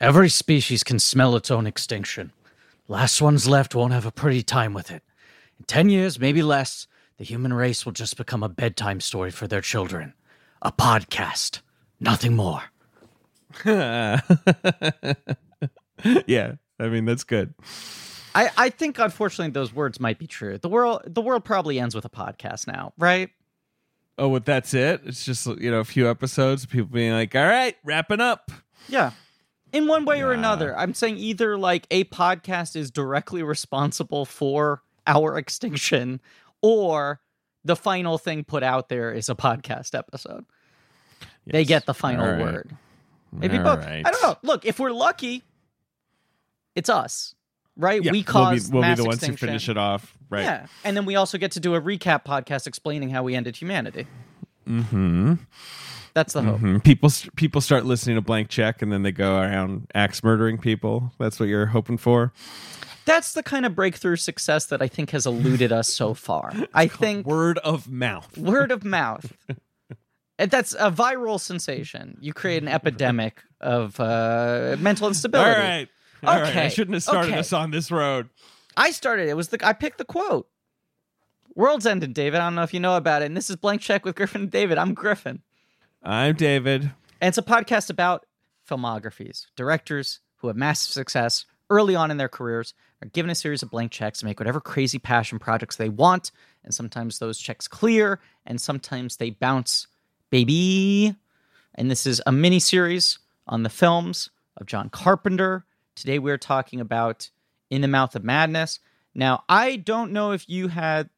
Every species can smell its own extinction. Last ones left won't have a pretty time with it. In 10 years, maybe less, the human race will just become a bedtime story for their children. A podcast. Nothing more. yeah, I mean that's good. I, I think unfortunately those words might be true. The world the world probably ends with a podcast now, right? Oh, well, that's it. It's just you know a few episodes of people being like, "All right, wrapping up." Yeah. In one way or another. I'm saying either like a podcast is directly responsible for our extinction or the final thing put out there is a podcast episode. They get the final right. word. Maybe All both. right. I don't know. Look, if we're lucky, it's us, right? Yeah, we we'll be, we'll be mass the ones extinction. who finish it off, right? Yeah, and then we also get to do a recap podcast explaining how we ended humanity. Hmm. That's the hope. Mhm. People people start listening to Blank Check, and then they go around axe murdering people. That's what you're hoping for. That's the kind of breakthrough success that I think has eluded us so far. I think Word of mouth. word of mouth. And That's a viral sensation. You create an epidemic of uh, mental All instability. right. All right. I shouldn't have started okay. us on this road. I started. It was the I picked the quote. World's ended, David. I don't know if you know about it. And this is Blank Check with Griffin and David. I'm Griffin. I'm David. And it's a podcast about filmographies, directors who have massive success early on in their careers are given a series of blank checks to make whatever crazy passion projects they want. And sometimes those checks clear, and sometimes they bounce, baby. And this is a mini series on the films of John Carpenter. Today we're talking about In the Mouth of Madness. Now, I don't know if you had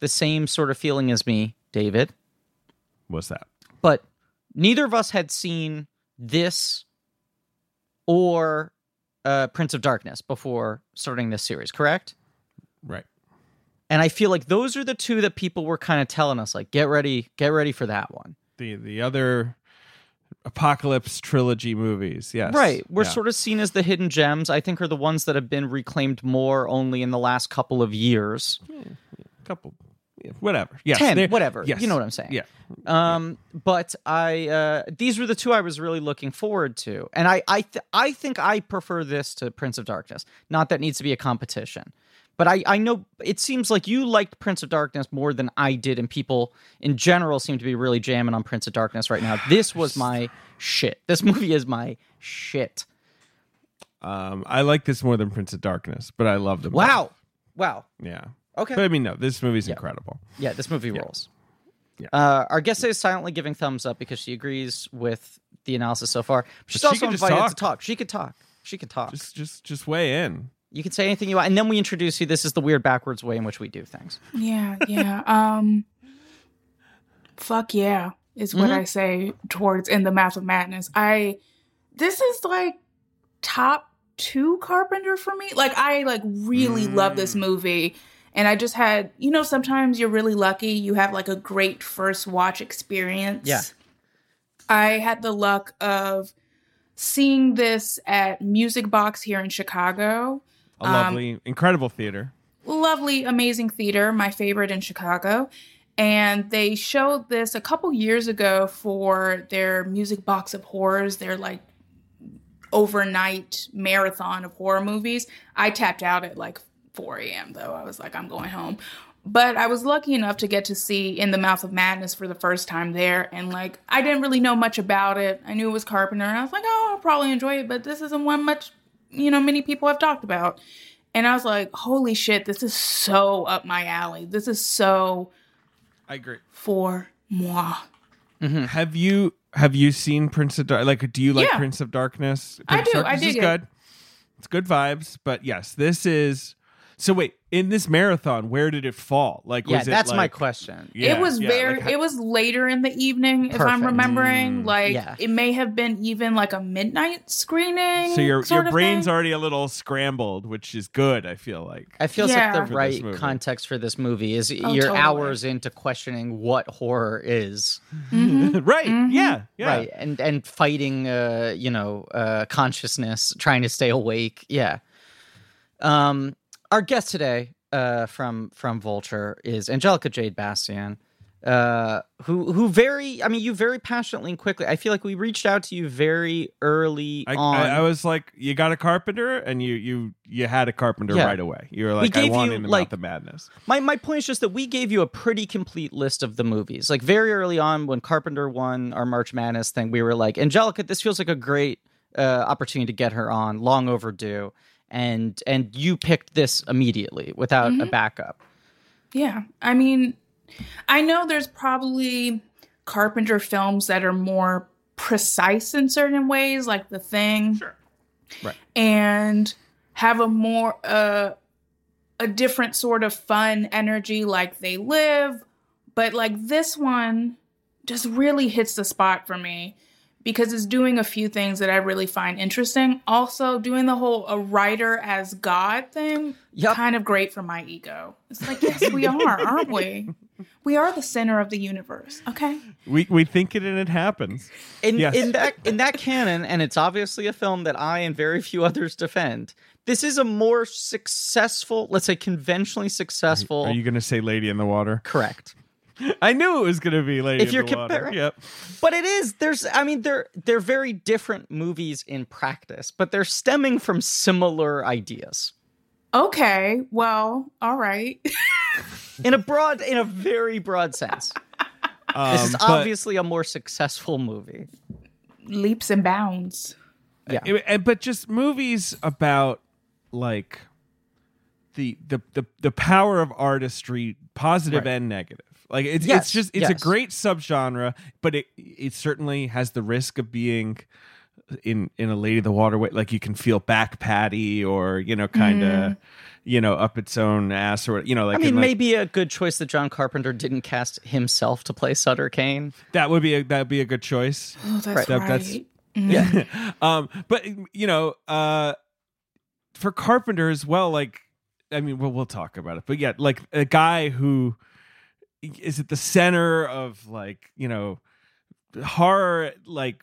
the same sort of feeling as me, David What's that? but neither of us had seen this or uh, Prince of Darkness before starting this series, correct? Right. And I feel like those are the two that people were kind of telling us, like, get ready, get ready for that one. The the other apocalypse trilogy movies. Yes. Right. We're Yeah. sort of seen as the hidden gems. I think are the ones that have been reclaimed more only in the last couple of years. A couple. Whatever. Yes. 10, whatever. Yes. You know what I'm saying. Yeah. Um, but I uh, these were the two I was really looking forward to, and I I th- I think I prefer this to Prince of Darkness. Not that it needs to be a competition, but I I know it seems like you liked Prince of Darkness more than I did, and people in general seem to be really jamming on Prince of Darkness right now. This was my shit. This movie is my shit. Um, I like this more than Prince of Darkness, but I love them. Wow, wow. Yeah. Okay. But I mean, no, this movie's incredible. Yeah, this movie rolls. Yeah. Uh, our guest is silently giving thumbs up because she agrees with the analysis so far. She's she also could just invited to talk. talk. She could talk. She could talk. Just, just, just weigh in. you can say anything you want, and then we introduce you. This is the weird backwards way in which we do things. Yeah, yeah. Um fuck yeah is what I say towards in the mouth of madness. I this is like top 2 Carpenter for me. Like I like really love this movie and I just had, you know, sometimes you're really lucky you have like a great first watch experience. Yeah. I had the luck of seeing this at Music Box here in Chicago A Um, lovely, incredible theater. lovely, amazing theater, my favorite in Chicago. And they showed this a couple years ago for their Music Box of Horrors, their like overnight marathon of horror movies. I tapped out at like 4 a.m. though. I was like, I'm going home. But I was lucky enough to get to see In the Mouth of Madness for the first time there. And like, I didn't really know much about it. I knew it was Carpenter. And I was like, oh, I'll probably enjoy it. But this isn't one much, you know, many people have talked about. And I was like, holy shit, this is so up my alley. This is so I agree. for moi. Mm-hmm. Have you have you seen Prince of Dark? Like, do you like Yeah. Prince of Darkness? I Prince of do, I Darkness is good. It's good vibes, but yes, this is. So wait, in this marathon, where did it fall? Like, Yeah, was it that's my question. Yeah, it was yeah, very like, it was later in the evening if i'm Perfect. remembering like yeah. it may have been even like a midnight screening So your your brain's thing. already a little scrambled, which is good. I feel like. It feels Yeah. like the this right movie. context for this movie is Oh, you're totally. hours into questioning what horror is, right? Mm-hmm. Yeah. Yeah. right? And and fighting, uh, you know, uh, consciousness, trying to stay awake. Yeah. Um, our guest today, uh, from from Vulture is Angelica Jade Bastién. uh, who who very I mean you very passionately and quickly. I feel like we reached out to you very early I, on. I, I was like, you got a carpenter, and you you you had a carpenter Yeah. right away. You were like, I gave want in the like- of madness. My my point is just that we gave you a pretty complete list of the movies. Like very early on when Carpenter won our March Madness thing, we were like, Angelica, this feels like a great uh, opportunity to get her on, long overdue. And and you picked this immediately without a backup. Yeah. I mean, I know there's probably Carpenter films that are more precise in certain ways, like The Thing. Sure. Right. And have a more uh a different sort of fun energy like They Live, but like this one just really hits the spot for me because it's doing a few things that I really find interesting. Also, doing the whole a writer as God thing, Yup. kind of great for my ego. It's like, yes, we are, aren't we? We are the center of the universe. Okay. We we think it and it happens. in Yes. in that in that canon, and it's obviously a film that I and very few others defend. This is a more successful, let's say, conventionally successful. Are you going to say Lady in the Water? correct? I knew it was going to be Lady If in you're the Water. comparing- Yep. But it is. There's. I mean, they're they're very different movies in practice, but they're stemming from similar ideas Okay. Well, all right. in a broad, in a very broad sense. Um, This is but- obviously a more successful movie. Leaps and bounds. Yeah. It- and- but just movies about like the the the, the power of artistry positive Right. and negative like it's Yes, it's just it's a great subgenre but it it certainly has the risk of being in in a lady of the Waterway. like you can feel back patty or you know kind of you know up its own ass or you know like I mean, like, maybe a good choice that John Carpenter didn't cast himself to play Sutter Cane. that would be a that would be a good choice Oh, that's Right. right. That- that's- Yeah. um but you know uh for carpenter as well like i mean well we'll talk about it but yeah like a guy who is at the center of like you know horror like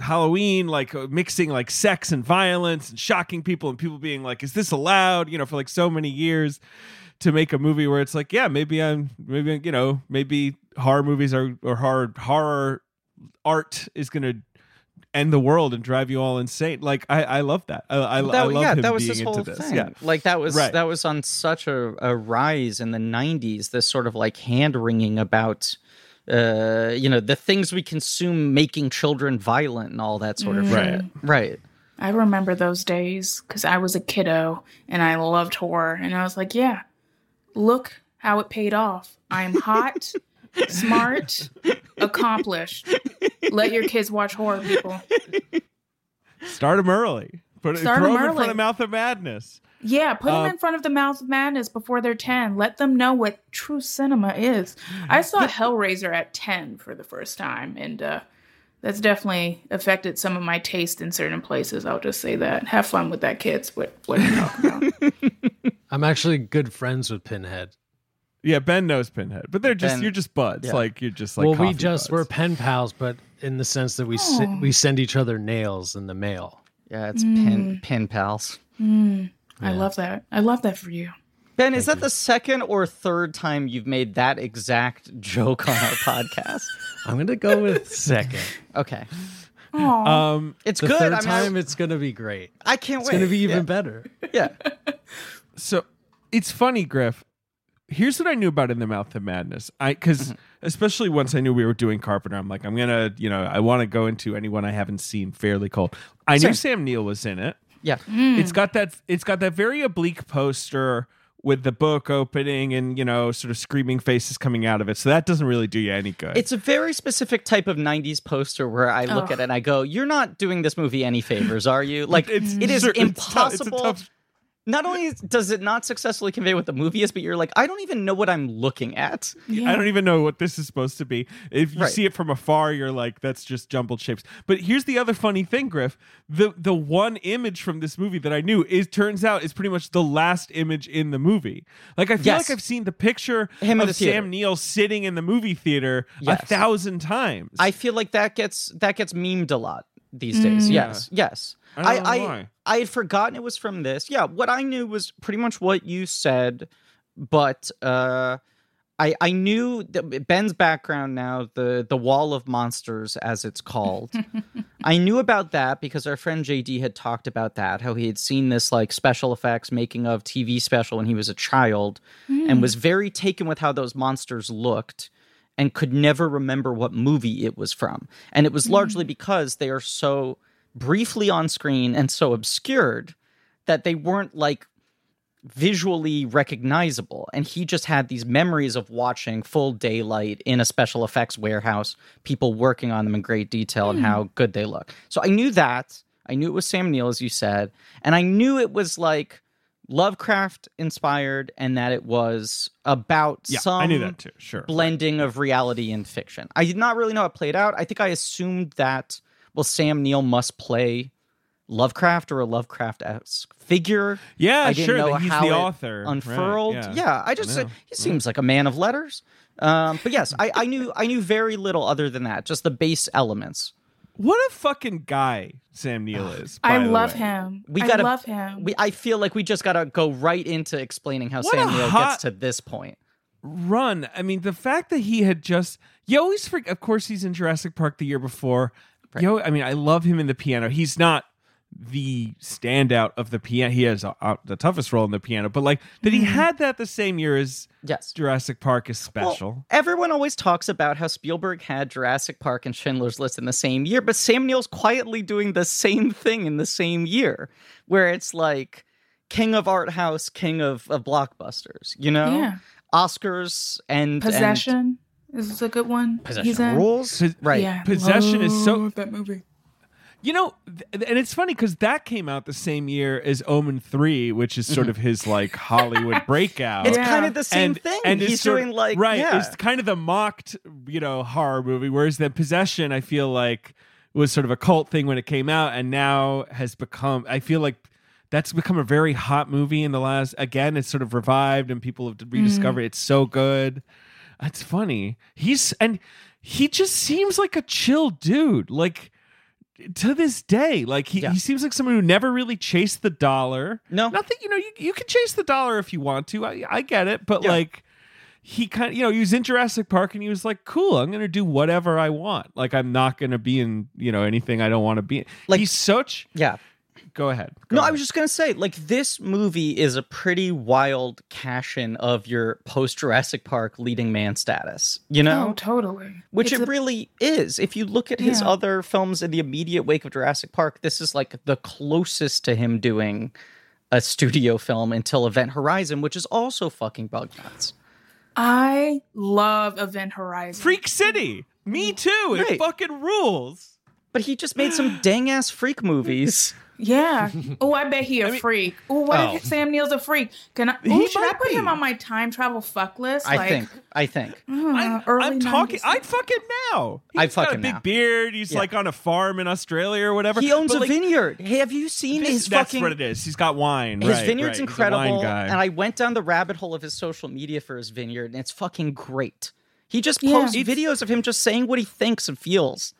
halloween like uh, mixing like sex and violence and shocking people and people being like is this allowed? You know for like so many years to make a movie where it's like yeah maybe i'm maybe you know maybe horror movies are or horror horror art is gonna end the world and drive you all insane like i i love that i i, I love yeah, him that was being his into whole this thing. yeah Like that was Right. that was on such a, a rise in the '90s. This sort of like hand wringing about, uh, you know, the things we consume making children violent and all that sort of Right. Right. I remember those days because I was a kiddo and I loved horror. And I was like, yeah, look how it paid off. I'm hot, smart, accomplished. Let your kids watch horror, people. start them early put it Start throw 'em 'em in front early. of mouth of madness Yeah, put them Uh, in front of the mouth of madness before they're 10. Let them know what true cinema is. I saw Hellraiser at 10 for the first time, and uh, that's definitely affected some of my taste in certain places. I'll just say that. Have fun with that, kids. What, what are you talking about? I'm actually good friends with Pinhead. Yeah ben knows pinhead but they're just Ben- you're just buds yeah. like you're just like well, we coffee just buds. we're pen pals, but in the sense that we se- Oh. we send each other nails in the mail. Yeah, it's pin pin pals. I love that. I love that for you. Ben, is that the second or third time you've made that exact joke on our podcast? I'm gonna go with second. Okay, Aw. um it's The good. third I mean, time, I, it's gonna be great. I can't wait. It's wait. gonna be even yeah. better. Yeah. so it's funny griff here's what i knew about in the mouth of madness i because Mm-hmm. especially once i knew we were doing carpenter i'm like i'm gonna you know i want to go into anyone i haven't seen fairly cold i Same. knew sam neill was in it Yeah. it's got that it's got that very oblique poster with the book opening and you know sort of screaming faces coming out of it so that doesn't really do you any good It's a very specific type of 90s poster where I look Ugh. at it and I go, You're not doing this movie any favors, are you? Like, It's- it is it's tou- it's a impossible. Not only does it not successfully convey what the movie is, but you're like, I don't even know what I'm looking at. I don't even know what this is supposed to be. If you Right. see it from afar, you're like, that's just jumbled shapes. But here's the other funny thing, Griff. The the one image from this movie that I knew is turns out is pretty much the last image in the movie. Like I feel Yes. like I've seen the picture Him of the. Sam Neill sitting in the movie theater Yes. a thousand times. I feel like that gets that gets memed a lot these days. Mm. Yes, yes. I don't I. I had forgotten it was from this. Yeah, what I knew was pretty much what you said, but uh, I, I knew that Ben's background now, the the wall of monsters as it's called. I knew about that because our friend JD had talked about that, how he had seen this like special effects making of TV special when he was a child and was very taken with how those monsters looked and could never remember what movie it was from. And it was hmm. largely because they are so briefly on screen and so obscured that they weren't like visually recognizable. And he just had these memories of watching full daylight in a special effects warehouse people working on them in great detail and hmm. how good they look. So i knew that. I knew it was sam neill as you said. And i knew it was like lovecraft inspired and that it was about Yeah, some I knew that too. Sure. blending of reality and fiction i did not really know how it played out i think i assumed that well sam neill must play lovecraft or a lovecraft-esque figure Yeah, I didn't sure. know that he's how the author. Right, unfurled. yeah. yeah. I just know. he seems like a man of letters. Um, but yes, I, I knew I knew very little other than that, just the base elements. What a fucking guy Sam Neill is. I love way. him. We gotta- love him. We I feel like we just gotta go right into explaining how What Sam a Neill gets to this point. run. I mean, the fact that he had just you always forget. Of course, he's in Jurassic Park the year before. Yo, I mean, I love him in the piano. He's not the standout of the piano. He has uh, the toughest role in the piano, but like that he had that the same year as Yes. Jurassic Park is Well, special. everyone always talks about how Spielberg had Jurassic Park and Schindler's List in the same year, but Sam Neill's quietly doing the same thing in the same year, where it's like king of art house, king of, of blockbusters, you know? Yeah. Oscars and and Possession is a good one. possession rules. Pos- right. Yeah, Possession is so- that movie. You know, th- and it's funny because that came out the same year as Omen Three, which is sort mm-hmm. of his like Hollywood breakout. It's Yeah. kind of the same thing. it's He's sort- doing like right. yeah. It's kind of the mocked, you know, horror movie. Whereas the Possession, I feel like was sort of a cult thing when it came out, and now has become. I feel like that's become a very hot movie in the last. Again, it's sort of revived, and people have rediscovered mm-hmm. it's so good. It's funny. He's and he just seems like a chill dude. Like to this day, like he, Yeah. he seems like someone who never really chased the dollar. No. nothing. You know, you you can chase the dollar if you want to. I I get it, but Yeah. like he kind of you know he was in Jurassic Park and he was like, cool. I'm gonna do whatever I want. Like I'm not gonna be in you know anything I don't want to be. in. Like- he's such. yeah. Go ahead. Go No, I was just gonna say, like, this movie is a pretty wild cash in of your post Jurassic Park leading man status. You know, Oh, totally. which It's it a- really is. If you look at his Yeah. other films in the immediate wake of Jurassic Park, this is like the closest to him doing a studio film until Event Horizon, which is also fucking bug nuts. I love Event Horizon. Freak City. Me too. It fucking rules. But he just made some dang ass freak movies. Yeah. Oh, I bet he a freak. Oh, what Oh. if Sam Neill's a freak? Can I? He Ooh, should I put be. him on my time travel fuck list? I like, think. I think. uh, I'm, I'm talking. I'd fuck him now. I'd fuck got a big now. beard. He's Yeah. like on a farm in Australia or whatever. He owns But, a like, vineyard. Hey, have you seen this- his that's fucking what it is. He's got wine. His right, vineyard's right. He's a wine incredible, guy. and I went down the rabbit hole of his social media for his vineyard, and it's fucking great. He just Yeah. posts videos of him just saying what he thinks and feels,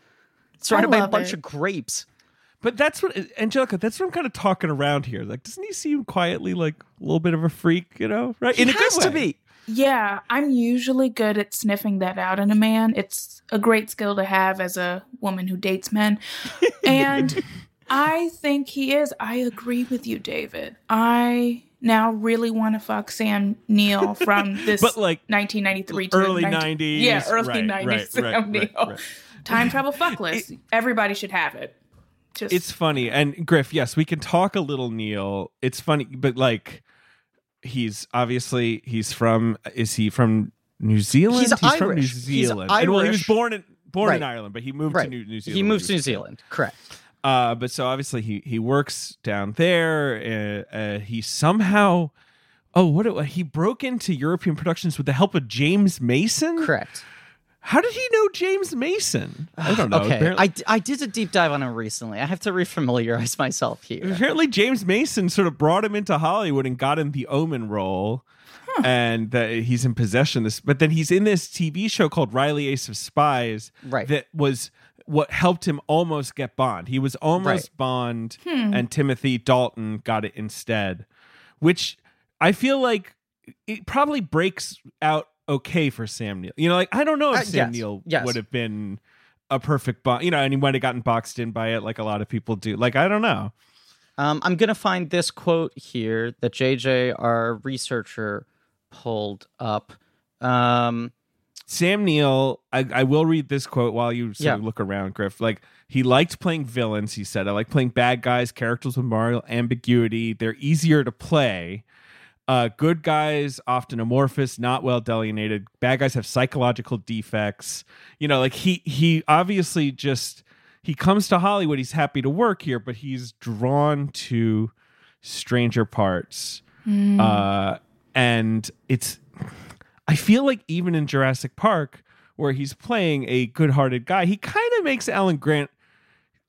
surrounded by a bunch it. of grapes. But that's what Angelica. That's what I'm kind of talking around here. Like, doesn't he seem quietly like a little bit of a freak? You know, right? He In a has good to be. Yeah, I'm usually good at sniffing that out in a man. It's a great skill to have as a woman who dates men. And I think he is. I agree with you, David. I now really want to fuck Sam Neill from this But, like, 1993 to early 90 '90s. Yeah, early right, 90s right, Sam right, Neill. Right, right. Time travel fuck list. Everybody should have it. Just It's funny. And Griff, yes, we can talk a little Neill. It's funny, but like he's obviously he's from is he from New Zealand? He's from New Irish. He's Zealand. And, well, he was born in born in Ireland, but he moved Right. to New, New Zealand. He when moves to New was. Zealand. Correct. Uh, but so obviously he he works down there. Uh, uh, he somehow, oh, what it, he broke into European productions with the help of James Mason. Correct. How did he know James Mason? I don't know. Okay. Apparently, I, I did a deep dive on him recently. I have to refamiliarize myself here. apparently James Mason sort of brought him into Hollywood and got him the Omen role. And that he's in possession of this, but then he's in this TV show called Reilly Ace of Spies, Right. That was what helped him almost get Bond. He was almost Right. Bond, hmm. and Timothy Dalton got it instead, which I feel like it probably breaks out okay for Sam Neill. You know, like I don't know if Uh, Sam yes, Neill yes. would have been a perfect bo- you know, and he might have gotten boxed in by it like a lot of people do. Like I don't know. Um, I'm gonna find this quote here that JJ, our researcher, pulled up. Um, Sam Neill, I, I will read this quote while you sort Yeah. of look around, Griff. Like he liked playing villains. He said, "I like playing bad guys, characters with moral ambiguity. They're easier to play. Uh, good guys often amorphous, not well delineated. Bad guys have psychological defects. You know, like he he obviously just he comes to Hollywood. He's happy to work here, but he's drawn to Stranger Parts, uh, and it's I feel like even in Jurassic Park, where he's playing a good-hearted guy, he kind of makes Alan Grant.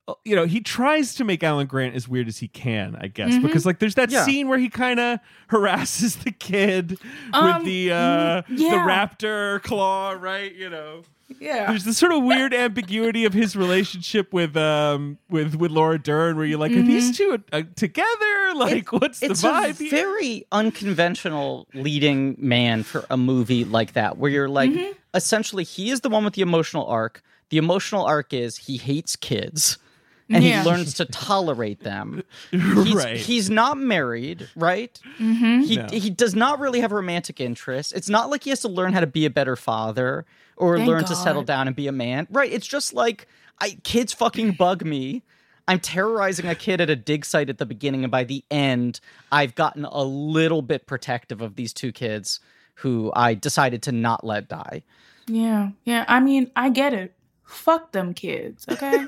Uh, You know, he tries to make Alan Grant as weird as he can, I guess, because like there's that Yeah. scene where he kind of harasses the kid Um, with the uh the raptor claw, right? You know, Yeah. there's this sort of weird ambiguity of his relationship with um with with Laura Dern, where you're like, are these two uh, together? Like, what's the it's vibe? a here? very unconventional leading man for a movie like that, where you're like, Mm-hmm. essentially, he is the one with the emotional arc. The emotional arc is he hates kids. And Yeah. he learns to tolerate them. He's, right? he's not married, right? Mm-hmm. He No. he does not really have a romantic interest. It's not like he has to learn how to be a better father or Thank learn to settle down and be a man. Right? It's just like I kids fucking bug me. I'm terrorizing a kid at a dig site at the beginning, and by the end, I've gotten a little bit protective of these two kids who I decided to not let die. Yeah. Yeah. I mean, I get it. Fuck them kids, okay?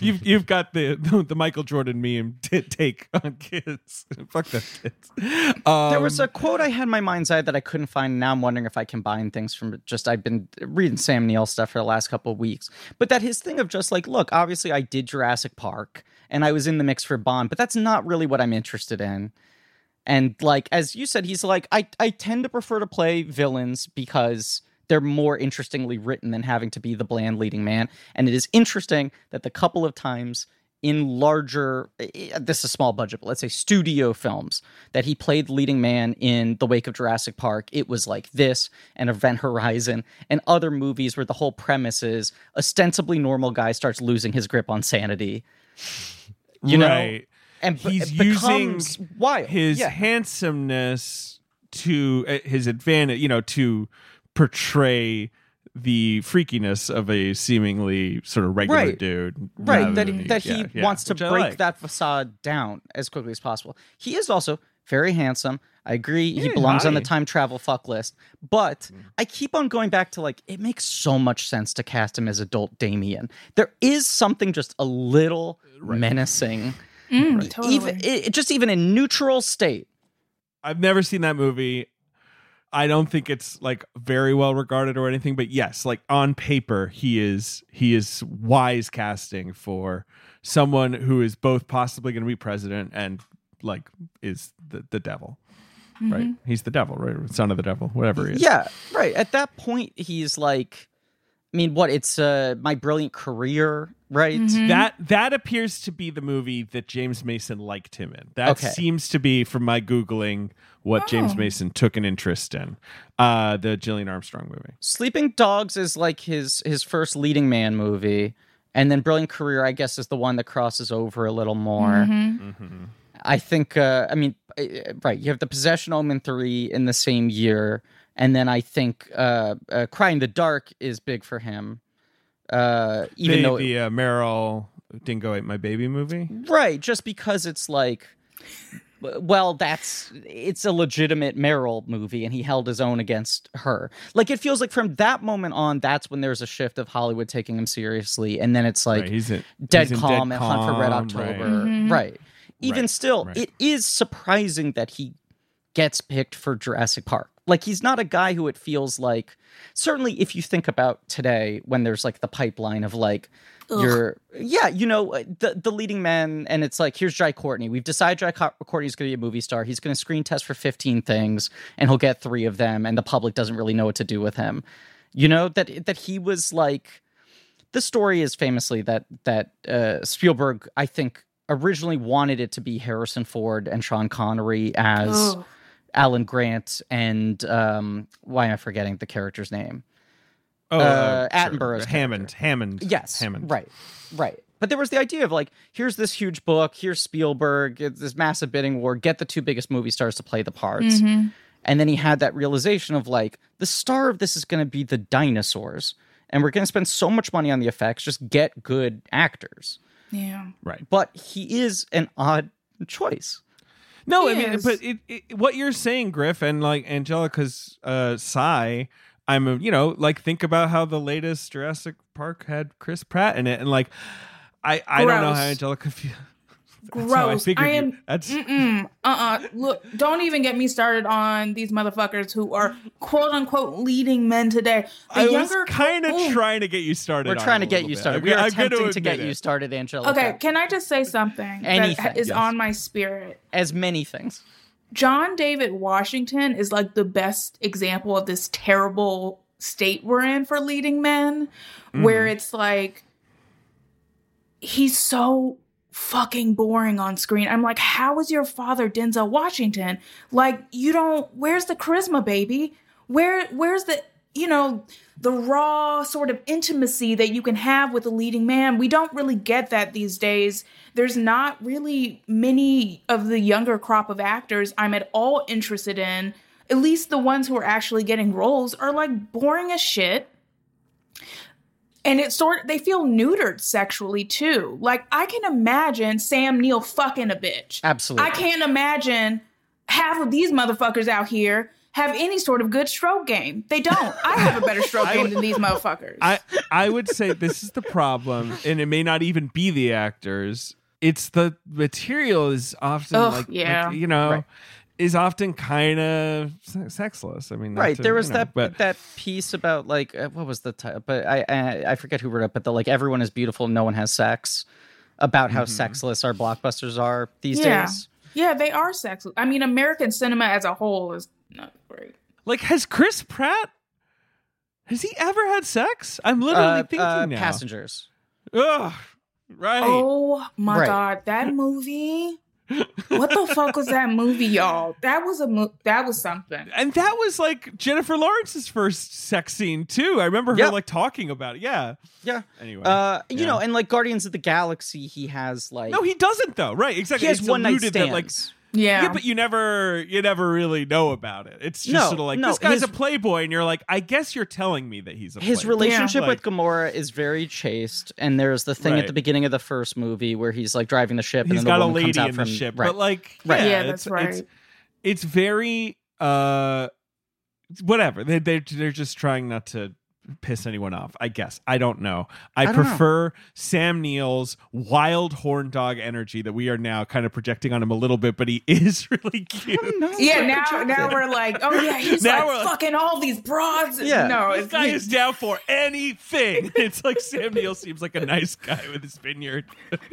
you've you've got the the Michael Jordan meme t- take on kids. Fuck them kids. Um, There was a quote I had in my mind's eye that I couldn't find. Now I'm wondering if I combine things from just I've been reading Sam Neill stuff for the last couple of weeks. But that his thing of just like, look, obviously I did Jurassic Park and I was in the mix for Bond, but that's not really what I'm interested in. And like as you said, he's like, I, I tend to prefer to play villains because they're more interestingly written than having to be the bland leading man. And it is interesting that the couple of times in larger eh, this is a small budget, but let's say studio films that he played the leading man in the wake of Jurassic Park, it was like this and Event Horizon and other movies where the whole premise is ostensibly normal guy starts losing his grip on sanity. You know, and b- He's using wild. his yeah. handsomeness to uh, his advantage, you know, to portray the freakiness of a seemingly sort of regular Right. dude. right that, than that he yeah, yeah, wants to break like. that facade down as quickly as possible he is also very handsome i agree he Yeah, belongs on the time travel fuck list but i keep on going back to like it makes so much sense to cast him as adult damien there is something just a little menacing Mm, totally. even it, just even in neutral state I've never seen that movie. I don't think it's like very well regarded or anything, but yes, like on paper, he is he is wise casting for someone who is both possibly going to be president and like is the, the devil. Right? He's the devil, right? Son of the devil, whatever he is. yeah right at that point he's like i mean what it's uh my brilliant career right That that appears to be the movie that James Mason liked him in. That Okay. seems to be from my googling what James Mason took an interest in. Uh the Gillian Armstrong movie. Sleeping Dogs is like his his first leading man movie, and then Brilliant Career, I guess, is the one that crosses over a little more. I think. Uh, I mean, uh, right? You have the Possession Omen three in the same year, and then I think uh, uh, Cry in the Dark is big for him. Uh, even the, though, the uh, Meryl Dingo ate my baby movie. right? Just because it's like. Well, that's it's a legitimate Meryl movie, and he held his own against her. Like it feels like from that moment on, that's when there's a shift of Hollywood taking him seriously, and then it's like right, he's in Dead he's in Calm and Hunt for Red October, right. right? Even Right, still, right. it is surprising that he gets picked for Jurassic Park. Like he's not a guy who it feels like. Certainly, if you think about today, when there's like the pipeline of like you're yeah you know uh, the the leading man and it's like here's jai courtney we've decided jai courtney's going to be a movie star he's going to screen test for 15 things and he'll get three of them and the public doesn't really know what to do with him you know that that he was like the story is famously that that uh, spielberg i think originally wanted it to be harrison ford and sean connery as Ugh. Alan Grant and um, why am I forgetting the character's name? Oh, Uh, sure. Attenborough's Hammond. Hammond. Yes, Hammond. right, right. But there was the idea of like, here's this huge book, here's Spielberg, it's this massive bidding war, get the two biggest movie stars to play the parts. And then he had that realization of like, the star of this is going to be the dinosaurs, and we're going to spend so much money on the effects, just get good actors. Yeah. Right. But he is an odd choice. No, I mean, but it, it, what you're saying, Griff, and like Angelica's uh, sigh, I'm, a, you know, like think about how the latest Jurassic Park had Chris Pratt in it, and like, I, I don't know how Angelica feels. That's how I Gross. I you- am. That's Mm-mm. Uh-uh. Look, don't even get me started on these motherfuckers who are quote unquote leading men today. The I was kind of trying to get you started. We're trying it to get you bit. started. We are I'm gonna attempting to get it. you started, Angelica. Okay, can I just say something Anything, that is yes. on my spirit? As many things. John David Washington is like the best example of this terrible state we're in for leading men, where mm. it's like he's so fucking boring on screen. I'm like, how is your father Denzel Washington? Like, you don't. Where's the charisma, baby? Where where's the you know the raw sort of intimacy that you can have with a leading man? We don't really get that these days. There's not really many of the younger crop of actors I'm at all interested in. At least the ones who are actually getting roles are like boring as shit and it sort they feel neutered sexually too. Like I can imagine Sam Neill fucking a bitch. Absolutely. I can't imagine half of these motherfuckers out here have any sort of good stroke game. They don't. I have a better stroke game than these motherfuckers. I I would say this is the problem, and it may not even be the actors. It's the material is often Ugh, like, like, yeah. you know, Right. Is often kind of sexless. I mean, not right to- there you was know, that but that piece about like uh, what was the title but I, I i forget who wrote it but the like everyone is beautiful no one has sex about how sexless our blockbusters are these Yeah. days yeah, they are sexual. I mean, American cinema as a whole is not great. like, has Chris Pratt? Has he ever had sex? I'm literally Uh, thinking uh, now. passengers Ugh, right. Oh my Right. god, that movie! What the fuck was that movie, y'all? That was a mo- that was something. and that was like Jennifer Lawrence's first sex scene too. I remember her Yeah. like talking about it. Yeah. yeah Anyway, uh you yeah. know and like guardians of the galaxy he has like no, he doesn't though. Right? Exactly. he has It's one night alluded stands that, like Yeah, Yeah, but you never you never really know about it. It's just No, sort of like no, this guy's his- a playboy, and you're like, I guess you're telling me that he's a his playboy. relationship Yeah. with Gamora is very chaste, and there's the thing Right. at the beginning of the first movie where he's like driving the ship, and He's then got the a woman lady comes out in from the ship, right. but like, Right. yeah, Yeah, it's, that's right. It's, it's very uh, whatever. They they they're just trying not to piss anyone off. I guess I don't know. I, don't know. prefer Sam Neill's wild horn dog energy that we are now kind of projecting on him a little bit, but he is really cute. yeah. Now, now we're like, oh yeah, he's Now like we're like- fucking all these broads. Yeah. no, This it's guy is down for anything. It's like Sam Neill seems like a nice guy with his vineyard.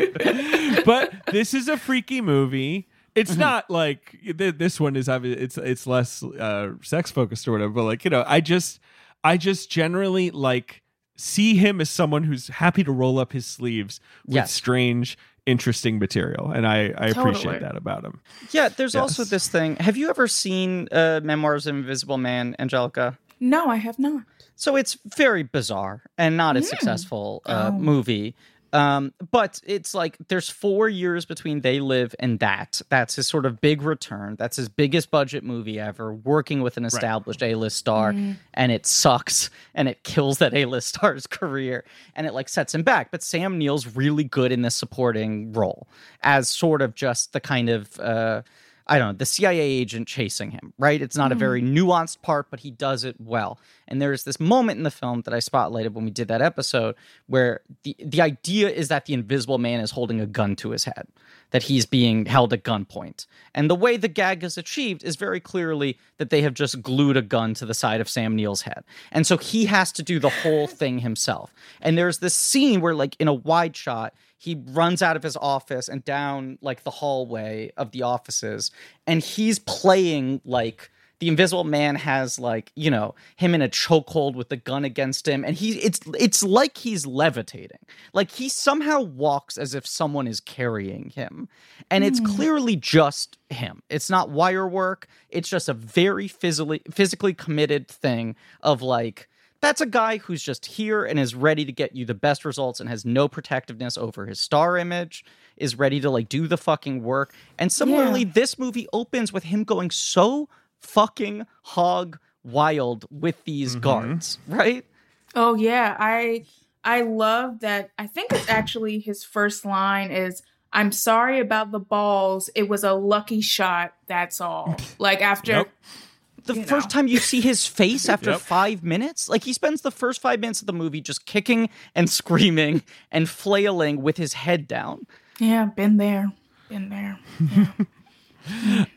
but this is a freaky movie. It's Mm-hmm. not like th- this one is obvi- it's it's less uh, sex focused or whatever. But like you know, I just I just generally like see him as someone who's happy to roll up his sleeves with Yes. strange, interesting material, and I I Totally. appreciate that about him. Yeah, there's also this thing. Have you ever seen uh, Memoirs of an Invisible Man, Angelica? no, I have not. So it's very bizarre and not a successful uh, Oh. movie. Um, but it's like there's four years between They Live and that. That's his sort of big return. That's his biggest budget movie ever, working with an established A-list star, and it sucks and it kills that A-list star's career and it like sets him back. But Sam Neill's really good in this supporting role as sort of just the kind of uh, I don't know, the CIA agent chasing him, right? It's not a very mm-hmm. nuanced part, but he does it well. And there's this moment in the film that I spotlighted when we did that episode where the the idea is that the invisible man is holding a gun to his head, that he's being held at gunpoint. And the way the gag is achieved is very clearly that they have just glued a gun to the side of Sam Neill's head. And so he has to do the whole thing himself. And there's this scene where like in a wide shot, he runs out of his office and down like the hallway of the offices and he's playing like the invisible man has like you know him in a chokehold with the gun against him and he it's it's like he's levitating. Like he somehow walks as if someone is carrying him and it's hmm. clearly just him. It's not wire work. It's just a very physically physically committed thing of like that's a guy who's just here and is ready to get you the best results and has no protectiveness over his star image is ready to like do the fucking work and similarly Yeah. this movie opens with him going so fucking hog wild with these mm-hmm. guards right Oh yeah, I I love that. I think it's actually his first line is I'm sorry about the balls. It was a lucky shot. That's all. Like after Yep. The You first know. time you see his face after Yep. five minutes like he spends the first five minutes of the movie just kicking and screaming and flailing with his head down Yeah, been there. Been there.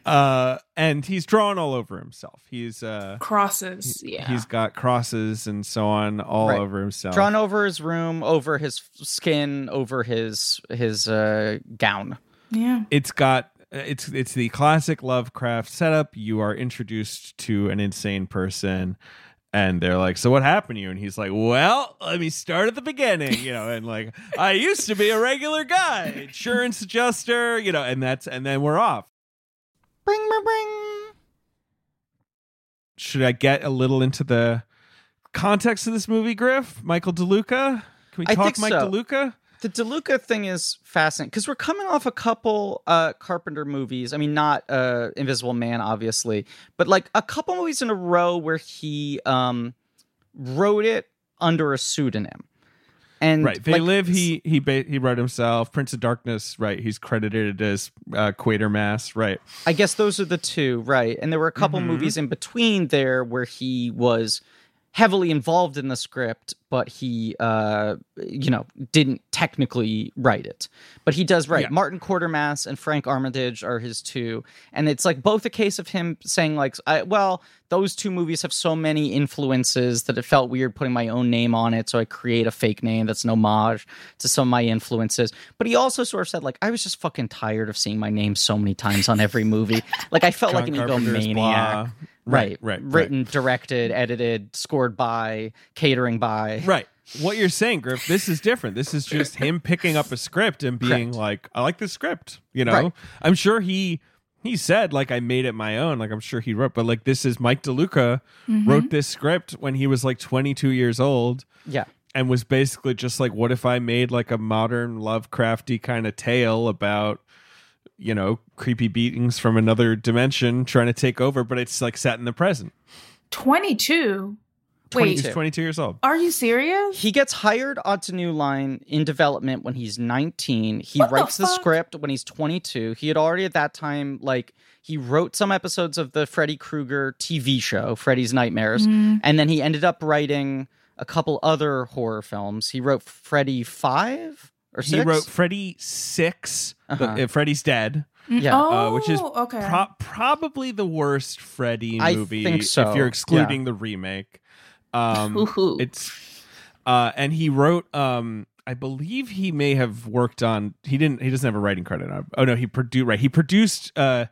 Uh, and he's drawn all over himself. He's uh, Crosses. Yeah. he's got crosses and so on all Right. over himself. drawn over his room over his skin over his his uh gown yeah. it's got Uh, it's it's the classic Lovecraft setup. You are introduced to an insane person, and they're like, "So what happened to you?" And he's like, "Well, let me start at the beginning, you know." And like, I used to be a regular guy, insurance adjuster, you know, and that's and then we're off. bring bring bring Should I get a little into the context of this movie, Griff? Michael DeLuca. Can we I talk think Mike so. DeLuca? The DeLuca thing is fascinating because we're coming off a couple uh Carpenter movies. I mean, not uh Invisible Man, obviously, but like a couple movies in a row where he um wrote it under a pseudonym. And Right. They like, live. He he ba- he wrote himself. Prince of Darkness. Right. He's credited as uh, Quatermass. Right. I guess those are the two, right? And there were a couple Mhm. movies in between there where he was heavily involved in the script, but he, uh, you know, didn't technically write it. But he does write. Yeah. Martin Quatermass and Frank Armitage are his two, and it's like both a case of him saying like, I, "Well, those two movies have so many influences that it felt weird putting my own name on it, so I create a fake name that's an homage to some of my influences." But he also sort of said like, "I was just fucking tired of seeing my name so many times on every movie. Like I felt like an John Carpenter's egomaniac." blah. Right, Right. Right. Written, directed, edited, scored by, catering by. Right. What you're saying, Griff, this is different. This is just him picking up a script and being Correct. like, I like this script. You know? Right. I'm sure he he said like I made it my own. Like I'm sure he wrote, but like this is Mike DeLuca mm-hmm. wrote this script when he was like 22 years old Yeah. and was basically just like, what if I made like a modern Lovecrafty kind of tale about you know creepy beings from another dimension trying to take over, but it's like set in the present. 22. Wait, He's 22 years old. are you serious? He gets hired onto New Line in development when he's 19. He What writes the, fuck? script when he's 22. He had already at that time, like, he wrote some episodes of the Freddy Krueger TV show, Freddy's Nightmares. Mm. And then he ended up writing a couple other horror films. He wrote Freddy 5 or 6? He wrote Freddy 6, Uh-huh. uh, Freddy's Dead. Yeah. Oh, uh, which is okay. Pro- probably the worst Freddy I movie think so, if you're excluding the remake. Um, it's uh, and he wrote. Um, I believe he may have worked on. He didn't. He doesn't have a writing credit on. Oh no, he produced. Right, he produced uh,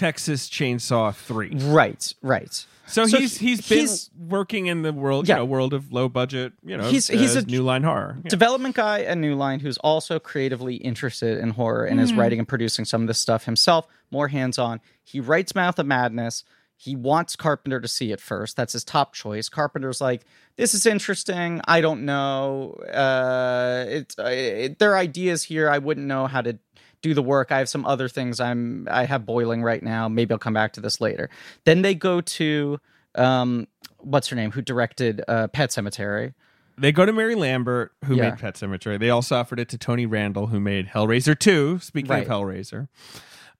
Texas Chainsaw Three. Right, right. So, So he's he- he's been he's- working in the world, Yeah. you know, world of low budget, you know, He's- he's a new line horror. Yeah. development guy at New Line who's also creatively interested in horror and Hmm. is writing and producing some of this stuff himself, more hands on. He writes Mouth of Madness. He wants Carpenter to see it first. That's his top choice. Carpenter's like, this is interesting. I don't know. Uh, it, it, there are ideas here. I wouldn't know how to do the work. I have some other things I'm I have boiling right now. Maybe I'll come back to this later. Then they go to um, what's her name? Who directed uh, Pet Sematary? They go to Mary Lambert, who Yeah. made Pet Sematary. They also offered it to Tony Randel, who made Hellraiser 2. Speaking Right. of Hellraiser.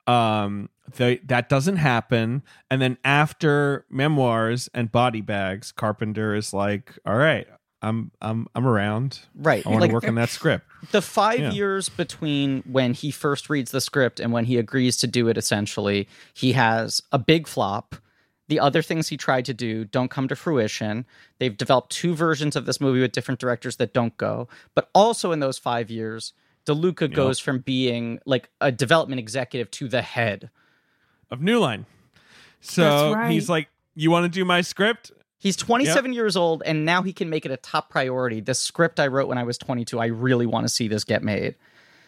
Um, they, that doesn't happen. And then after Memoirs and Body Bags, Carpenter is like, all right, I'm I'm I'm around. Right. I want Like, to work on that script. the five Yeah. years between when he first reads the script and when he agrees to do it essentially he has a big flop the other things he tried to do don't come to fruition they've developed two versions of this movie with different directors that don't go but also in those five years deluca goes from being like a development executive to the head Of New Line. So right. he's like, "You want to do my script?" He's 27 years old, and now he can make it a top priority. The script I wrote when I was 22, I really want to see this get made.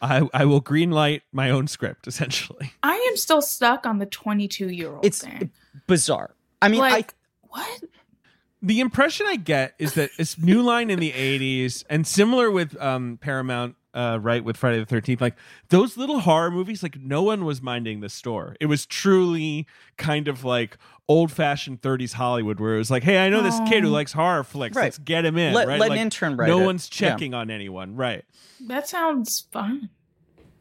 I I will greenlight my own script essentially. I am still stuck on the 22 year old It's thing. bizarre. I mean, like, what? The impression I get is that it's New Line in the '80s, and similar with um, Paramount, uh, right with Friday the Thirteenth. Like those little horror movies, like no one was minding the store. It was truly kind of like old-fashioned '30s Hollywood, where it was like, "Hey, I know this kid who likes horror flicks. Right. Let's get him in." Let- right? let an intern write No it. one's Yeah. checking on anyone, right? That sounds fun.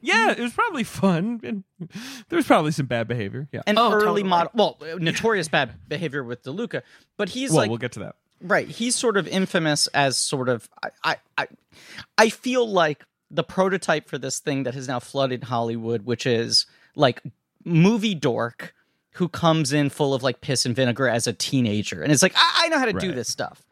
Yeah, it was probably fun, and there was probably some bad behavior. Yeah. an Oh, early totally. model, well, notorious bad behavior with DeLuca, but he's well, like we'll get to that. Right. He's sort of infamous as sort of I, I I I feel like the prototype for this thing that has now flooded Hollywood, which is like movie dork who comes in full of like piss and vinegar as a teenager and it's like, I, I know how to do this stuff.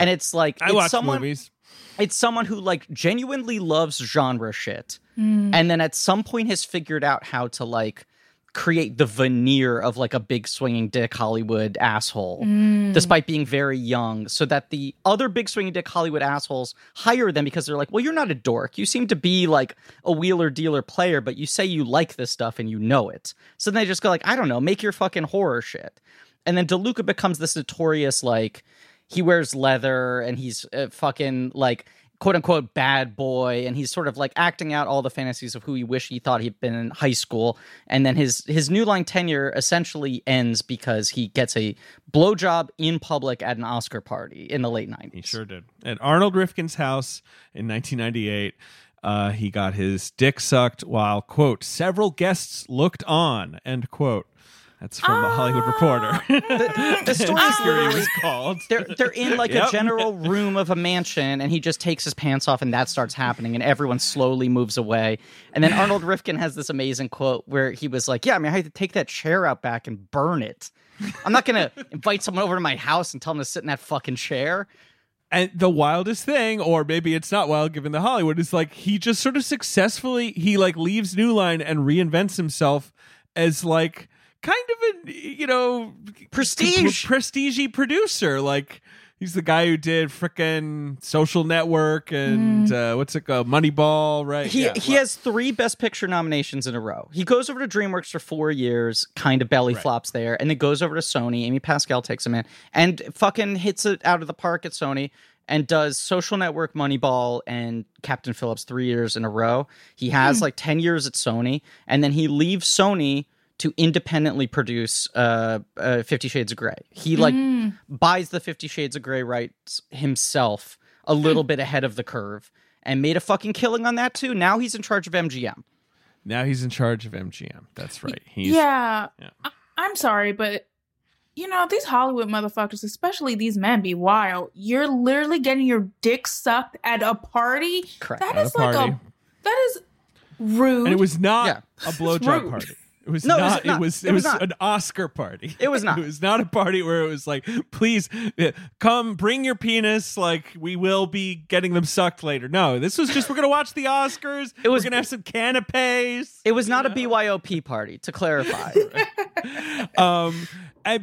And it's like I it's watch someone movies. it's someone who like genuinely loves genre shit Hmm. and then at some point has figured out how to like create the veneer of like a big swinging dick hollywood asshole Hmm. despite being very young so that the other big swinging dick hollywood assholes hire them because they're like well you're not a dork. You seem to be like a wheeler dealer player but you say you like this stuff and you know it. So then they just go like i don't know make your fucking horror shit. And then deluca becomes this notorious like he wears leather and he's uh, fucking like quote unquote bad boy and he's sort of like acting out all the fantasies of who he wish he thought he'd been in high school and then his his new line tenure essentially ends because he gets a blowjob in public at an oscar party in the late 90s He sure did. At Arnold Rifkin's house in 1998, uh, he got his dick sucked while, quote, several guests looked on, end quote. That's from the Hollywood Reporter. Ah. the story is literally was called. they're they're in like Yep. a general room of a mansion and he just takes his pants off and that starts happening and everyone slowly moves away and then arnold rifkin has this amazing quote where he was like yeah i mean i had to take that chair out back and burn it i'm not gonna invite someone over to my house and tell them to sit in that fucking chair and the wildest thing, or maybe it's not wild given the Hollywood, is like he just sort of successfully he like leaves New Line and reinvents himself as like kind of a you know Prestige. prestige producer. Like he's the guy who did frickin' Social Network and uh, what's it called, Moneyball, right? he Yeah, he well- has three best picture nominations in a row. He goes over to dreamworks for four years kind of belly flops there and then goes over to sony. Amy pascal takes him in and fucking hits it out of the park at sony and does social network moneyball and captain phillips three years in a row. He has like 10 years at sony and then he leaves sony to independently produce uh, uh 50 shades of gray he like buys the 50 shades of gray rights himself a little bit ahead of the curve and made a fucking killing on that too now he's in charge of mgm now he's in charge of MGM. That's right. He's yeah, Yeah. I- I'm sorry, but you know these Hollywood motherfuckers, especially these men, be wild. You're literally getting your dick sucked at a party. Correct. That At a is like party. a that is rude. and it was not Yeah. a blowjob rude. party. It was No, it was not. It was. It It was, was an Oscar party. It was not. It was not a party where it was like, please uh, come, bring your penis. Like we will be getting them sucked later. No, this was just we're gonna watch the Oscars. It was- we're gonna have some canapes. it was not a byop party to clarify um,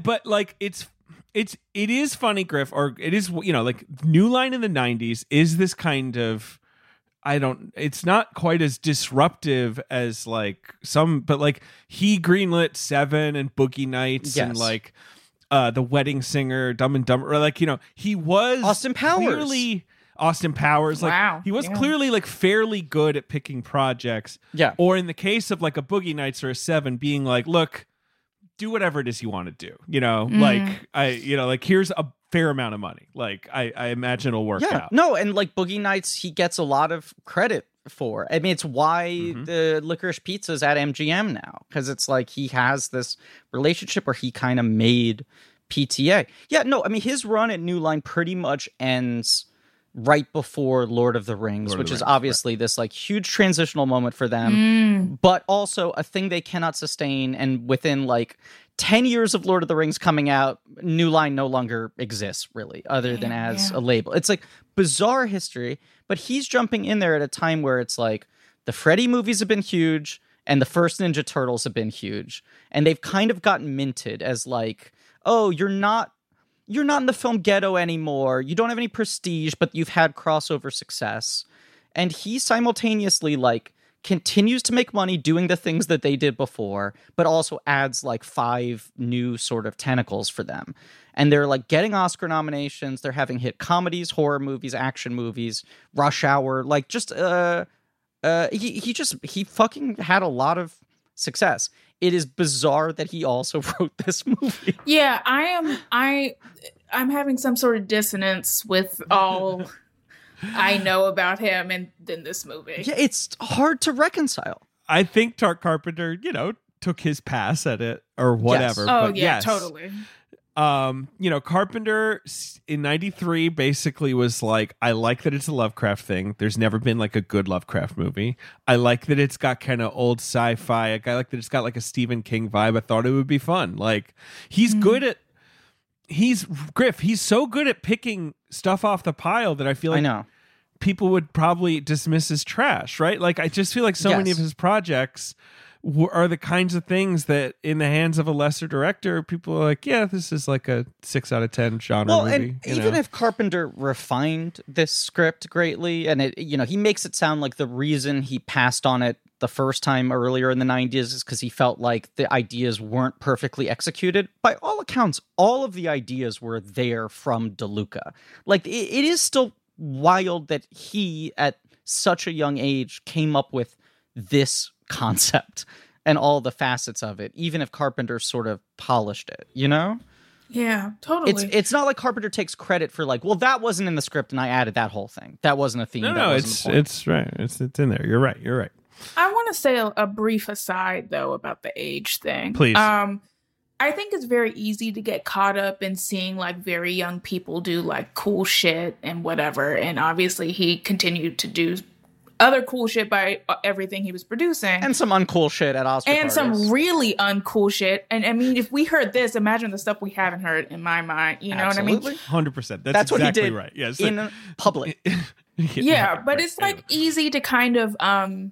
but like it's it's it is funny, Griff, or it is you know like New Line in the '90s is this kind of. I don't. It's not quite as disruptive as like some, but like he greenlit Seven and Boogie Nights and like uh the Wedding Singer, Dumb and Dumber. Or like you know he was Austin Powers. clearly Austin Powers. Like Wow, he was yeah. clearly like fairly good at picking projects. Yeah. Or in the case of like a Boogie Nights or a Seven, being like, look, do whatever it is you want to do. You know, Mm. like I, you know, like here's a fair amount of money. Like I, I imagine it'll work yeah out. no and like boogie nights he gets a lot of credit for i mean it's why Mhm. the licorice pizza's at mgm now because it's like he has this relationship where he kind of made pta yeah no i mean his run at new line pretty much ends right before lord of the rings Lord which the is Rings, right. obviously this like huge transitional moment for them Mm. but also a thing they cannot sustain. And within like 10 years of Lord of the Rings coming out, New Line no longer exists, really, other than as yeah. a label. It's like bizarre history, but he's jumping in there at a time where it's like the Freddy movies have been huge. and the first Ninja Turtles have been huge, and they've kind of gotten minted as like, oh, you're not you're not in the film ghetto anymore. You don't have any prestige, but you've had crossover success. And he simultaneously like continues to make money doing the things that they did before, but also adds like five new sort of tentacles for them. And they're like getting Oscar nominations. They're having hit comedies, horror movies, action movies, Rush Hour, like just uh uh he he just he fucking had a lot of success. It is bizarre that he also wrote this movie. Yeah, I am. I I'm having some sort of dissonance with all I know about him and then this movie. Yeah, it's hard to reconcile. I think Tart Carpenter, you know, took his pass at it or whatever. Oh but yeah, yes. totally. Um you know carpenter in 93 basically was like i like that it's a lovecraft thing. There's never been like a good lovecraft movie. I like that it's got kind of old sci-fi. I like that it's got like a stephen king vibe. I thought it would be fun. Like he's good at he's griff he's so good at picking stuff off the pile that i feel like I know. people would probably dismiss as trash, right? Like I just feel like so many of his projects are the kinds of things that in the hands of a lesser director, people are like, yeah, this is like a six out of ten genre Well, movie. and even know? if Carpenter refined this script greatly, and it, you know, he makes it sound like the reason he passed on it the first time earlier in the 90s is because he felt like the ideas weren't perfectly executed. By all accounts, all of the ideas were there from DeLuca. Like, it, it is still wild that he, at such a young age, came up with this concept and all the facets of it, even if Carpenter sort of polished it, you know? Yeah, totally. It's it's not like Carpenter takes credit for like, well, that wasn't in the script and I added that whole thing. That wasn't a theme. no, no, it's it's right, it's it's in there. You're right. You're right. I want to say a, a brief aside though about the age thing. Please. Um, I think it's very easy to get caught up in seeing like very young people do like cool shit and whatever. And obviously, he continued to do other cool shit by uh, everything he was producing. and some uncool shit at Oscar and some really uncool shit. And I mean, if we heard this, imagine the stuff we haven't heard in my mind. You know what I mean? Absolutely. Hundred percent. That's, That's what he exactly did right. Yes. in public. yeah, but right, it's like anyway. easy to kind of um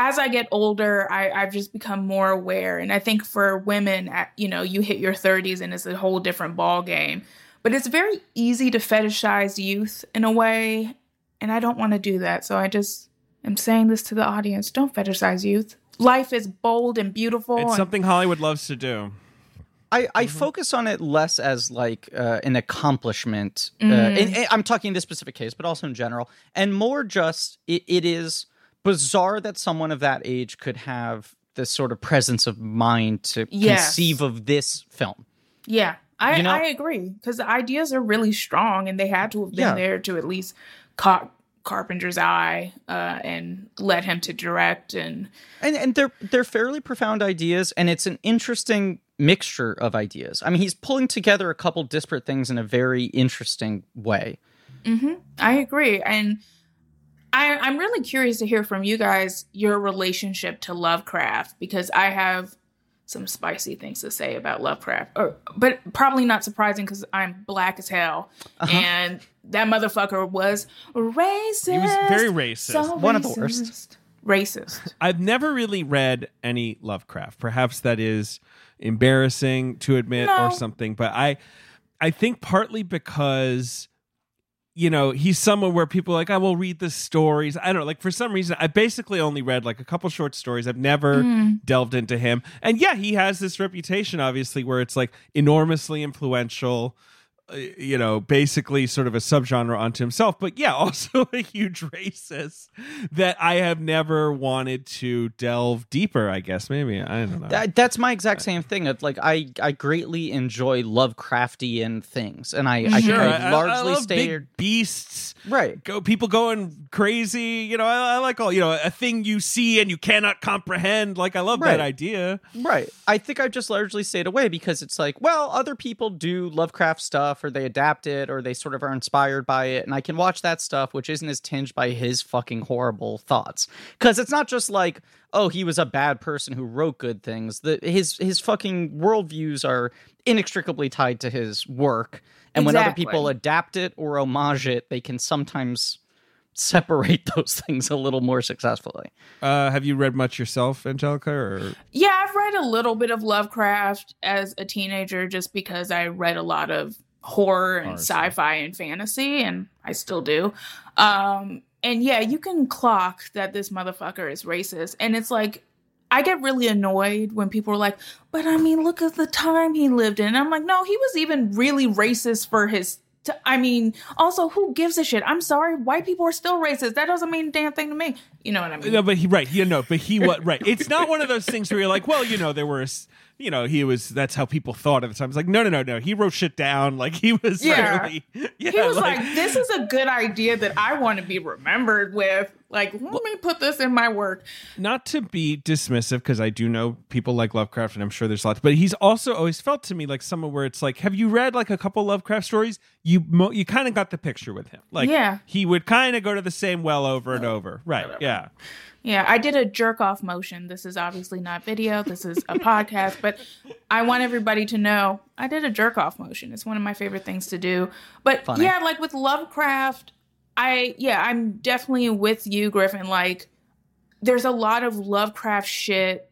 as I get older, I, I've just become more aware. And I think for women, at, you know, you hit your 30s and it's a whole different ball game. But it's very easy to fetishize youth in a way, and I don't want to do that. So I just am saying this to the audience: don't fetishize youth. Life is bold and beautiful. It's and- something Hollywood loves to do. I, I Mm-hmm. focus on it less as like uh, an accomplishment. Uh, Mm. and, and I'm talking this specific case, but also in general, and more just it, it is bizarre that someone of that age could have this sort of presence of mind to Yes. conceive of this film. Yeah, I, You know- I agree because the ideas are really strong and they had to have been Yeah. there to at least caught Carpenter's eye uh, and led him to direct. And and and they're they're fairly profound ideas and it's an interesting mixture of ideas i mean he's pulling together a couple disparate things in a very interesting way I agree. And I, I'm really curious to hear from you guys your relationship to Lovecraft because I have some spicy things to say about Lovecraft, or, but probably not surprising because I'm black as hell. Uh-huh. And that motherfucker was racist. He was very racist. So One of the worst. Racist. I've never really read any Lovecraft. Perhaps that is embarrassing to admit No. or something, but I I think partly because you know, he's someone where people are like, I will read the stories. I don't know. Like for some reason, I basically only read like a couple short stories. I've never mm. delved into him. And yeah, he has this reputation, obviously, where it's like enormously influential, Uh, you know, basically sort of a subgenre unto himself. But yeah, also a huge racist that I have never wanted to delve deeper, I guess. Maybe. I don't know. that, that's my exact same thing It's like i i greatly enjoy lovecraftian things and i i, Sure, I, I, I largely love stay beasts. right Go people going crazy. You know, I, I like all you know a thing you see and you cannot comprehend. Like I love Right. that idea. Right. I think I just largely stayed away because it's like, well, other people do Lovecraft stuff or they adapt it or they sort of are inspired by it. And I can watch that stuff, which isn't as tinged by his fucking horrible thoughts. Because it's not just like, oh, he was a bad person who wrote good things. The, his, his fucking worldviews are inextricably tied to his work. And when other people adapt it or homage it, they can sometimes separate those things a little more successfully. Uh, have you read much yourself, Angelica? Or Yeah, I've read a little bit of Lovecraft as a teenager just because I read a lot of horror and sci-fi and fantasy and I still do. Um and yeah, you can clock that this motherfucker is racist and it's like I get really annoyed when people are like, "But I mean, look at the time he lived in." And I'm like, "No, he was even really racist for his t- I mean, also, who gives a shit? I'm sorry, white people are still racist. That doesn't mean a damn thing to me. You know what I mean? no, but he right, you know, but he what right. It's not one of those things where you're like, well, you know, there were. s- You know, he was. That's how people thought at the time. It's like, no, no, no, no. He wrote shit down. Like he was. Yeah. really- yeah. he was like, "This is a good idea that I want to be remembered with." Like, let me put this in my work. not to be dismissive because I do know people like Lovecraft and I'm sure there's lots, but he's also always felt to me like someone where it's like, have you read like a couple Lovecraft stories? You mo- you kind of got the picture with him. Like, Yeah. he would kind of go to the same well over and over. Right? Yeah. Yeah, I did a jerk off motion. This is obviously not video. This is a podcast, but I want everybody to know I did a jerk off motion. It's one of my favorite things to do. But Funny. yeah, like with Lovecraft, I yeah, I'm definitely with you, Griffin. Like, there's a lot of Lovecraft shit,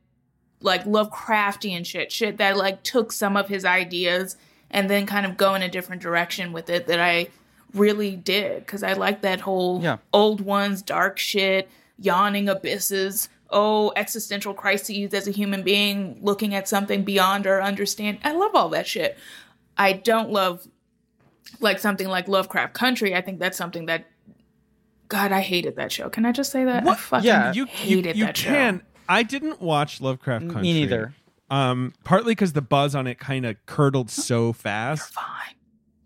like Lovecraftian shit, shit that like took some of his ideas and then kind of go in a different direction with it that I really did because I like that whole Yeah. old ones, dark shit, yawning abysses. Oh, existential crises as a human being, looking at something beyond our understand. I love all that shit. I don't love like something like Lovecraft Country. I think that's something that God, I hated that show. Can I just say that? I fucking Yeah. You you, hated you that can. I didn't watch Lovecraft Country. Me neither. Um, partly because the buzz on it kind of curdled so fast. show. Fine.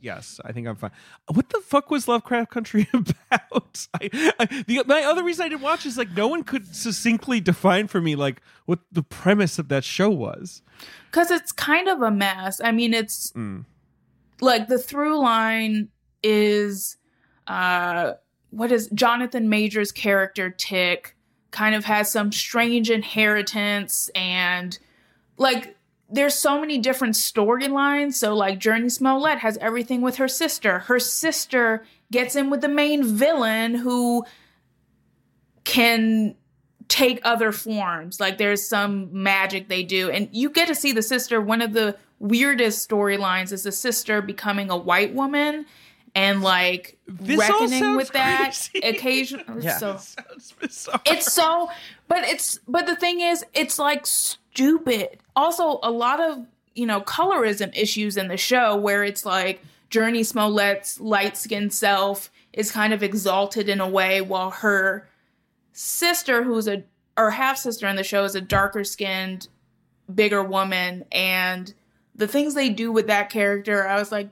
Yes, I think I'm fine. What the fuck was Lovecraft Country about? I, I, the my other reason I didn't watch is like no one could succinctly define for me like what the premise of that show was. Because it's kind of a mess. I mean, it's Mm. Like the through line is uh what is Jonathan Majors' character Tick kind of has some strange inheritance and like there's so many different storylines. So like Jurnee Smollett has everything with her sister. Her sister gets in with the main villain who can take other forms. Like there's some magic they do. And you get to see the sister. One of the weirdest storylines is the sister becoming a white woman and like This reckoning with that crazy. occasionally. Yeah. So it's so but it's but the thing is it's like stupid also a lot of you know colorism issues in the show where it's like Jurnee Smollett's light-skinned self is kind of exalted in a way while her sister who's a or half sister in the show is a darker skinned bigger woman and the things they do with that character i was like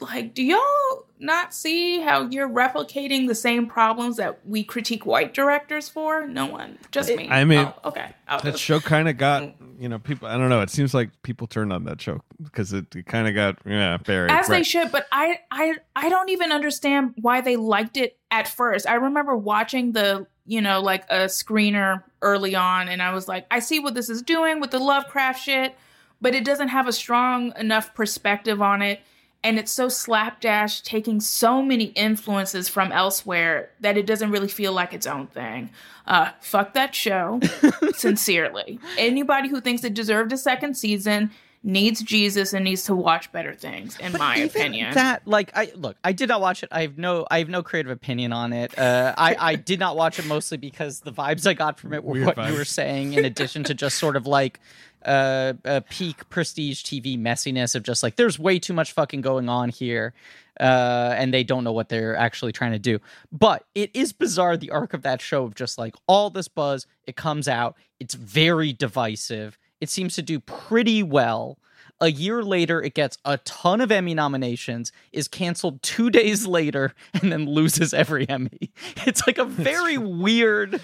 like do y'all not see how you're replicating the same problems that we critique white directors for no one just me I mean, Oh, okay I'll that just- show kind of got mm. you know people. I don't know. It seems like people turned on that show because it, it kind of got yeah buried. as they Right. should but i i i don't even understand why they liked it at first i remember watching the you know like a screener early on and i was like i see what this is doing with the lovecraft shit but it doesn't have a strong enough perspective on it and it's so slapdash taking so many influences from elsewhere that it doesn't really feel like its own thing uh fuck that show sincerely anybody who thinks it deserved a second season needs jesus and needs to watch better things in But my even opinion that like I look, I did not watch it. I have no, I have no creative opinion on it. Uh, I I did not watch it mostly because the vibes I got from it were Weird what vibes. you were saying. In addition to just sort of like uh, a peak prestige TV messiness of just like there's way too much fucking going on here. Uh, and they don't know what they're actually trying to do. But it is bizarre the arc of that show of just like all this buzz, it comes out, it's very divisive. It seems to do pretty well. A year later, it gets a ton of Emmy nominations, is canceled two days later, and then loses every Emmy. It's like a very weird,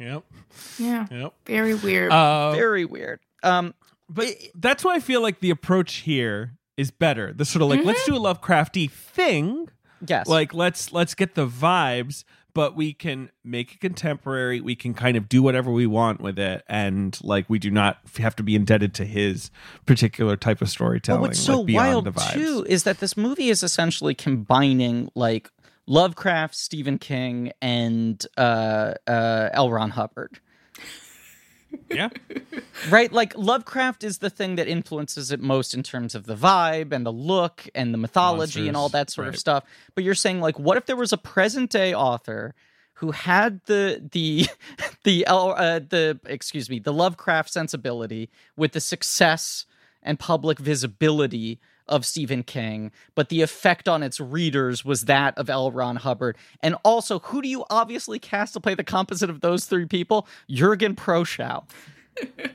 Yep. yeah Yep. very weird Uh, very weird. Um, but that's why I feel like the approach here is better. The sort of like let's do a Lovecrafty thing. yes, Like let's let's get the vibes, but we can make it contemporary. We can kind of do whatever we want with it, and like we do not have to be indebted to his particular type of storytelling. But what's so like, wild too is that this movie is essentially combining like Lovecraft, Stephen King, and uh, uh, L. Ron Hubbard. Yeah. Right? Like Lovecraft is the thing that influences it most in terms of the vibe and the look and the mythology and all that sort of stuff. But you're saying like what if there was a present day author who had the the the uh, the excuse me, the Lovecraft sensibility with the success and public visibility of Stephen King, but the effect on its readers was that of L. Ron Hubbard. And also, who do you obviously cast to play the composite of those three people? Jurgen Prochnow.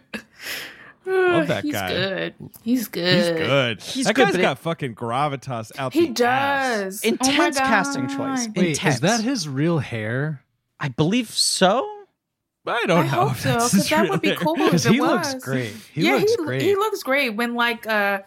Love that He's guy. good. He's good. He's good. He's that good, guy's but it- got fucking gravitas out He the ass. does. Oh Intense casting choice. Wait, Intense. is that his real hair? I believe so. I don't I know. hope if so because that would be cool. Because if it he looks was. great. He yeah, looks he, great. he looks great when like uh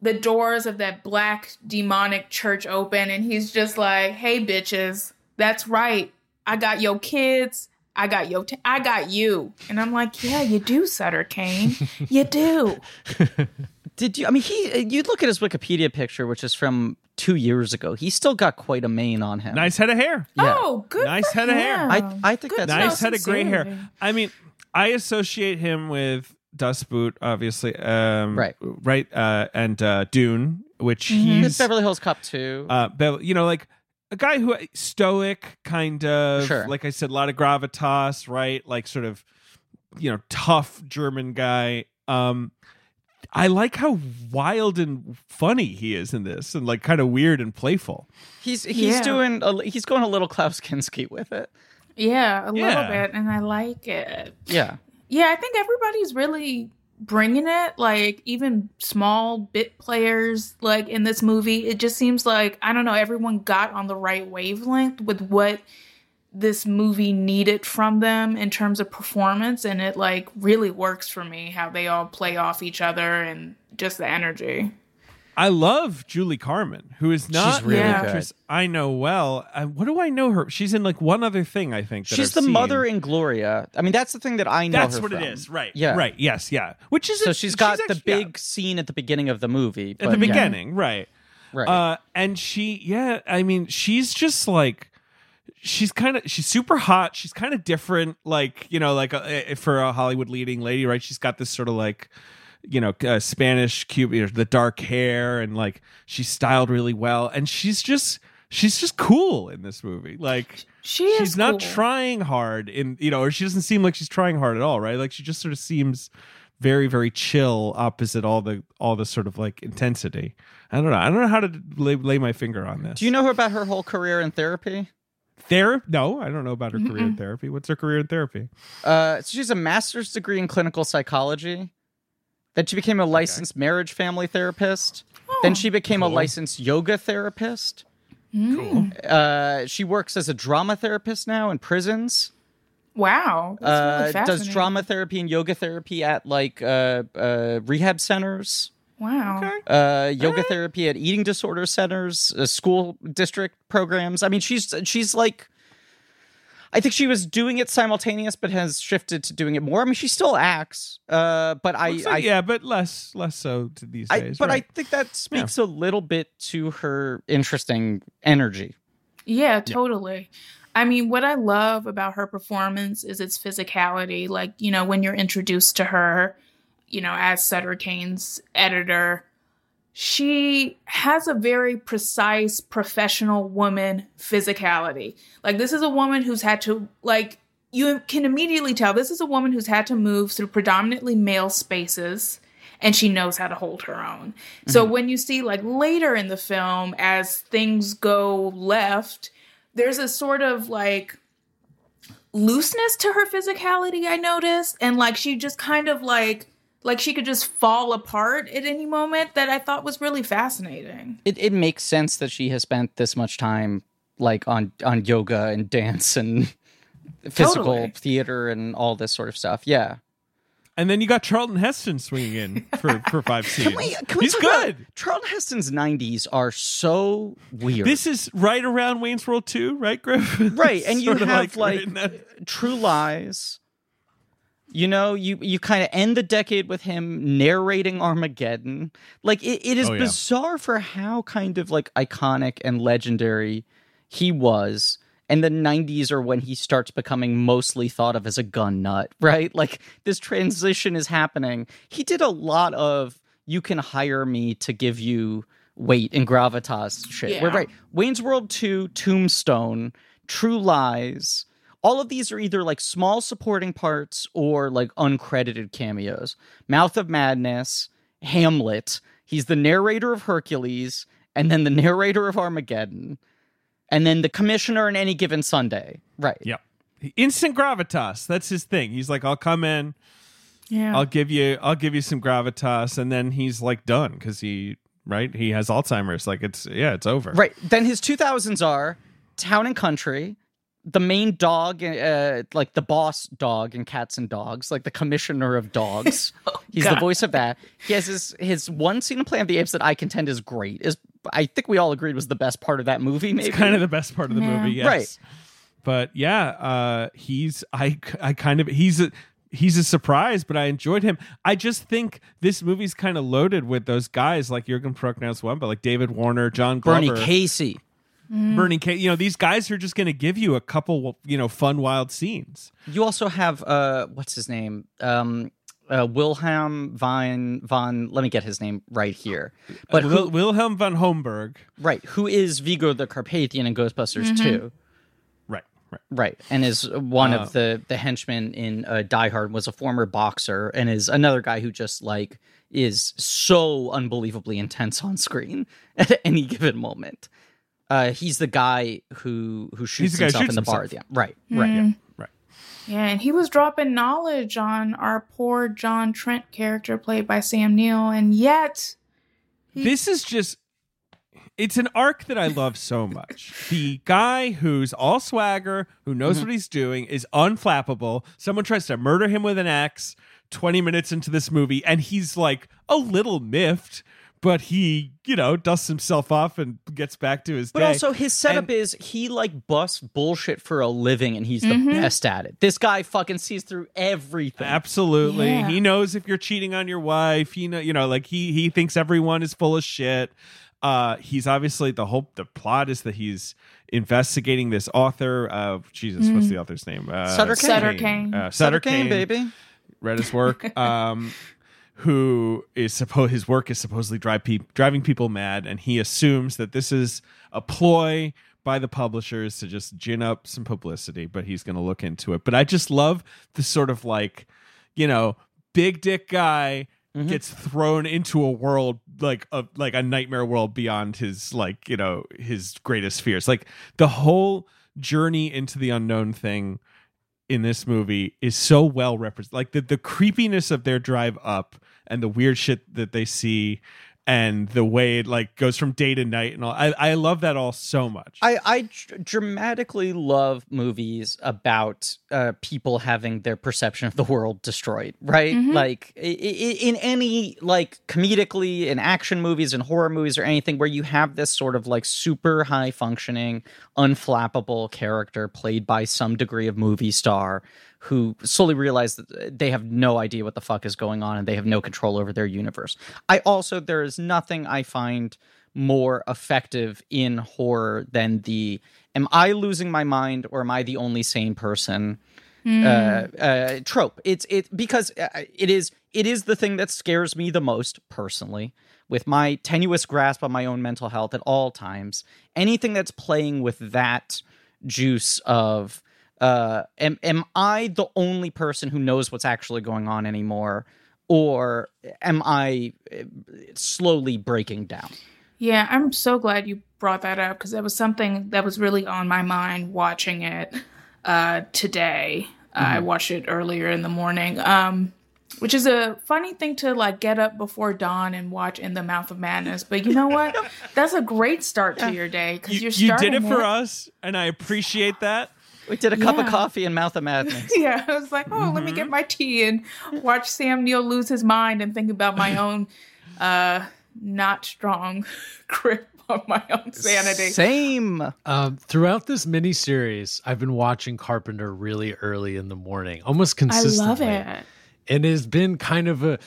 the doors of that black demonic church open and he's just like, "Hey bitches, that's right. I got your kids. I got your t- I got you." And I'm like, "Yeah, you do, Sutter Cane. you do." Did you? I mean, he. You look at his Wikipedia picture, which is from two years ago. He's still got quite a mane on him. Nice head of hair. Yeah. Oh, good. Nice for head of hair. I- I think Good that's nice head of gray hair. I mean, I associate him with Das Boot, obviously. Um, Right. Right. Uh, and uh, Dune, which Mhm. His he's, Beverly Hills Cop too. uh, Bev- you know, like a guy who stoic, kind of, Sure. like I said, a lot of gravitas, right? Like sort of, you know, tough German guy. Um, I like how wild and funny he is in this, and like kind of weird and playful. he's he's Yeah. doing. A, he's going a little Klaus Kinski with it. Yeah, a little bit, and I like it. Yeah. Yeah, I think everybody's really bringing it. Like even small bit players, like in this movie, it just seems like I don't know. Everyone got on the right wavelength with what this movie needed from them in terms of performance, and it like really works for me how they all play off each other and just the energy. I love Julie Carmen, who is not really an good. actress I know well. I, what do I know her? She's in like one other thing. I think that She's I've the seen. mother in Gloria. I mean, that's the thing that I know. That's what from. it is, right? Yeah. right. Yes, yeah. Which is So she's got the actually- yeah, big scene at the beginning of the movie. at but the yeah. beginning, right? right? Uh, and she, yeah, I mean, she's just like, she's kind of, she's super hot. She's kind of different, like you know, like uh, for a Hollywood leading lady, right? She's got this sort of like, you know, uh, Spanish Cuban, the dark hair, and like she's styled really well, and she's just, she's just cool in this movie, like. She is. she's not cool. trying hard in you know or she doesn't seem like she's trying hard at all right like she just sort of seems very very chill opposite all the all the sort of like intensity i don't know i don't know how to lay, lay my finger on this Do you know about her whole career in therapy? therapy no i don't know about her career in therapy what's her career in therapy Uh, so she's a master's degree in clinical psychology. Then she became a licensed marriage family therapist. Then she became a licensed yoga therapist. cool Uh, she works as a drama therapist now in prisons. Wow. That's Uh, really does drama therapy and yoga therapy at like uh, uh, rehab centers. Wow. okay Uh, yoga therapy at eating disorder centers, uh, school district programs. I mean, she's she's like, I think she was doing it simultaneous, but has shifted to doing it more. I mean, she still acts, uh, but I, Looks I yeah but less less so to these I, days but right. I think that speaks a little bit to her interesting energy. Yeah, totally. I mean, what I love about her performance is its physicality. Like, you know, when you're introduced to her, you know, as Sutter Cane's editor, she has a very precise professional woman physicality. Like, this is a woman who's had to, like, you can immediately tell this is a woman who's had to move through predominantly male spaces and she knows how to hold her own. So mm-hmm. when you see like later in the film as things go left, there's a sort of like looseness to her physicality I noticed and like she just kind of like like she could just fall apart at any moment that I thought was really fascinating. It it makes sense that she has spent this much time like on on yoga and dance and physical Totally. theater and all this sort of stuff. Yeah. and then you got charlton heston swinging in for for five scenes Can we, can we he's talk good about- Charlton Heston's 90s are so weird. this is right around Wayne's World 2, right, Griff? Right, and you have, right like, in that- True Lies. You know, you you kind of end the decade with him narrating Armageddon. Like it, it is Oh, yeah. bizarre for how kind of like iconic and legendary he was and the 90s are when he starts becoming mostly thought of as a gun nut, right? Like this transition is happening. He did a lot of you can hire me to give you weight and gravitas shit. Yeah. We're right. Wayne's World 2, Tombstone, True Lies. All of these are either like small supporting parts or like uncredited cameos. Mouth of Madness, Hamlet. He's the narrator of Hercules and then the narrator of Armageddon and then the commissioner on any given Sunday. Right. Yep. Instant gravitas. That's his thing. He's like, I'll come in, Yeah. I'll give you, I'll give you some gravitas, and then he's like done because he, right? He has Alzheimer's. Like it's, yeah, it's over. Right. Then his 2000s are Town and Country, the main dog, uh, like the boss dog in Cats and Dogs, like the commissioner of dogs. He's the voice of that. He has his his one scene in Planet of the Apes that I contend is great. Is I think we all agreed was the best part of that movie. Maybe It's kind of the best part of the Yeah. movie. Yes. Right. But yeah, uh, he's I I kind of he's a he's a surprise, but I enjoyed him. I just think this movie's kind of loaded with those guys like Jurgen Prochnow but like David Warner, John Glover, Bernie Casey. Bernie K. You know, these guys are just going to give you a couple, you know, fun, wild scenes. You also have uh, what's his name? Um, uh, Wilhelm von von. Let me get his name right here. But who, Wil- Wilhelm von Homburg, right? Who is Vigo the Carpathian in Ghostbusters Two? right, right. Right, and is one Uh, of the the henchmen in uh, Die Hard was a former boxer, and is another guy who just like is so unbelievably intense on screen at any given moment. Uh, he's the guy who who shoots guy himself shoots in the bar. himself. Yeah, right, right. Mm. Right. Yeah, and he was dropping knowledge on our poor John Trent character played by Sam Neill, and yet This is just it's an arc that I love so much. The guy who's all swagger, who knows Mm-hmm. what he's doing, is unflappable. Someone tries to murder him with an axe 20 minutes into this movie, and he's like a little miffed, but he, you know, dusts himself off and gets back to his But day. also, his setup And- is he like busts bullshit for a living, and he's the best at it. This guy fucking sees through everything. Absolutely. Yeah. He knows if you're cheating on your wife, he know, you know, like he he thinks everyone is full of shit. Uh he's obviously the whole the plot is that he's investigating this author of Jesus, what's the author's name? Uh Sutter Cane. Sutter Cane. Uh, Sutter Sutter Cane, Cane, baby. read his work. Um who is supposed his work is supposedly drive pe- driving people mad and he assumes that this is a ploy by the publishers to just gin up some publicity but he's going to look into it but i just love the sort of like you know big dick guy mm-hmm. gets thrown into a world like a like a nightmare world beyond his like you know his greatest fears like the whole journey into the unknown thing in this movie is so well represented. Like the, the creepiness of their drive up and the weird shit that they see and the way it like goes from day to night and all. I, I love that all so much. I, I dr- dramatically love movies about uh, people having their perception of the world destroyed, right? Like i- i- in any like comedically in action movies and horror movies or anything where you have this sort of like super high functioning, unflappable character played by some degree of movie star who slowly realize that they have no idea what the fuck is going on and they have no control over their universe. I also there is nothing I find more effective in horror than the am I losing my mind or am I the only sane person uh, uh, trope. It's it because uh, it is it is the thing that scares me the most personally. With my tenuous grasp on my own mental health at all times, anything that's playing with that juice of uh, am am I the only person who knows what's actually going on anymore, or am I uh, slowly breaking down? Yeah, I'm so glad you brought that up because that was something that was really on my mind watching it uh, today. Uh, I watched it earlier in the morning, um, which is a funny thing to like get up before dawn and watch In the Mouth of Madness. But you know what? That's a great start to your day because you, you're you starting did it for us, and I appreciate that. We did a cup of coffee and mouth of madness. Yeah, I was like, oh, let me get my tea and watch Sam Neill lose his mind and think about my own uh, not strong grip on my own sanity. Same. Um, throughout this miniseries, I've been watching Carpenter really early in the morning, almost consistently. I love it. And it's been kind of a,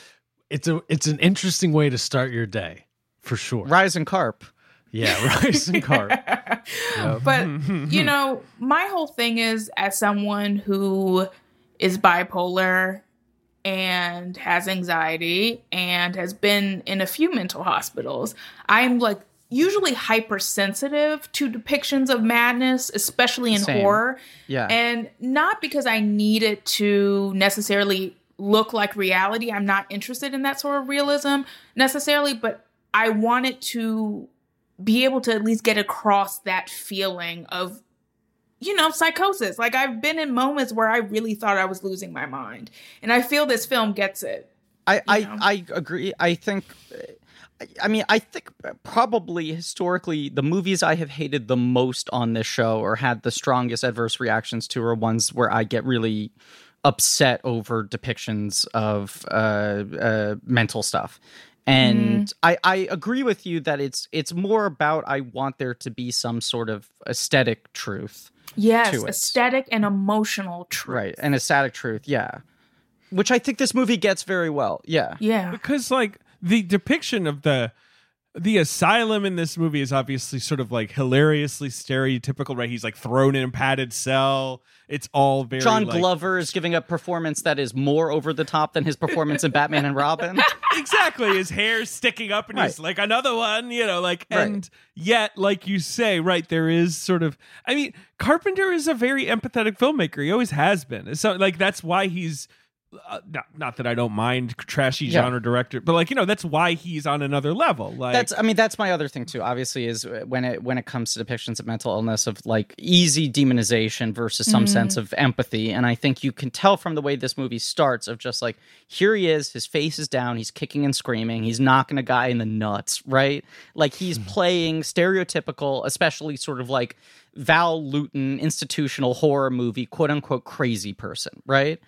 it's a, it's an interesting way to start your day, for sure. Rise and carp. Yeah, Rice and Carp. but you know, my whole thing is as someone who is bipolar and has anxiety and has been in a few mental hospitals, I'm like usually hypersensitive to depictions of madness, especially in Same. horror. Yeah. And not because I need it to necessarily look like reality. I'm not interested in that sort of realism necessarily, but I want it to be able to at least get across that feeling of you know psychosis like i've been in moments where i really thought i was losing my mind and i feel this film gets it I, I, know? I agree. I think, I- I mean, I think probably historically the movies I have hated the most on this show or had the strongest adverse reactions to are ones where I get really upset over depictions of uh, uh, mental stuff. And mm-hmm. I, I agree with you that it's it's more about I want there to be some sort of aesthetic truth. yes To it. aesthetic and emotional truth Right. and aesthetic truth, yeah. Which I think this movie gets very well. Yeah. yeah because like the depiction of the the asylum in this movie is obviously sort of like hilariously stereotypical right? He's like thrown in a padded cell. It's all very John like- Glover is giving a performance that is more over the top than his performance in Batman and Robin. exactly. His hair's sticking up and he's like another one you know like Right. and yet like you say right there is sort of i mean carpenter is a very empathetic filmmaker. He always has been. So like that's why he's uh, not, not that I don't mind trashy Yeah. genre director, but like you know that's why he's on another level. Like That's I mean that's my other thing too. Obviously, is uh, when it when it comes to depictions of mental illness of like easy demonization versus some mm-hmm. sense of empathy, and I think you can tell from the way this movie starts of just like here he is, his face is down, he's kicking and screaming, he's knocking a guy in the nuts, right? Like he's mm-hmm. playing stereotypical, especially sort of like Val Lewton institutional horror movie, quote unquote crazy person, right?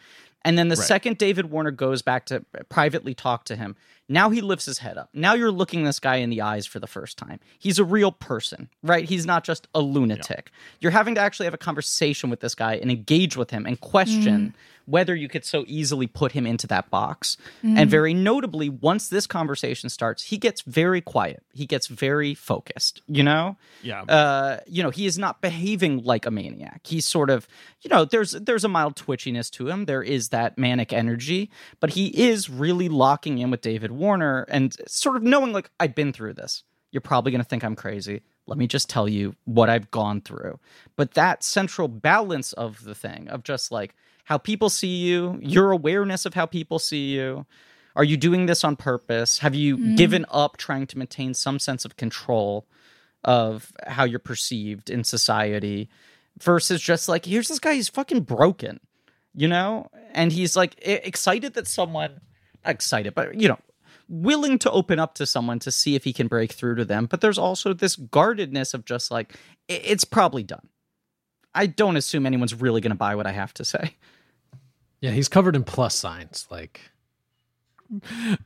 And then the second David Warner goes back to privately talk to him, now he lifts his head up. Now you're looking this guy in the eyes for the first time. He's a real person, right? He's not just a lunatic. You're having to actually have a conversation with this guy and engage with him and question whether you could so easily put him into that box. And very notably, once this conversation starts, he gets very quiet. He gets very focused, you know? yeah, uh, you know, he is not behaving like a maniac. He's sort of, you know, there's there's a mild twitchiness to him. There is that manic energy, but he is really locking in with David Warner and sort of knowing like I've been through this. You're probably going to think I'm crazy. Let me just tell you what I've gone through. But that central balance of the thing of just like how people see you, your awareness of how people see you, are you doing this on purpose? Have you mm-hmm. given up trying to maintain some sense of control? of how you're perceived in society versus just like here's this guy he's fucking broken you know and he's like excited that someone excited but you know willing to open up to someone to see if he can break through to them but there's also this guardedness of just like it's probably done i don't assume anyone's really going to buy what i have to say Yeah, he's covered in plus signs. Like,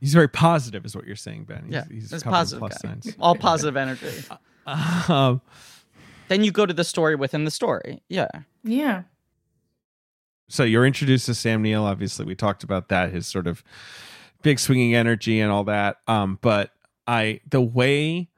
he's very positive, is what you're saying, Ben. He's, yeah he's it's covered in positive plus guy. signs. all positive energy Um, then you go to the story within the story yeah yeah so you're introduced to Sam Neill. Obviously, we talked about that, his sort of big swinging energy and all that. Um, but I the way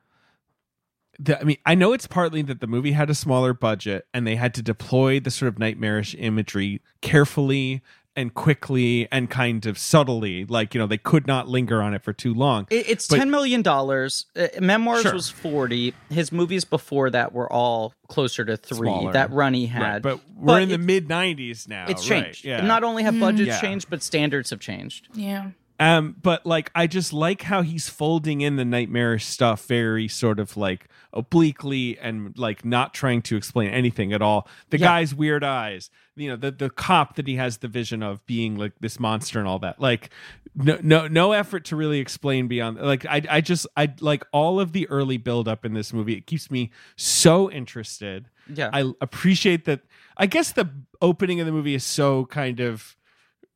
the, I mean, I know it's partly that the movie had a smaller budget and they had to deploy the sort of nightmarish imagery carefully and quickly and kind of subtly. Like, you know, they could not linger on it for too long. It, it's But- ten million dollars. Uh, Memoirs Sure. was forty. His movies before that were all closer to three. Smaller. That run he Right, had, but we're But in the mid 90s now. it's right, changed. yeah. Not only have budgets Yeah. changed, but standards have changed. yeah Um, but like I just like how he's folding in the nightmarish stuff very sort of like obliquely and like not trying to explain anything at all. The Yeah. guy's weird eyes, you know, the the cop that he has the vision of being like this monster and all that. Like no no no effort to really explain beyond like I I just I like all of the early build up in this movie. It keeps me so interested. Yeah, I appreciate that. I guess the opening of the movie is so kind of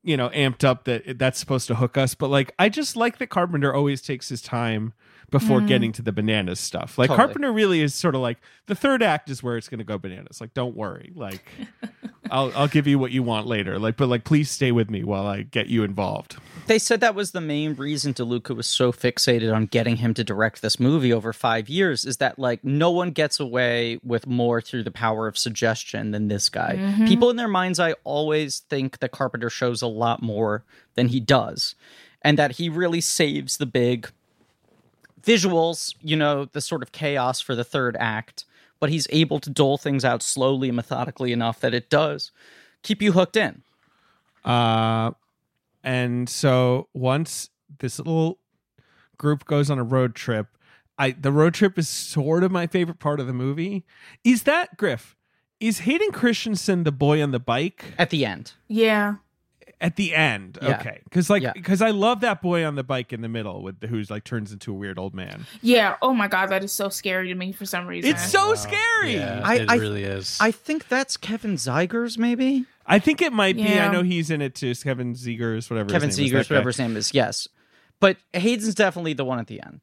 you know amped up that that's supposed to hook us. But like i just like that carpenter always takes his time before mm. getting to the bananas stuff. Like Totally. Carpenter really is sort of like the third act is where it's going to go bananas. Like don't worry. Like I'll I'll give you what you want later. Like but like please stay with me while I get you involved. They said that was the main reason DeLuca was so fixated on getting him to direct this movie over five years is that like no one gets away with more through the power of suggestion than this guy. Mm-hmm. People in their mind's I always think that Carpenter shows a lot more than he does, and that he really saves the big visuals, you know, the sort of chaos for the third act, but he's able to dole things out slowly and methodically enough that it does keep you hooked in. Uh, and so once this little group goes on a road trip, I the road trip is sort of my favorite part of the movie. Is that Griff? Is Hayden Christensen the boy on the bike At the end. Yeah. At the end? Yeah. Okay, because like Yeah. because I love that boy on the bike in the middle with the, who's like turns into a weird old man. Yeah. Oh my god, that is so scary to me for some reason. It's so scary. Yeah, I- it I- really is. I think that's Kevin Zegers, maybe I think it might be. I know he's in it too. It's Kevin Zegers, whatever. Kevin his name is, Zegers, that guy. whatever his name is. Yes, but Hayden's definitely the one at the end.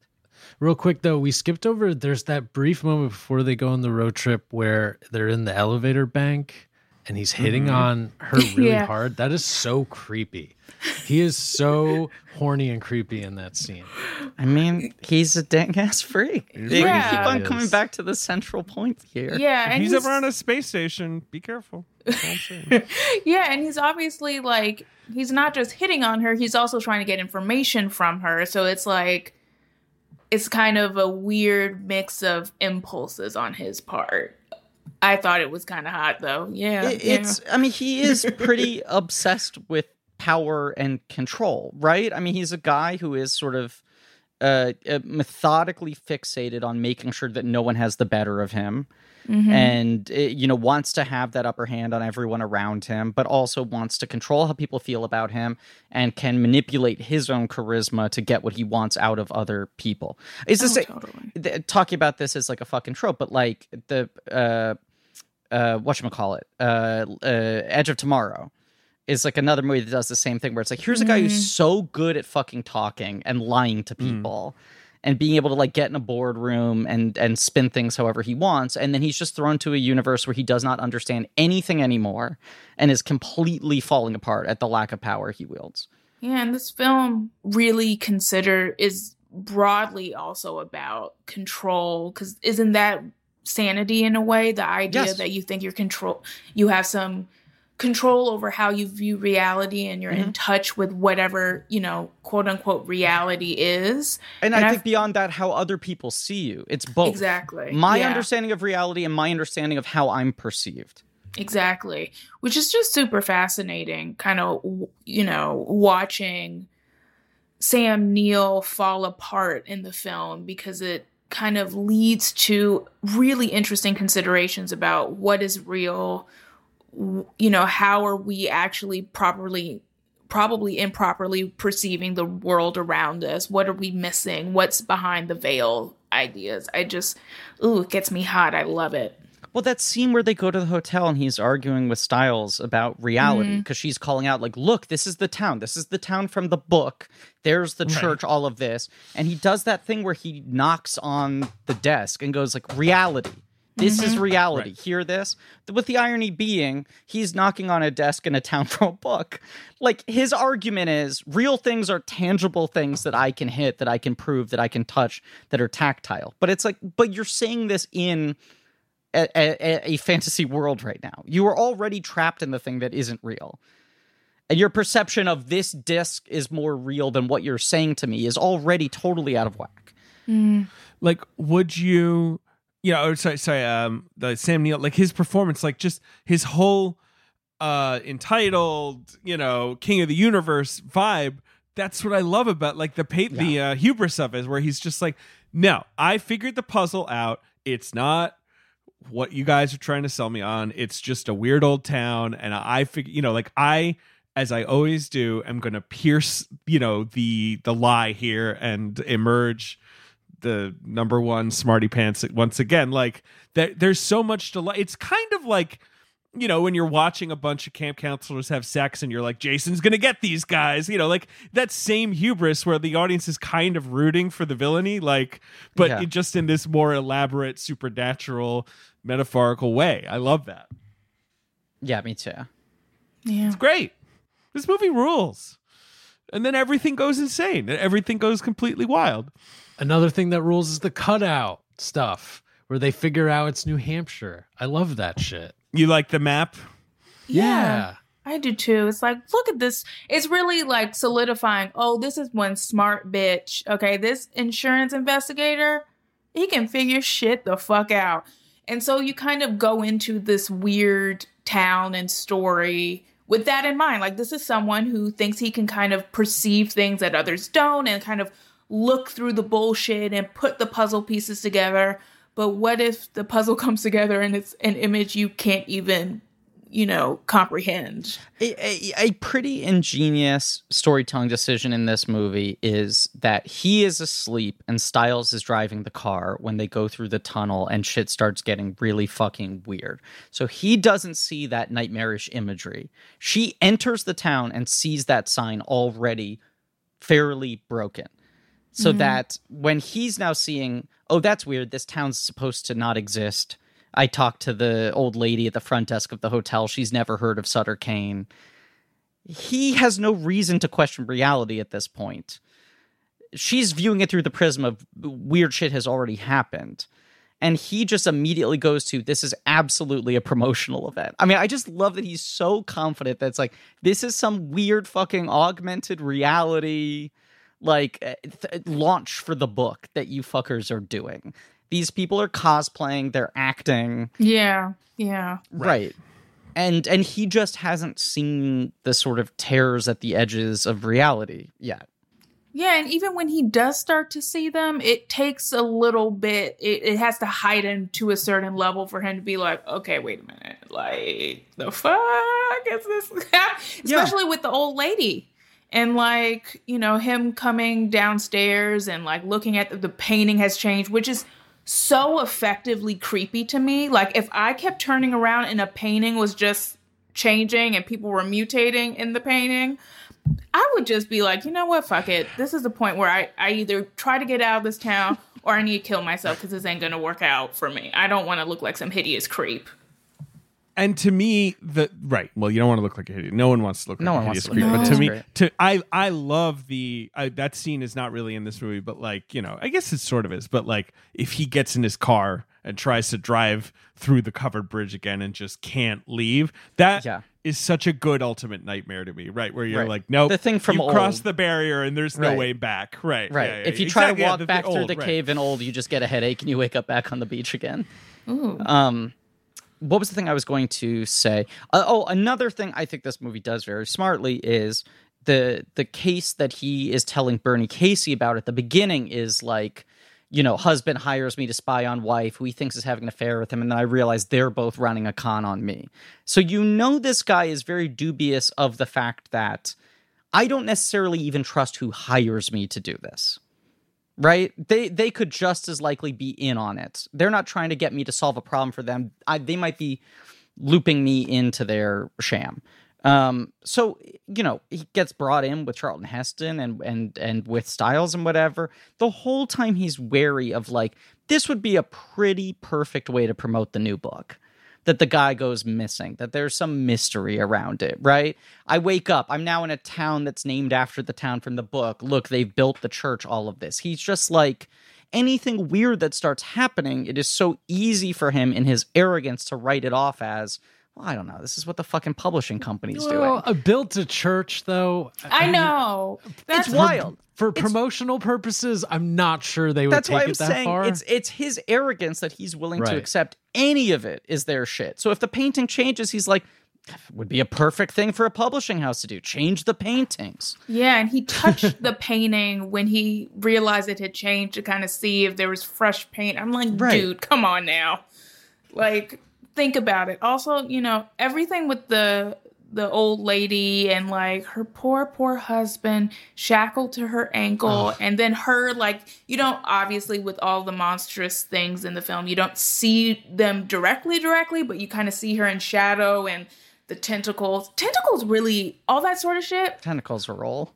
Real quick though, we skipped over. There's that brief moment before they go on the road trip where they're in the elevator bank and he's hitting Mm-hmm. on her really Yeah. hard. That is so creepy. He is so horny and creepy in that scene. I mean, he's a dang ass freak. They Yeah. keep on coming back to the central point here. Yeah, If and he's ever on a space station, be careful. That's all I'm saying. Yeah, and he's obviously like he's not just hitting on her, he's also trying to get information from her. So it's like it's kind of a weird mix of impulses on his part. I thought it was kind of hot though. Yeah. It- yeah. it's. I mean, he is pretty obsessed with power and control, right? I mean, he's a guy who is sort of uh, uh, methodically fixated on making sure that no one has the better of him. and uh, you know wants to have that upper hand on everyone around him but also wants to control how people feel about him and can manipulate his own charisma to get what he wants out of other people is this Oh, a- totally. talking about this as like a fucking trope but like the uh uh whatchamacallit uh uh edge of tomorrow is like another movie that does the same thing where it's like here's a guy who's so good at fucking talking and lying to people and being able to like get in a boardroom and and spin things however he wants and then he's just thrown to a universe where he does not understand anything anymore and is completely falling apart at the lack of power he wields. Yeah, and this film really consider is broadly also about control because isn't that sanity in a way the idea Yes. that you think you're control you have some control over how you view reality and you're in mm-hmm. touch with whatever you know quote unquote reality is and, And i I've- think beyond that how other people see you it's both exactly my Yeah. understanding of reality and my understanding of how i'm perceived Exactly. Which is just super fascinating, kind of, you know, watching Sam Neill fall apart in the film because it kind of leads to really interesting considerations about what is real, you know, how are we actually properly probably improperly perceiving the world around us? What are we missing? What's behind the veil ideas? I just ooh it gets me hot. I love it. Well, that scene where they go to the hotel and he's arguing with Styles about reality mm-hmm. because she's calling out, like, look, this is the town. This is the town from the book. There's the church, all of this. And he does that thing where he knocks on the desk and goes, like, reality. This is mm-hmm. reality. Hear this? With the irony being, he's knocking on a desk in a town for a book. Like, his argument is real things are tangible things that I can hit, that I can prove, that I can touch, that are tactile. But it's like, but you're saying this in a, a, a fantasy world right now. You are already trapped in the thing that isn't real. And your perception of this disc is more real than what you're saying to me is already totally out of whack. like would you you know or sorry sorry um the sam neill like his performance like just his whole uh entitled you know king of the universe vibe that's what i love about like the pa- the uh hubris of it where he's just like no i figured the puzzle out. It's not what you guys are trying to sell me on. It's just a weird old town and i figure you know like i as i always do am gonna pierce you know the the lie here and emerge the number one smarty pants once again like there, there's so much delight it's kind of like you know, when you're watching a bunch of camp counselors have sex and you're like, Jason's going to get these guys, you know, like that same hubris where the audience is kind of rooting for the villainy, like, but Yeah. just in this more elaborate, supernatural, metaphorical way. I love that. Yeah, me too. Yeah. It's great. This movie rules. And then everything goes insane. And Everything goes completely wild. Another thing that rules is the cutout stuff where they figure out it's New Hampshire. I love that shit. You like the map? Yeah. I do too. It's like, look at this. It's really like solidifying. Oh, this is one smart bitch. Okay, this insurance investigator, he can figure shit the fuck out. And so you kind of go into this weird town and story with that in mind. Like, this is someone who thinks he can kind of perceive things that others don't and kind of look through the bullshit and put the puzzle pieces together. But what if the puzzle comes together and it's an image you can't even, you know, comprehend? A, a, a pretty ingenious storytelling decision in this movie is that he is asleep and Styles is driving the car when they go through the tunnel and shit starts getting really fucking weird. So he doesn't see that nightmarish imagery. She enters the town and sees that sign already fairly broken. So mm-hmm. that when he's now seeing, oh, that's weird, this town's supposed to not exist. I talked to the old lady at the front desk of the hotel. She's never heard of Sutter Cane. He has no reason to question reality at this point. She's viewing it through the prism of weird shit has already happened. And he just immediately goes to this is absolutely a promotional event. I mean, I just love that he's so confident that it's like this is some weird fucking augmented reality like uh, th- launch for the book that you fuckers are doing. These people are cosplaying, they're acting, Yeah, yeah. right. And and he just hasn't seen the sort of tears at the edges of reality yet. Yeah, and even when he does start to see them, it takes a little bit, it, it has to heighten to a certain level for him to be like, okay, wait a minute. Like, the fuck is this? Especially with the old lady. And like, you know, him coming downstairs and like looking at the, the painting has changed, which is so effectively creepy to me. Like, if I kept turning around and a painting was just changing and people were mutating in the painting, I would just be like, you know what, fuck it. This is the point where I, I either try to get out of this town or I need to kill myself because this ain't gonna work out for me. I don't want to look like some hideous creep. And to me the right well you don't want to look like a hideous no one wants to look like No a one wants hideous to creep look but to me to i i love the I, that scene is not really in this movie but like you know i guess it sort of is but like if he gets in his car and tries to drive through the covered bridge again and just can't leave that is Yeah. such a good ultimate nightmare to me right where you're Right. like no The thing from you cross the barrier and there's no Right. way back right Right. yeah, yeah, if you try Exactly, to yeah, walk the- back through old, the right. cave in old, you just get a headache and you wake up back on the beach again. Ooh. Um, what was the thing I was going to say? Uh, oh, another thing I think this movie does very smartly is the the case that he is telling Bernie Casey about at the beginning is like, you know, husband hires me to spy on wife who he thinks is having an affair with him, and then I realize they're both running a con on me. So you know this guy is very dubious of the fact that I don't necessarily even trust who hires me to do this right? They they could just as likely be in on it. They're not trying to get me to solve a problem for them. I, they might be looping me into their sham. Um so you know he gets brought in with charlton heston and and and with styles and whatever. The whole time he's wary of like this would be a pretty perfect way to promote the new book that the guy goes missing, that there's some mystery around it, right? I wake up, I'm now in a town that's named after the town from the book. Look, they've built the church, all of this. He's just like anything weird that starts happening, it is so easy for him in his arrogance to write it off as, well, I don't know, this is what the fucking publishing company's Well, doing. a built a church though. I know. That's It's wild. For promotional purposes, I'm not sure they would That's take why I'm that saying far. it's it's his arrogance that he's willing to accept any of it is their shit. So if the painting changes, he's like, would be a perfect thing for a publishing house to do. Change the paintings. Yeah, and he touched the painting when he realized it had changed to kind of see if there was fresh paint. I'm like, Right. dude, come on now. Like, think about it. Also, you know, everything with the the old lady and like her poor poor husband shackled to her ankle and then her like you don't obviously with all the monstrous things in the film you don't see them directly directly but you kind of see her in shadow and the tentacles tentacles really all that sort of shit Tentacles roll.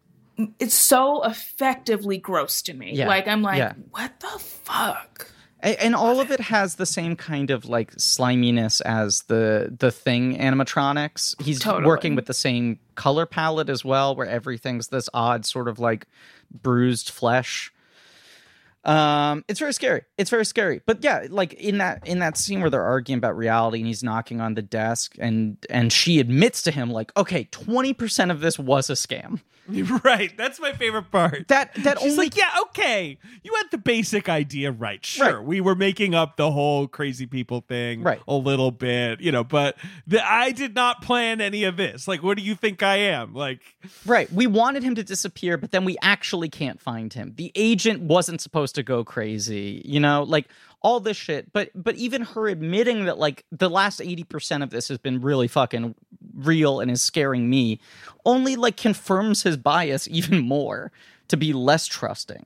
it's so effectively gross to me Yeah, like i'm like yeah. what the fuck and all of it. has the same kind of like sliminess as the the thing animatronics. He's Totally. working with the same color palette as well where everything's this odd sort of like bruised flesh. Um it's very scary. It's very scary. But yeah like in that in that scene where they're arguing about reality and he's knocking on the desk and and she admits to him like okay 20% of this was a scam right. That's my favorite part. that that She's only like, yeah, okay. You had the basic idea right. Sure. Right. We were making up the whole crazy people thing Right. a little bit, you know, but the, I did not plan any of this. Like, what do you think I am? Like, Right. We wanted him to disappear, but then we actually can't find him. The agent wasn't supposed to go crazy, you know, like all this shit. But but even her admitting that like the last 80% of this has been really fucking real and is scaring me only like confirms his bias even more to be less trusting.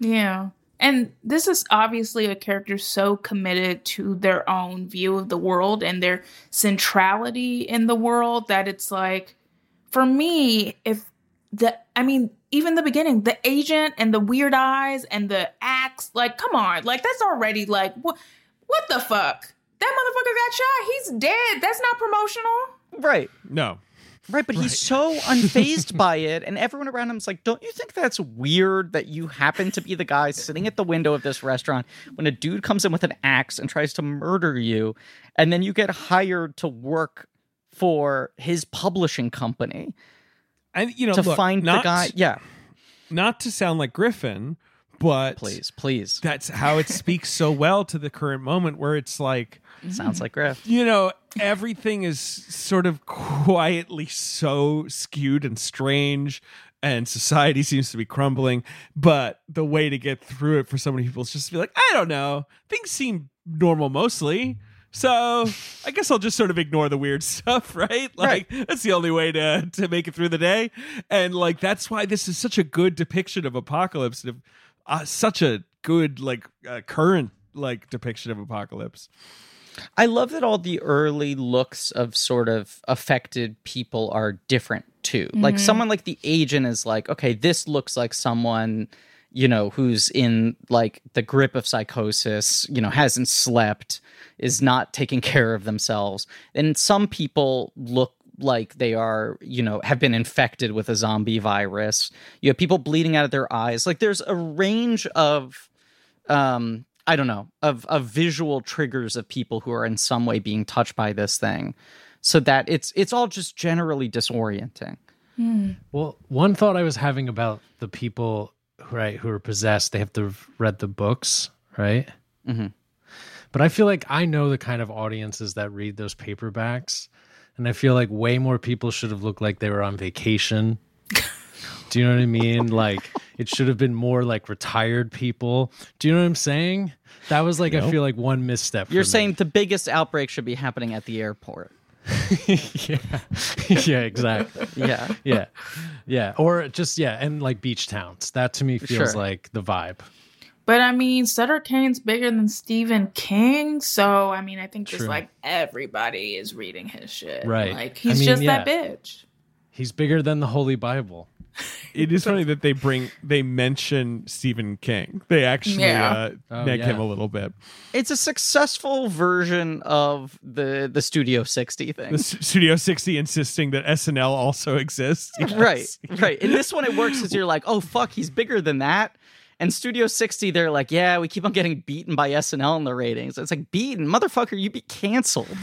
Yeah. And this is obviously a character so committed to their own view of the world and their centrality in the world that it's like, for me, if the, I mean, even the beginning, the agent and the weird eyes and the axe, like, come on, like, that's already like, what, what the fuck? That motherfucker got shot. He's dead. That's not promotional. Right. no. Right, but he's so unfazed by it, and everyone around him's like, "Don't you think that's weird that you happen to be the guy sitting at the window of this restaurant when a dude comes in with an axe and tries to murder you, and then you get hired to work for his publishing company And, you know, to look, find not, the guy?" Yeah, Not to sound like Griffin, but please, please. that's how it speaks so well to the current moment where it's like, Sounds like Griff. you know, everything is sort of quietly so skewed and strange, and society seems to be crumbling. But the way to get through it for so many people is just to be like, I don't know, things seem normal mostly. So I guess I'll just sort of ignore the weird stuff, right? Like that's the only way to to make it through the day, and like that's why this is such a good depiction of apocalypse, and of, uh, such a good like uh, current like depiction of apocalypse. I love that all the early looks of sort of affected people are different too. Like someone like the agent is like, okay, this looks like someone, you know, who's in like the grip of psychosis, you know, hasn't slept, is not taking care of themselves. And some people look like they are, you know, have been infected with a zombie virus. You have people bleeding out of their eyes. Like there's a range of um I don't know of of visual triggers of people who are in some way being touched by this thing, so that it's it's all just generally disorienting. Well, one thought I was having about the people, right, who are possessed, they have to have read the books, right? Mhm. But I feel like I know the kind of audiences that read those paperbacks, and I feel like way more people should have looked like they were on vacation. Do you know what I mean? Like it should have been more like retired people. Do you know what I'm saying? That was like I feel like one misstep. You're me. saying the biggest outbreak should be happening at the airport. yeah, yeah, exactly. Yeah, yeah yeah or just yeah and like beach towns that to me feels Sure. like the vibe But I mean, Sutter Cane's bigger than Stephen King, so I mean, I think just like everybody is reading his shit. Right. Like I he's mean, just yeah. that bitch. he's bigger than the holy bible It is funny that they bring they mention Stephen King. They actually Yeah. uh, Oh, neg yeah. him a little bit. it's a successful version of the the Studio 60 thing. The S- Studio 60 insisting that SNL also exists. Yes. Right, right. In this one, it works because you're like, oh fuck, he's bigger than that. And Studio 60, they're like, yeah, we keep on getting beaten by SNL in the ratings. It's like, beaten, motherfucker, you'd be canceled.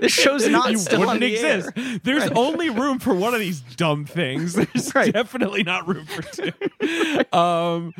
This show's not You still wouldn't the exist. air. There's Right. only room for one of these dumb things. There's Right. definitely not room for two. um,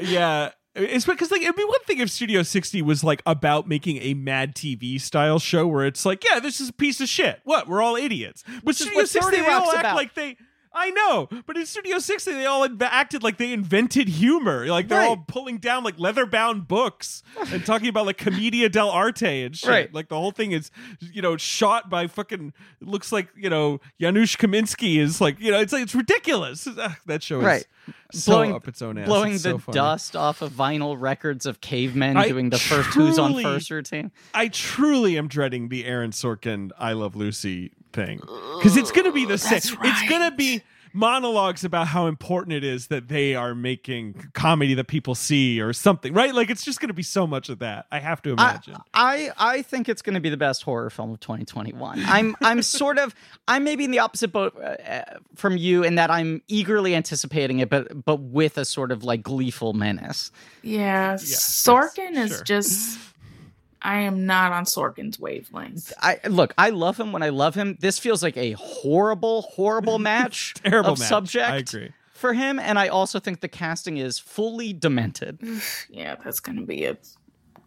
yeah. It's because like it'd be one thing if Studio 60 was like about making a Mad TV style show where it's like, yeah, this is a piece of shit. What? We're all idiots. But Studio what 60 30 they all act about. like they I know, but in Studio 60, they all inv- acted like they invented humor. Like they're all pulling down like leather bound books and talking about like commedia dell'arte and shit. Right. Like the whole thing is, you know, shot by fucking, it looks like, you know, Janusz Kaminski is like, you know, it's like, it's ridiculous. Ugh, that show is Right. so blowing up its own ass. blowing It's the so dust off of vinyl records of cavemen I doing the first Who's on First routine. I truly am dreading the Aaron Sorkin I Love Lucy thing because it's going to be the same. that's It's going to be monologues about how important it is that they are making comedy that people see or something, right? Like it's just going to be so much of that. I have to imagine. I I think it's going to be the best horror film of 2021. I'm I'm sort of I'm maybe in the opposite boat uh, uh, from you in that I'm eagerly anticipating it, but but with a sort of like gleeful menace. Yeah, yes, Sorkin is sure. just. I am not on Sorkin's wavelength. I look, I love him when I love him. This feels like a horrible, horrible match Terrible of match. subject. I agree. For him, and I also think the casting is fully demented. Yeah, that's gonna be a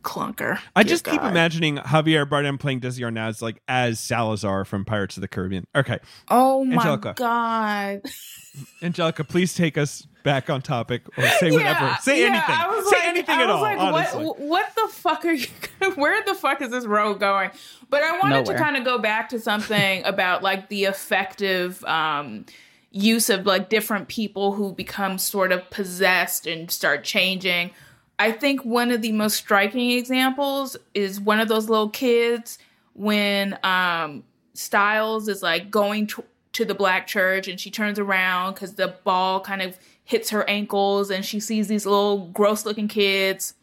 clunker. I Dear just keep imagining Javier Bardem playing Desi Arnaz like as Salazar from Pirates of the Caribbean. Okay, Oh my Angelica. god! Angelica, please take us back on topic or say whatever. Say yeah, anything. I was say like- anything I at was all. like, honestly. What, what the fuck are you? Where the fuck is this road going? But I wanted Nowhere. to kind of go back to something about like the effective um, use of like different people who become sort of possessed and start changing. I think one of the most striking examples is one of those little kids when um, Styles is like going to, to the black church and she turns around because the ball kind of hits her ankles and she sees these little gross looking kids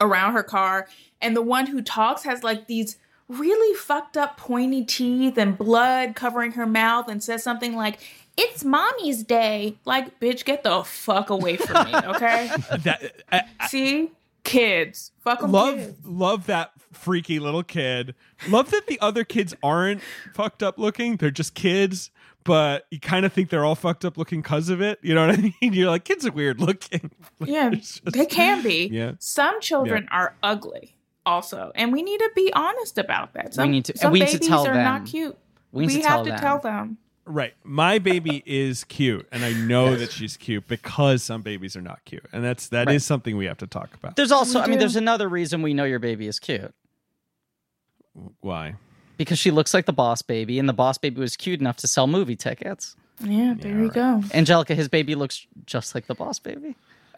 around her car. And the one who talks has like these really fucked up pointy teeth and blood covering her mouth and says something like, It's mommy's day. Like, bitch, get the fuck away from me, okay? that, I, See? Kids. Fuck 'em love kids. love that freaky little kid. Love that the other kids aren't fucked up looking. They're just kids, but you kind of think they're all fucked up looking because of it. You know what I mean? You're like, kids are weird looking. Yeah, just- they can be. Yeah. Some children are ugly also. And we need to be honest about that. Some, need to- some we need to babies tell are them. not cute. We We, need to have tell to them. tell them. Right. My baby is cute, and I know that she's cute because some babies are not cute, and that's that is Right. something we have to talk about. There's also, I mean, there's another reason we know your baby is cute Why? because she looks like the boss baby, and the boss baby was cute enough to sell movie tickets. Yeah, there you right. go. Angelica, his baby looks just like the boss baby.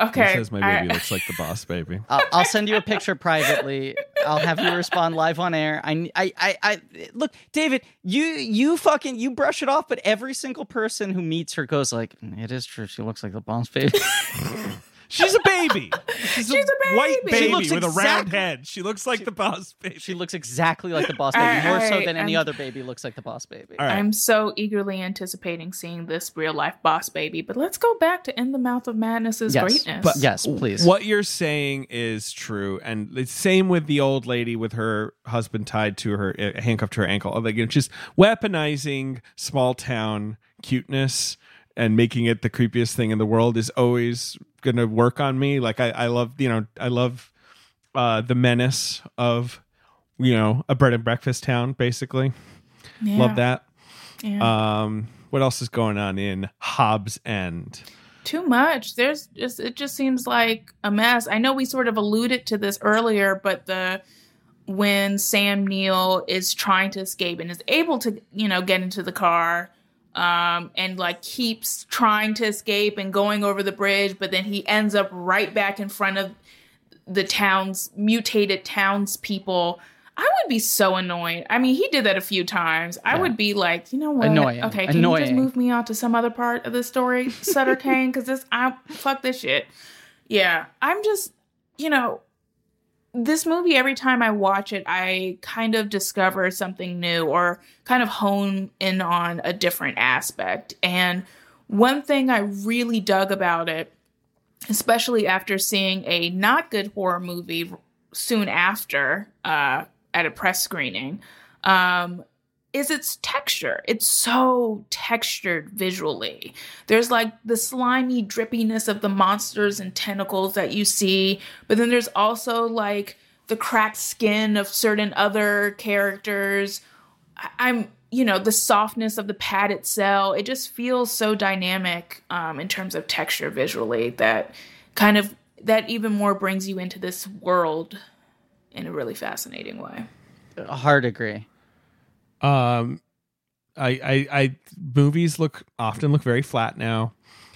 Okay. He says my I- baby looks like the boss baby. I'll, I'll send you a picture privately. I'll have you respond live on air. I, I, I, I, look, David, you, you fucking, you brush it off, but every single person who meets her goes like, mm, it is true. She looks like the boss baby. She's a baby. She's, She's a white baby. baby She looks with a round head. She looks like the boss baby. she looks exactly like the boss baby, more so than any I'm- other baby looks like the boss baby. All right. I'm so eagerly anticipating seeing this real life boss baby. But let's go back to In the Mouth of Madness's Yes, greatness. but yes, please. What you're saying is true, and the same with the old lady with her husband tied to her, uh, handcuffed to her ankle. Like it's just weaponizing small town cuteness and making it the creepiest thing in the world is always to work on me. Like I, I love, you know, I love uh, the menace of, you know, a bread and breakfast town. Basically, Yeah, love that. yeah. Um, what else is going on in Hobbs End? Too much. There's just it just seems like a mess. I know we sort of alluded to this earlier, but the when Sam Neill is trying to escape and is able to, you know, get into the car, um, and like keeps trying to escape and going over the bridge, but then he ends up right back in front of the town's mutated townspeople. I would be so annoyed. I mean, he did that a few times. I would be like, you know what? Annoying. Okay, can you just move me on to some other part of the story, Sutter Cane? Because this, I fuck this shit. Yeah, I'm just, you know, this movie. Every time I watch it, I kind of discover something new or kind of hone in on a different aspect. And one thing I really dug about it, especially after seeing a not good horror movie soon after uh, at a press screening, um, is its texture. It's so textured visually. There's like the slimy drippiness of the monsters and tentacles that you see, but then there's also like the cracked skin of certain other characters. I'm you know the softness of the padded cell it just feels so dynamic um, in terms of texture visually that kind of that even more brings you into this world in a really fascinating way A Hard agree. Um, I, I, I, movies look often look very flat now,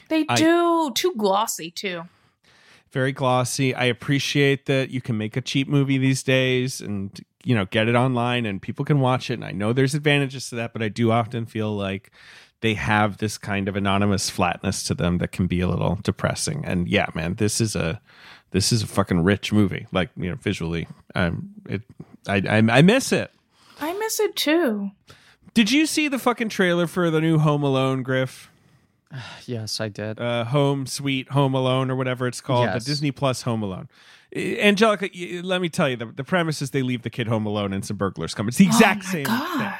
they I- do too glossy too very glossy. I appreciate that you can make a cheap movie these days and you know get it online and people can watch it. And I know there's advantages to that, but I do often feel like they have this kind of anonymous flatness to them that can be a little depressing. And yeah, man, this is a this is a fucking rich movie. Like you know, visually, um, it I I, I miss it. I miss it too Did you see the fucking trailer for the new Home Alone, Griff? Yes, I did. uh, Home Sweet Home Alone or whatever it's called, Yes. the Disney Plus Home Alone. Angelica, let me tell you, the, the premise is they leave the kid home alone and some burglars come. It's the exact oh my same god thing.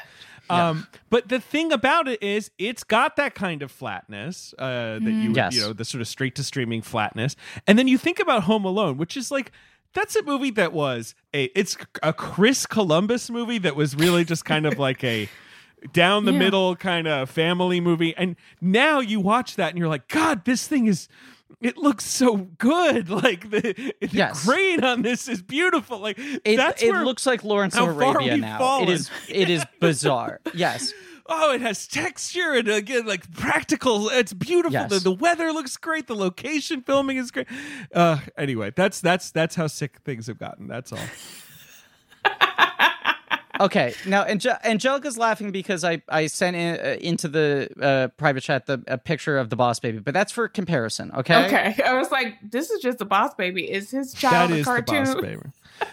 Um, but the thing about it is, it's got that kind of flatness uh, that you, would, Yes. you know, the sort of straight to streaming flatness. And then you think about Home Alone, which is like that's a movie that was a it's a Chris Columbus movie that was really just kind of like a down the Yeah. middle kind of family movie. And now you watch that and you're like, God, this thing is. It looks so good. Like the, the Yes. grain on this is beautiful. Like It, that's it looks like Lawrence of Arabia now. fallen. It is it is bizarre. yes. oh, it has texture and again, like practical. It's beautiful. Yes. The, the weather looks great. The location filming is great. Uh, anyway, that's that's that's how sick things have gotten. That's all. Okay. Now Ange- Angelica's laughing because I I sent in, uh, into the uh, private chat the a picture of the boss baby, but that's for comparison. Okay. okay i was like this is just a boss baby is his That child a is the cartoon boss baby.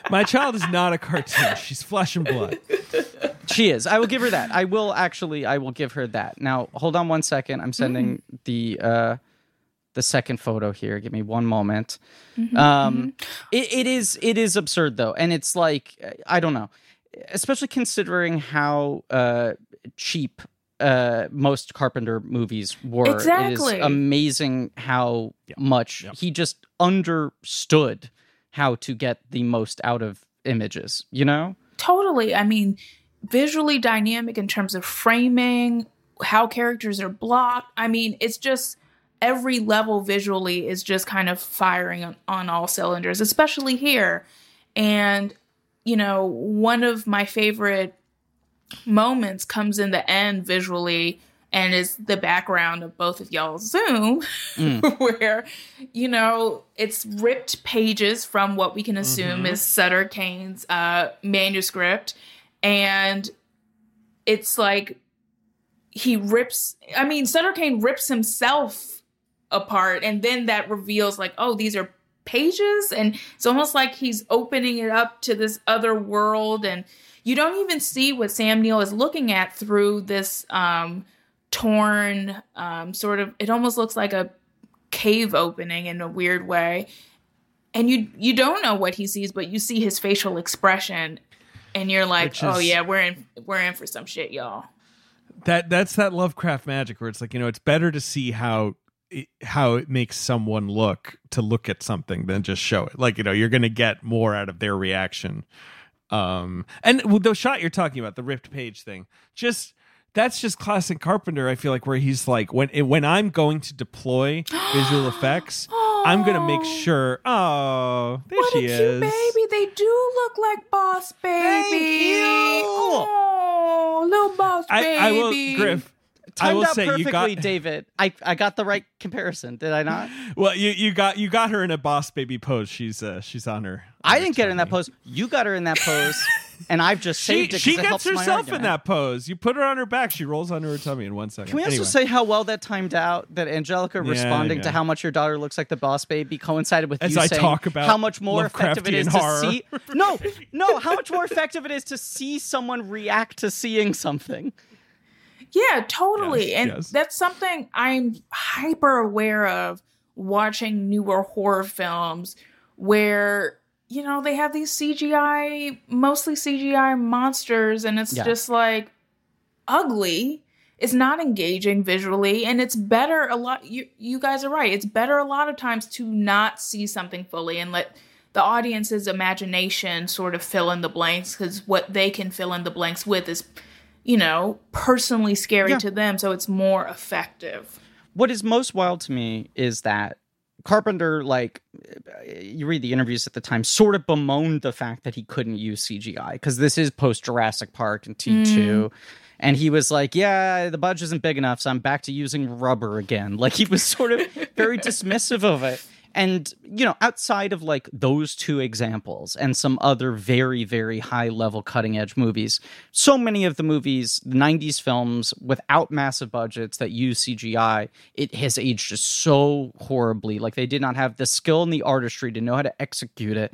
My child is not a cartoon. She's flesh and blood. She is. I will give her that. I will actually. I will give her that. Now, hold on one second. I'm sending the uh, the second photo here. Give me one moment. Um, it, it is it is absurd though, and it's like I don't know, especially considering how uh, cheap uh, most Carpenter movies were. It Exactly. is amazing how much he just understood how to get the most out of images. You know. totally i mean visually dynamic in terms of framing how characters are blocked i mean it's just every level visually is just kind of firing on, on all cylinders especially here and you know one of my favorite moments comes in the end visually and is the background of both of y'all's zoom where you know it's ripped pages from what we can assume is sutter cane's uh, manuscript. And it's like he rips i mean sutter cane rips himself apart and then that reveals like oh these are pages and it's almost like he's opening it up to this other world and you don't even see what sam neill is looking at through this um torn um sort of it almost looks like a cave opening in a weird way. And you you don't know what he sees but you see his facial expression and you're like Which oh yeah we're in we're in for some shit y'all. That that's that Lovecraft magic where it's like you know it's better to see how how it makes someone look to look at something than just show it. Like you know you're going to get more out of their reaction. Um, and the shot you're talking about, the ripped page thing, just that's just classic Carpenter. I feel like where he's like when when I'm going to deploy visual effects, I'm going to make Oh. sure. Oh, there what she is. baby they do look like boss baby oh little boss I, baby I will, Griff. I will out say perfectly, you got David. I, I got the right comparison, did I not? well. You you got you got her in a boss baby pose. She's uh she's on her. I didn't get her in that pose. You got her in that pose, and I've just She, saved it. she it gets herself in that pose. You put her on her back. She rolls onto her tummy in one second. Can we also Anyway. say how well that timed out? That Angelica responding yeah. to how much your daughter looks like the boss baby coincided with As you I saying talk about how much more effective it is Lovecraftian to horror. see. No, no, how much more effective it is to see someone react to seeing something. Yeah, totally. Yes, and yes. that's something I'm hyper aware of watching newer horror films where, you know, they have these CGI, mostly CGI monsters, and it's Yeah. just like ugly. It's not engaging visually, and it's better a lot. You, you guys are right. It's better a lot of times to not see something fully and let the audience's imagination sort of fill in the blanks because what they can fill in the blanks with is you know, personally scary Yeah. to them, so it's more effective. what is most wild to me is that Carpenter, like, you read the interviews at the time, sort of bemoaned the fact that he couldn't use CGI because this is post Jurassic Park and T2. Mm. And he was like, Yeah, the budget isn't big enough, so I'm back to using rubber again. Like, he was sort of very dismissive of it. And, you know, outside of like those two examples and some other very, very high level cutting edge movies, so many of the movies, the 90s films without massive budgets that use CGI, it has aged just so horribly. Like they did not have the skill and the artistry to know how to execute it.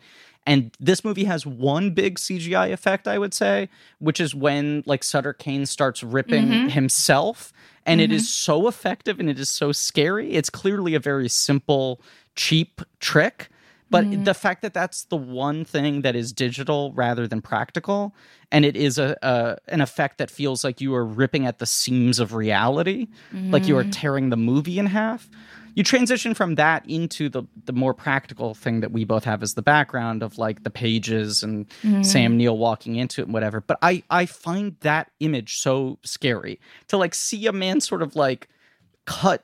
And this movie has one big CGI effect, I would say, which is when like Sutter Cane starts ripping mm-hmm. himself. And it is mm-hmm. so effective and it is so scary. It's clearly a very simple, cheap trick. But mm-hmm. the fact that that's the one thing that is digital rather than practical, and it is a, a an effect that feels like you are ripping at the seams of reality, like you are mm-hmm. tearing the movie in half. You transition from that into the the more practical thing that we both have as the background of like the pages and mm-hmm. Sam Neill walking into it and whatever. But I I find that image so scary to like see a man sort of like cut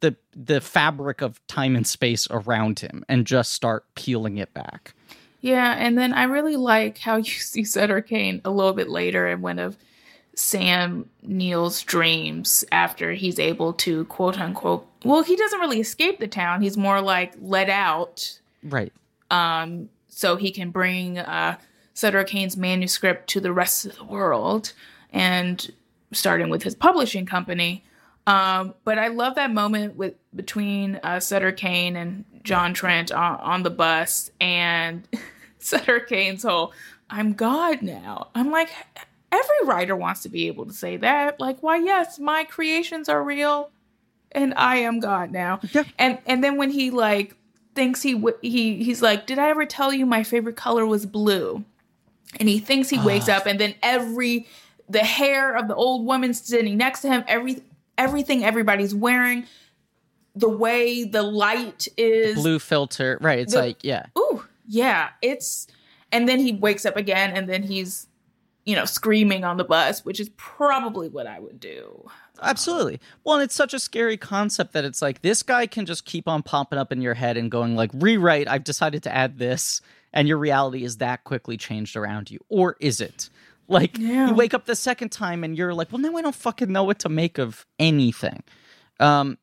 the the fabric of time and space around him and just start peeling it back. Yeah, and then I really like how you see Sutter Cane a little bit later in one of Sam Neill's dreams after he's able to quote unquote well, he doesn't really escape the town. He's more like let out Right. um, so he can bring uh, Sutter Cane's manuscript to the rest of the world, and starting with his publishing company. Um, but I love that moment with between uh, Sutter Cane and John Trent on, on the bus, and Sutter Cane's whole "I'm God now." I'm like, every writer wants to be able to say that. Like, why? Yes, my creations are real, and I am God now. Yeah. And and then when he like thinks he w- he he's like, did I ever tell you my favorite color was blue? And he thinks he wakes up, and then every the hair of the old woman sitting next to him, every everything everybody's wearing, the way the light is Blue filter. Right. It's The- like, yeah. Ooh, yeah, it's and then he wakes up again and then he's you know screaming on the bus, which is probably what I would do. Absolutely. Well, and it's such a scary concept that it's like this guy can just keep on popping up in your head and going like, rewrite, I've decided to add this, and your reality is that quickly changed around you. Or is it? Like Yeah. you wake up the second time and you're like, well, now I don't fucking know what to make of anything. Um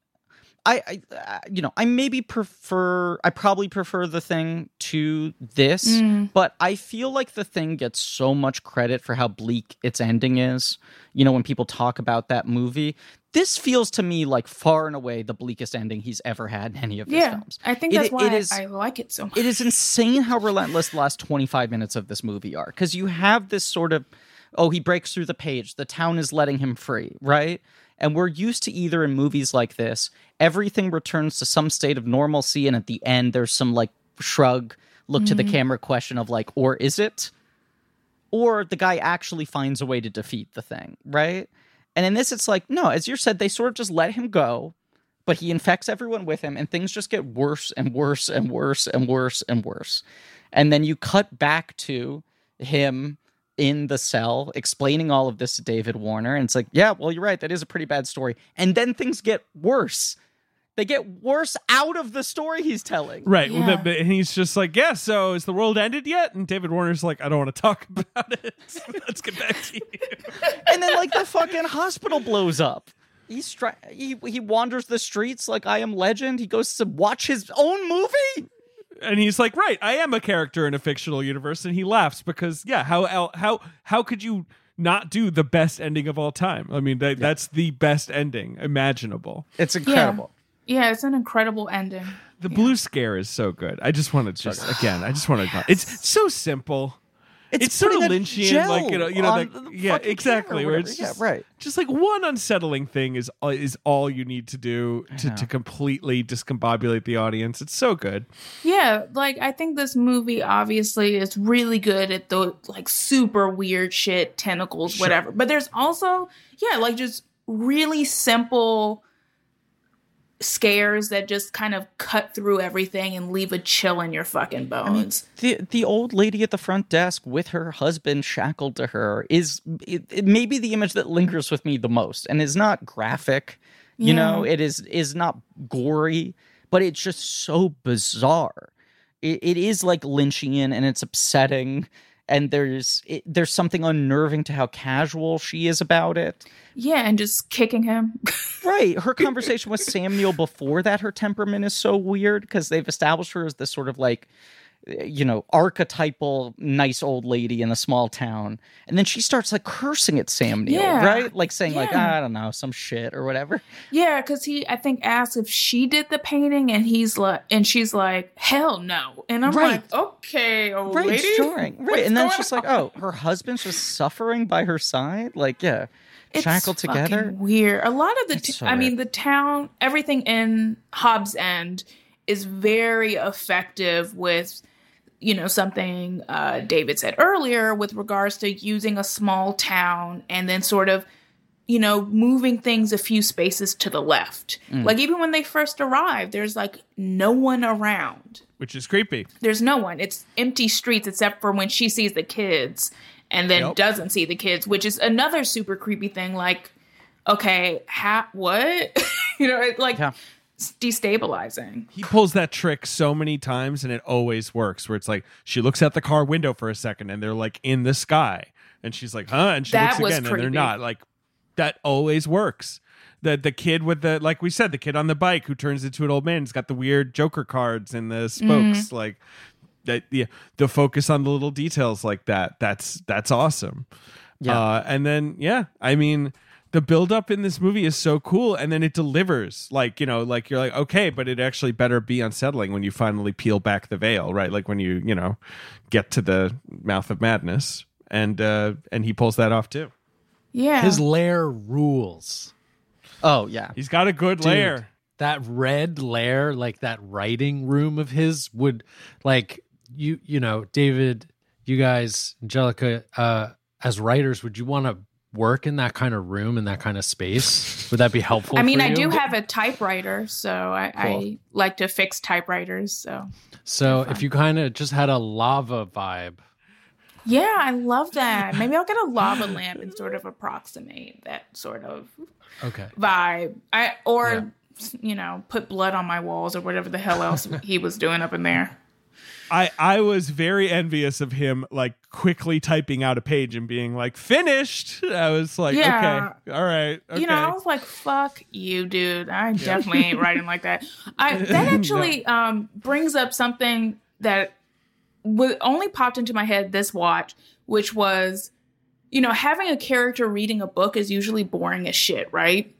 I, I uh, you know, I maybe prefer I probably prefer the thing to this, but I feel like the thing gets so much credit for how bleak its ending is. You know, when people talk about that movie, this feels to me like far and away the bleakest ending he's ever had in any of his Yeah, films. I think It- that's why it is- I, like it so much. it is insane how relentless the last 25 minutes of this movie are because you have this sort of oh he breaks through the page the town is letting him free right and we're used to either in movies like this everything returns to some state of normalcy and at the end there's some like shrug look to the mm-hmm. camera question of like or is it or the guy actually finds a way to defeat the thing right and in this it's like no as you said they sort of just let him go but he infects everyone with him and things just get worse and worse and worse and worse and worse. And then you cut back to him in the cell explaining all of this to david warner and it's like yeah well you're right that is a pretty bad story. And then things get worse they get worse out of the story he's telling Right. well, Yeah. the- the- and he's just like, yeah, so is the world ended yet? And David Warner's like, I don't want to talk about it. Let's get back to you. and then like the fucking hospital blows up He's stri- he he wanders the streets like I am Legend. He goes to watch his own movie. And he's like, right, I am a character in a fictional universe. And he laughs because, yeah, how how how could you not do the best ending of all time? I mean, that, that's the best ending imaginable. It's incredible. Yeah, it's an incredible ending. The blue scare is so good. I just want to just again, I just want to. It's so simple. It's, so putting a Lynchian, like you know, you know, on that, the yeah, exactly. Where whatever. it's Yeah, right. just like one unsettling thing is uh, is all you need to do to, to completely discombobulate the audience. It's so good. Yeah, like I think this movie obviously is really good at the like super weird shit, tentacles, whatever. But there's also, yeah, like just really simple scares that just kind of cut through everything and leave a chill in your fucking bones. the the old lady at the front desk with her husband shackled to her is it, it may be the image that lingers with me the most and is not graphic you know it is is not gory but it's just so bizarre. It, it is like lynchian and it's upsetting and there's it, there's something unnerving to how casual she is about it yeah, and just kicking him. right her conversation with Sam Neill before that her temperament is so weird because they've established her as this sort of like you know archetypal nice old lady in a small town. And then she starts like cursing at sam neill Yeah. right? Like saying like i don't know some shit or whatever. Yeah, because he, I think, asks if she did the painting, and he's like, and she's like, hell no. And I'm Right. like, okay, old right lady. jarring right. And then she's just like oh her husband's just suffering by her side? Like yeah. It's shackled together? Weird. A lot of the, t- so I mean, the town, everything in Hobbs End is very effective with, you know, something uh, David said earlier with regards to using a small town and then sort of, you know, moving things a few spaces to the left. Mm. Like even when they first arrive, there's like no one around. which is creepy. There's no one. It's empty streets except for when she sees the kids and then Yep. doesn't see the kids, which is another super creepy thing. Like, okay, ha- what? you know, it, like Yeah. It's destabilizing. He pulls that trick so many times and it always works. Where it's like she looks out the car window for a second and they're like in the sky, and she's like, "Huh?" And she That looks was again and they're not. Like that always works. The the kid with the like we said, the kid on the bike who turns into an old man. He's got the weird Joker cards and the spokes. Mm-hmm. Like that. Yeah, the focus on the little details like that. That's that's awesome. Yeah. Uh, and then yeah, I mean the buildup in this movie is so cool and then it delivers like you know like you're like okay but it actually better be unsettling when you finally peel back the veil right like when you you know get to the mouth of madness and uh and he pulls that off too Yeah. His lair rules. oh yeah he's got a good Dude, layer That red lair, like that writing room of his, would like you. You know, David, you guys, Angelica, uh, as writers, would you want to work in that kind of room in that kind of space? Would that be helpful? I mean, I do have a typewriter, so I, I like to fix typewriters. So So if you kind of just had a lava vibe, yeah, I love that. Maybe I'll get a lava lamp and sort of approximate that sort of okay. vibe. I or Yeah. you know put blood on my walls or whatever the hell else he was doing up in there. I i was very envious of him like quickly typing out a page and being like finished i was like Yeah. okay all right okay You know, I was like, "Fuck you, dude! I definitely ain't writing like that." I that actually um, brings up something that w- only popped into my head this watch, which was, you know, having a character reading a book is usually boring as shit, right?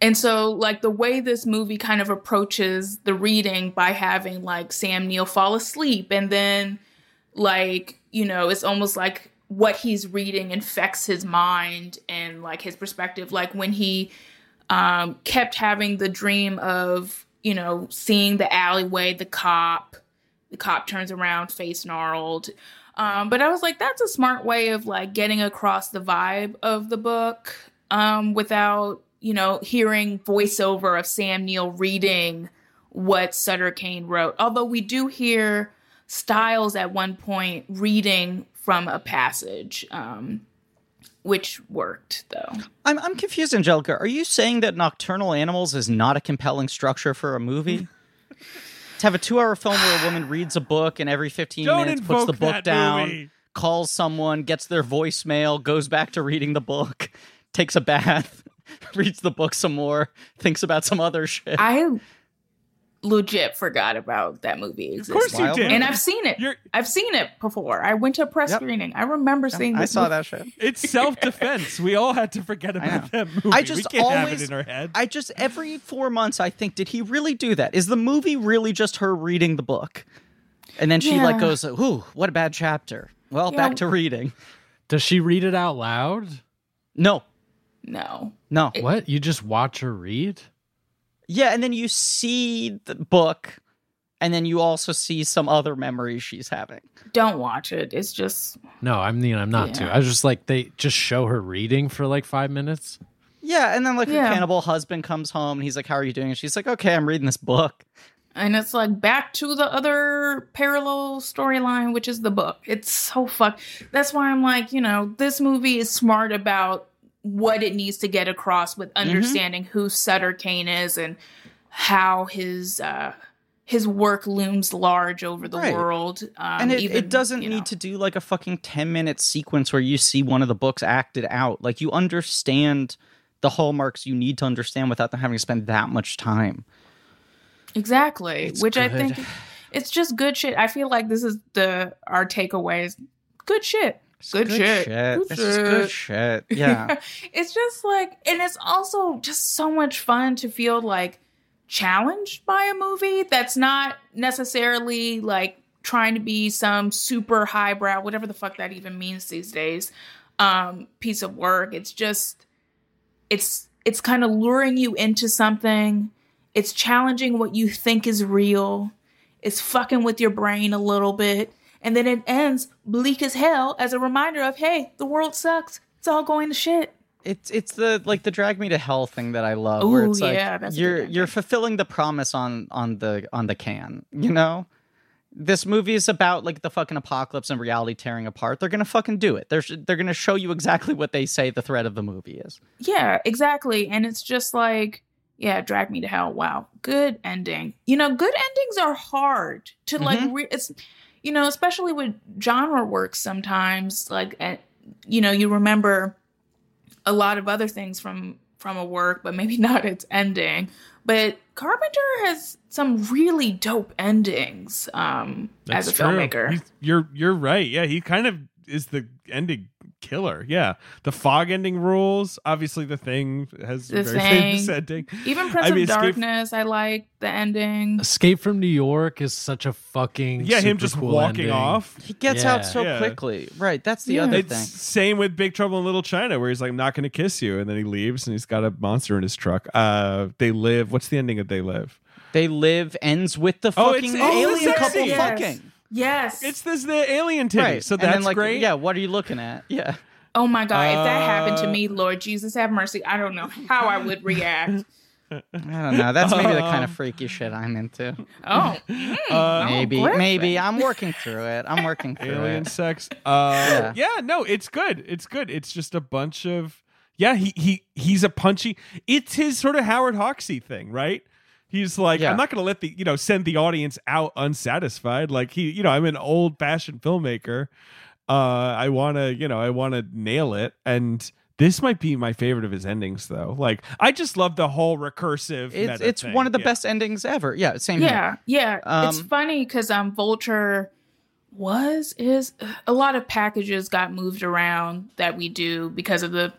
And so, like, the way this movie kind of approaches the reading by having, like, Sam Neill fall asleep and then, like, you know, it's almost like what he's reading infects his mind and, like, his perspective. Like, when he um, kept having the dream of, you know, seeing the alleyway, the cop, the cop turns around, face gnarled. Um, but I was like, that's a smart way of like getting across the vibe of the book um, without, you know, hearing voiceover of Sam Neill reading what Sutter Cane wrote. Although we do hear Styles at one point reading from a passage, um, which worked though. I'm, I'm confused angelica are you saying that nocturnal animals is not a compelling structure for a movie to have a two-hour film where a woman reads a book and every 15 Don't minutes puts the book down movie. calls someone gets their voicemail goes back to reading the book takes a bath reads the book some more thinks about some other shit I legit forgot about that movie existed. of course you did and I've seen it. You're- I've seen it before. I went to a press Yep. screening. I remember seeing. i this saw movie. that shit It's self defense. we all had to forget about that movie. I just we can't have always- it in our head. I just every four months I think, did he really do that? Is the movie really just her reading the book? And then she like goes, "Ooh, what a bad chapter." Well, Yeah. back to reading. Does she read it out loud? No, No. no, What? You just watch her read? yeah, and then you see the book, and then you also see some other memories she's having. Don't watch it. It's just No, I mean I'm not to. Yeah. I was just like they just show her reading for like five minutes. Yeah, and then like Yeah. her cannibal husband comes home and he's like, "How are you doing?" And she's like, "Okay, I'm reading this book." and it's like back to the other parallel storyline, which is the book. It's so fuck. That's why I'm like, you know, this movie is smart about what it needs to get across with Mm-hmm. understanding who Sutter Cane is and how his uh his work looms large over the Right. world. Um, and it, even, it doesn't you need know. to do like a fucking 10 minute sequence where you see one of the books acted out. Like you understand the hallmarks you need to understand without them having to spend that much time. Exactly. It's Which I think it's just good shit. I feel like this is the our takeaways. Good shit. Good, shit. Good This is good shit. Yeah. it's just like and it's also just so much fun to feel like challenged by a movie that's not necessarily like trying to be some super highbrow, whatever the fuck that even means these days, um, piece of work. It's just it's it's kind of luring you into something. It's challenging what you think is real. It's fucking with your brain a little bit. And then it ends bleak as hell as a reminder of, hey, the world sucks. It's all going to shit. It's it's the like the drag me to hell thing that I love where it's yeah, a you're you're fulfilling the promise on on the on the can, you know? This movie is about like the fucking apocalypse and reality tearing apart. They're going to fucking do it. They're they're going to show you exactly what they say the thread of the movie is. Yeah, exactly. And it's just like, yeah, drag me to hell. Wow, good ending. You know, good endings are hard to like. Mhm. Re- it's you know, especially with genre work. Sometimes, like, eh, you know, you remember a lot of other things from from a work, but maybe not its ending. But Carpenter has some really dope endings um, as a true. filmmaker. He's- you're you're right. Yeah, he kind of is the ending killer. Yeah, the fog ending rules. Obviously, the thing has The very Thing. famous ending. Even Prince I mean, of Escape- Darkness, I like the ending. Escape from New York is such a fucking Yeah, him just cool walking ending. off. He gets Yeah. out so Yeah. quickly. Right. That's the Yeah. other It's thing. same with Big Trouble in Little China, where he's like, "I'm not going to kiss you," and then he leaves, and he's got a monster in his truck. Uh, they live. What's the ending of They Live? They live ends with the Oh, fucking it's- it's the alien couple. Yes. fucking. Yes. It's this the alien titty. Right. So And that's then, like, great. Yeah, what are you looking at? Yeah. Oh my god, if that happened to Uh, me, Lord Jesus have mercy. I don't know how I would react. I don't know. That's maybe the kind of Um, freaky shit I'm into. Oh. mm, Uh, oh, Maybe, Griffin. maybe I'm working through it. I'm working through alien it. sex. Uh, Yeah. yeah. no, it's good. It's good. It's just a bunch of yeah. He he he's a punchy. It's his sort of Howard Hawksy thing, right? He's like, Yeah. I'm not going to let the you know send the audience out unsatisfied. Like he, you know, I'm an old fashioned filmmaker. Uh, I want to, you know, I want to nail it, and this might be my favorite of his endings, though. Like, I just love the whole recursive. It's meta it's thing. one of the Yeah. best endings ever. Yeah, same here. Yeah, yeah. it's Um, funny because um Vulture was is a lot of packages got moved around that we do because of the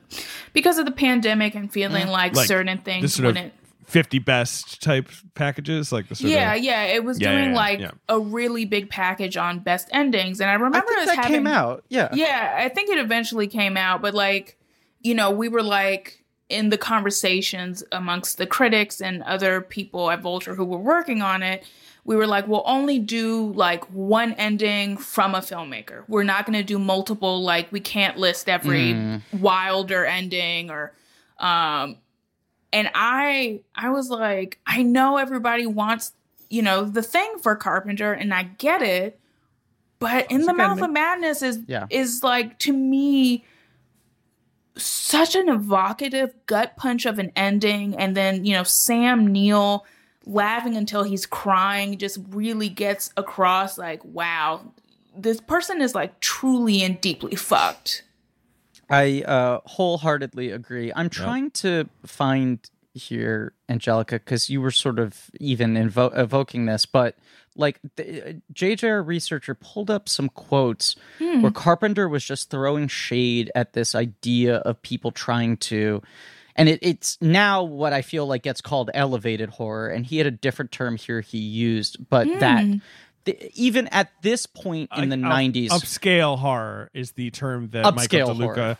because of the pandemic and feeling like, Like certain things sort of wouldn't 50 best type packages, like the sort yeah, of yeah. It was Yeah, doing yeah, like yeah. a really big package on best endings, and I I remember think us that having came out. Yeah. Yeah, I think it eventually came out, but like, you know, we were like in the conversations amongst the critics and other people at Vulture who were working on it. We were like, we'll only do like one ending from a filmmaker. We're not going to do multiple. Like, we can't list every Mm. Wilder ending or, um, and I, I was like, I know everybody wants, you know, the thing for Carpenter, and I get it. But in It's the mouth of madness is Yeah. is like to me such an evocative gut punch of an ending and then you know sam neill laughing until he's crying just really gets across like wow this person is like truly and deeply fucked I uh, wholeheartedly agree. I'm trying to find here, Angelica, because you were sort of even invo- evoking this, but like the uh, JJR researcher pulled up some quotes hmm. where Carpenter was just throwing shade at this idea of people trying to. And it, it's now what I feel like gets called elevated horror, and he had a different term here he used, but that hmm. The, even at this point in the Like, up- 90s, upscale horror is the term that Michael DeLuca. horror.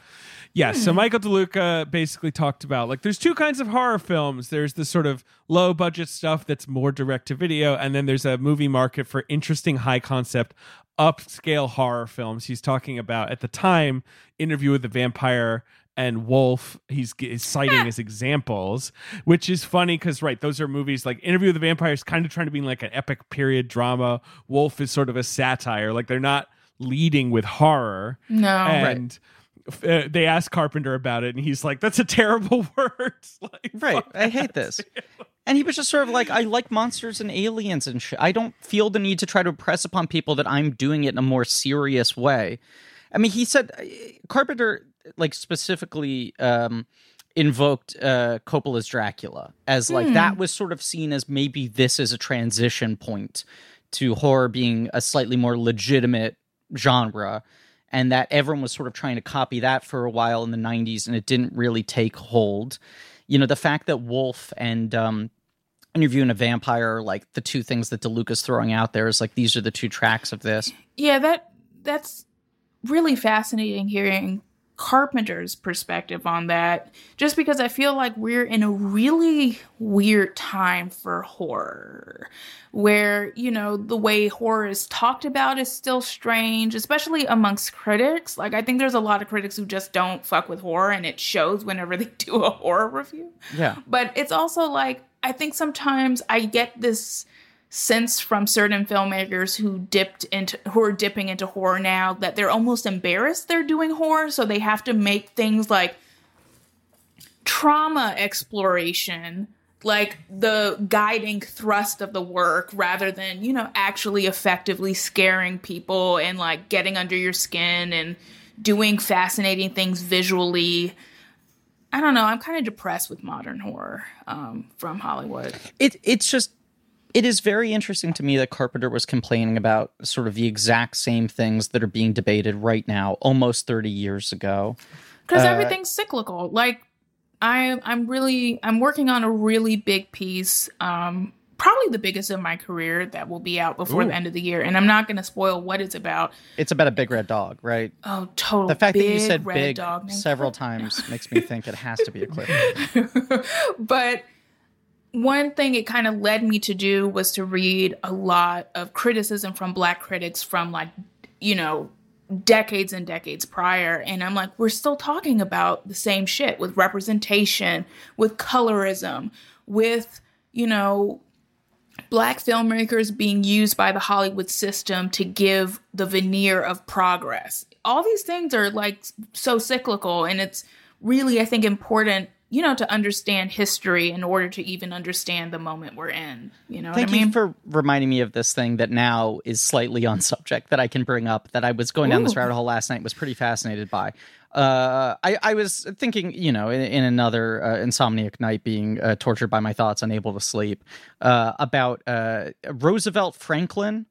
Yeah, so hmm. Michael DeLuca basically talked about like there's two kinds of horror films. There's the sort of low budget stuff that's more direct to video, and then there's a movie market for interesting high concept upscale horror films. He's talking about at the time Interview with the Vampire and Wolf. He's, he's citing as examples, which is funny because right, those are movies like Interview with the Vampire is kind of trying to be like an epic period drama. Wolf is sort of a satire. Like they're not leading with horror. No. and. Uh, they asked Carpenter about it, and he's like, "That's a terrible word." like, Right. fuck I hate this. And he was just sort of like, I like monsters and aliens and shit. I don't feel the need to try to impress upon people that I'm doing it in a more serious way. I mean, he said Carpenter, like specifically, um, invoked uh, Coppola's Dracula as like that was sort of seen as maybe this is a transition point to horror being a slightly more legitimate genre and that everyone was sort of trying to copy that for a while in the 90s and it didn't really take hold. You know the fact that wolf and um interviewing a vampire are like the two things that deluca's throwing out there is like these are the two tracks of this. Yeah, that that's really fascinating hearing Carpenter's perspective on that. Just because I feel like we're in a really weird time for horror, where you know the way horror is talked about is still strange, especially amongst critics. Like I think there's a lot of critics who just don't fuck with horror, and it shows whenever they do a horror review yeah but it's also like I think sometimes I get this sense from certain filmmakers who dipped into who are dipping into horror now that they're almost embarrassed they're doing horror so they have to make things like trauma exploration like the guiding thrust of the work rather than you know actually effectively scaring people and like getting under your skin and doing fascinating things visually I don't know. I'm kind of depressed with modern horror um, from Hollywood. it it's just it is very interesting to me that Carpenter was complaining about sort of the exact same things that are being debated right now, almost 30 years ago. Because Uh, everything's cyclical. Like I, I'm really, I'm working on a really big piece, um, probably the biggest of my career that will be out before the end of the year. And I'm not going to spoil what it's about. It's about a big red dog, right? Oh, total. The fact that you said red big dog several times makes me think it has to be a clip. but one thing it kind of led me to do was to read a lot of criticism from black critics from like you know decades and decades prior and i'm like we're still talking about the same shit with representation with colorism with you know black filmmakers being used by the Hollywood system to give the veneer of progress. All these things are like so cyclical, and it's really, I think, important, you know, to understand history in order to even understand the moment we're in. You know Thank what I mean? you for reminding me of this thing that now is slightly on subject that I can bring up that I was going down this rabbit hole last night was pretty fascinated by. Uh, I, I was thinking, you know, in, in another uh, insomniac night, being uh, tortured by my thoughts, unable to sleep, uh, about uh, Roosevelt Franklin,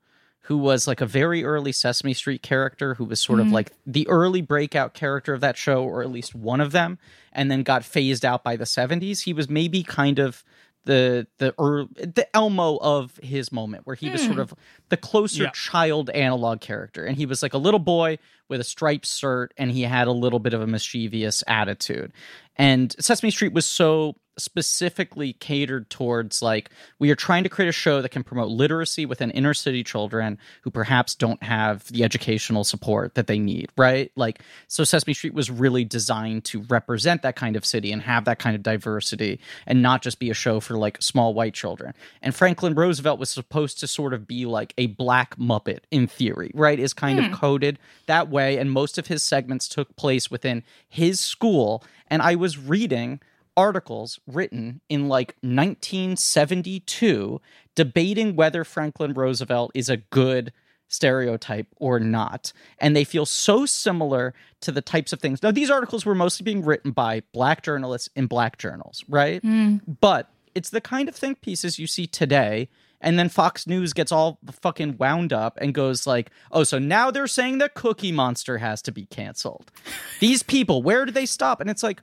who was like a very early Sesame Street character, who was sort of mm-hmm. like the early breakout character of that show, or at least one of them, and then got phased out by the '70s. He was maybe kind of the the or the Elmo of his moment, where he was sort hmm. of the closer Yeah. child analog character, and he was like a little boy with a striped shirt, and he had a little bit of a mischievous attitude. And Sesame Street was so specifically catered towards like we are trying to create a show that can promote literacy within inner city children who perhaps don't have the educational support that they need right? Like so sesame street was really designed to represent that kind of city and have that kind of diversity and not just be a show for like small white children. And franklin roosevelt was supposed to sort of be like a black muppet in theory right is kind of hmm. coded that way. And most of his segments took place within his school. And i was reading articles written in like 1972 debating whether Franklin Roosevelt is a good stereotype or not. And they feel so similar to the types of things. Now, these articles were mostly being written by black journalists in black journals, right? Hmm. But it's the kind of think pieces you see today. And then Fox News gets all fucking wound up and goes like, "Oh, so now they're saying that Cookie Monster has to be canceled." These people, where do they stop? And it's like,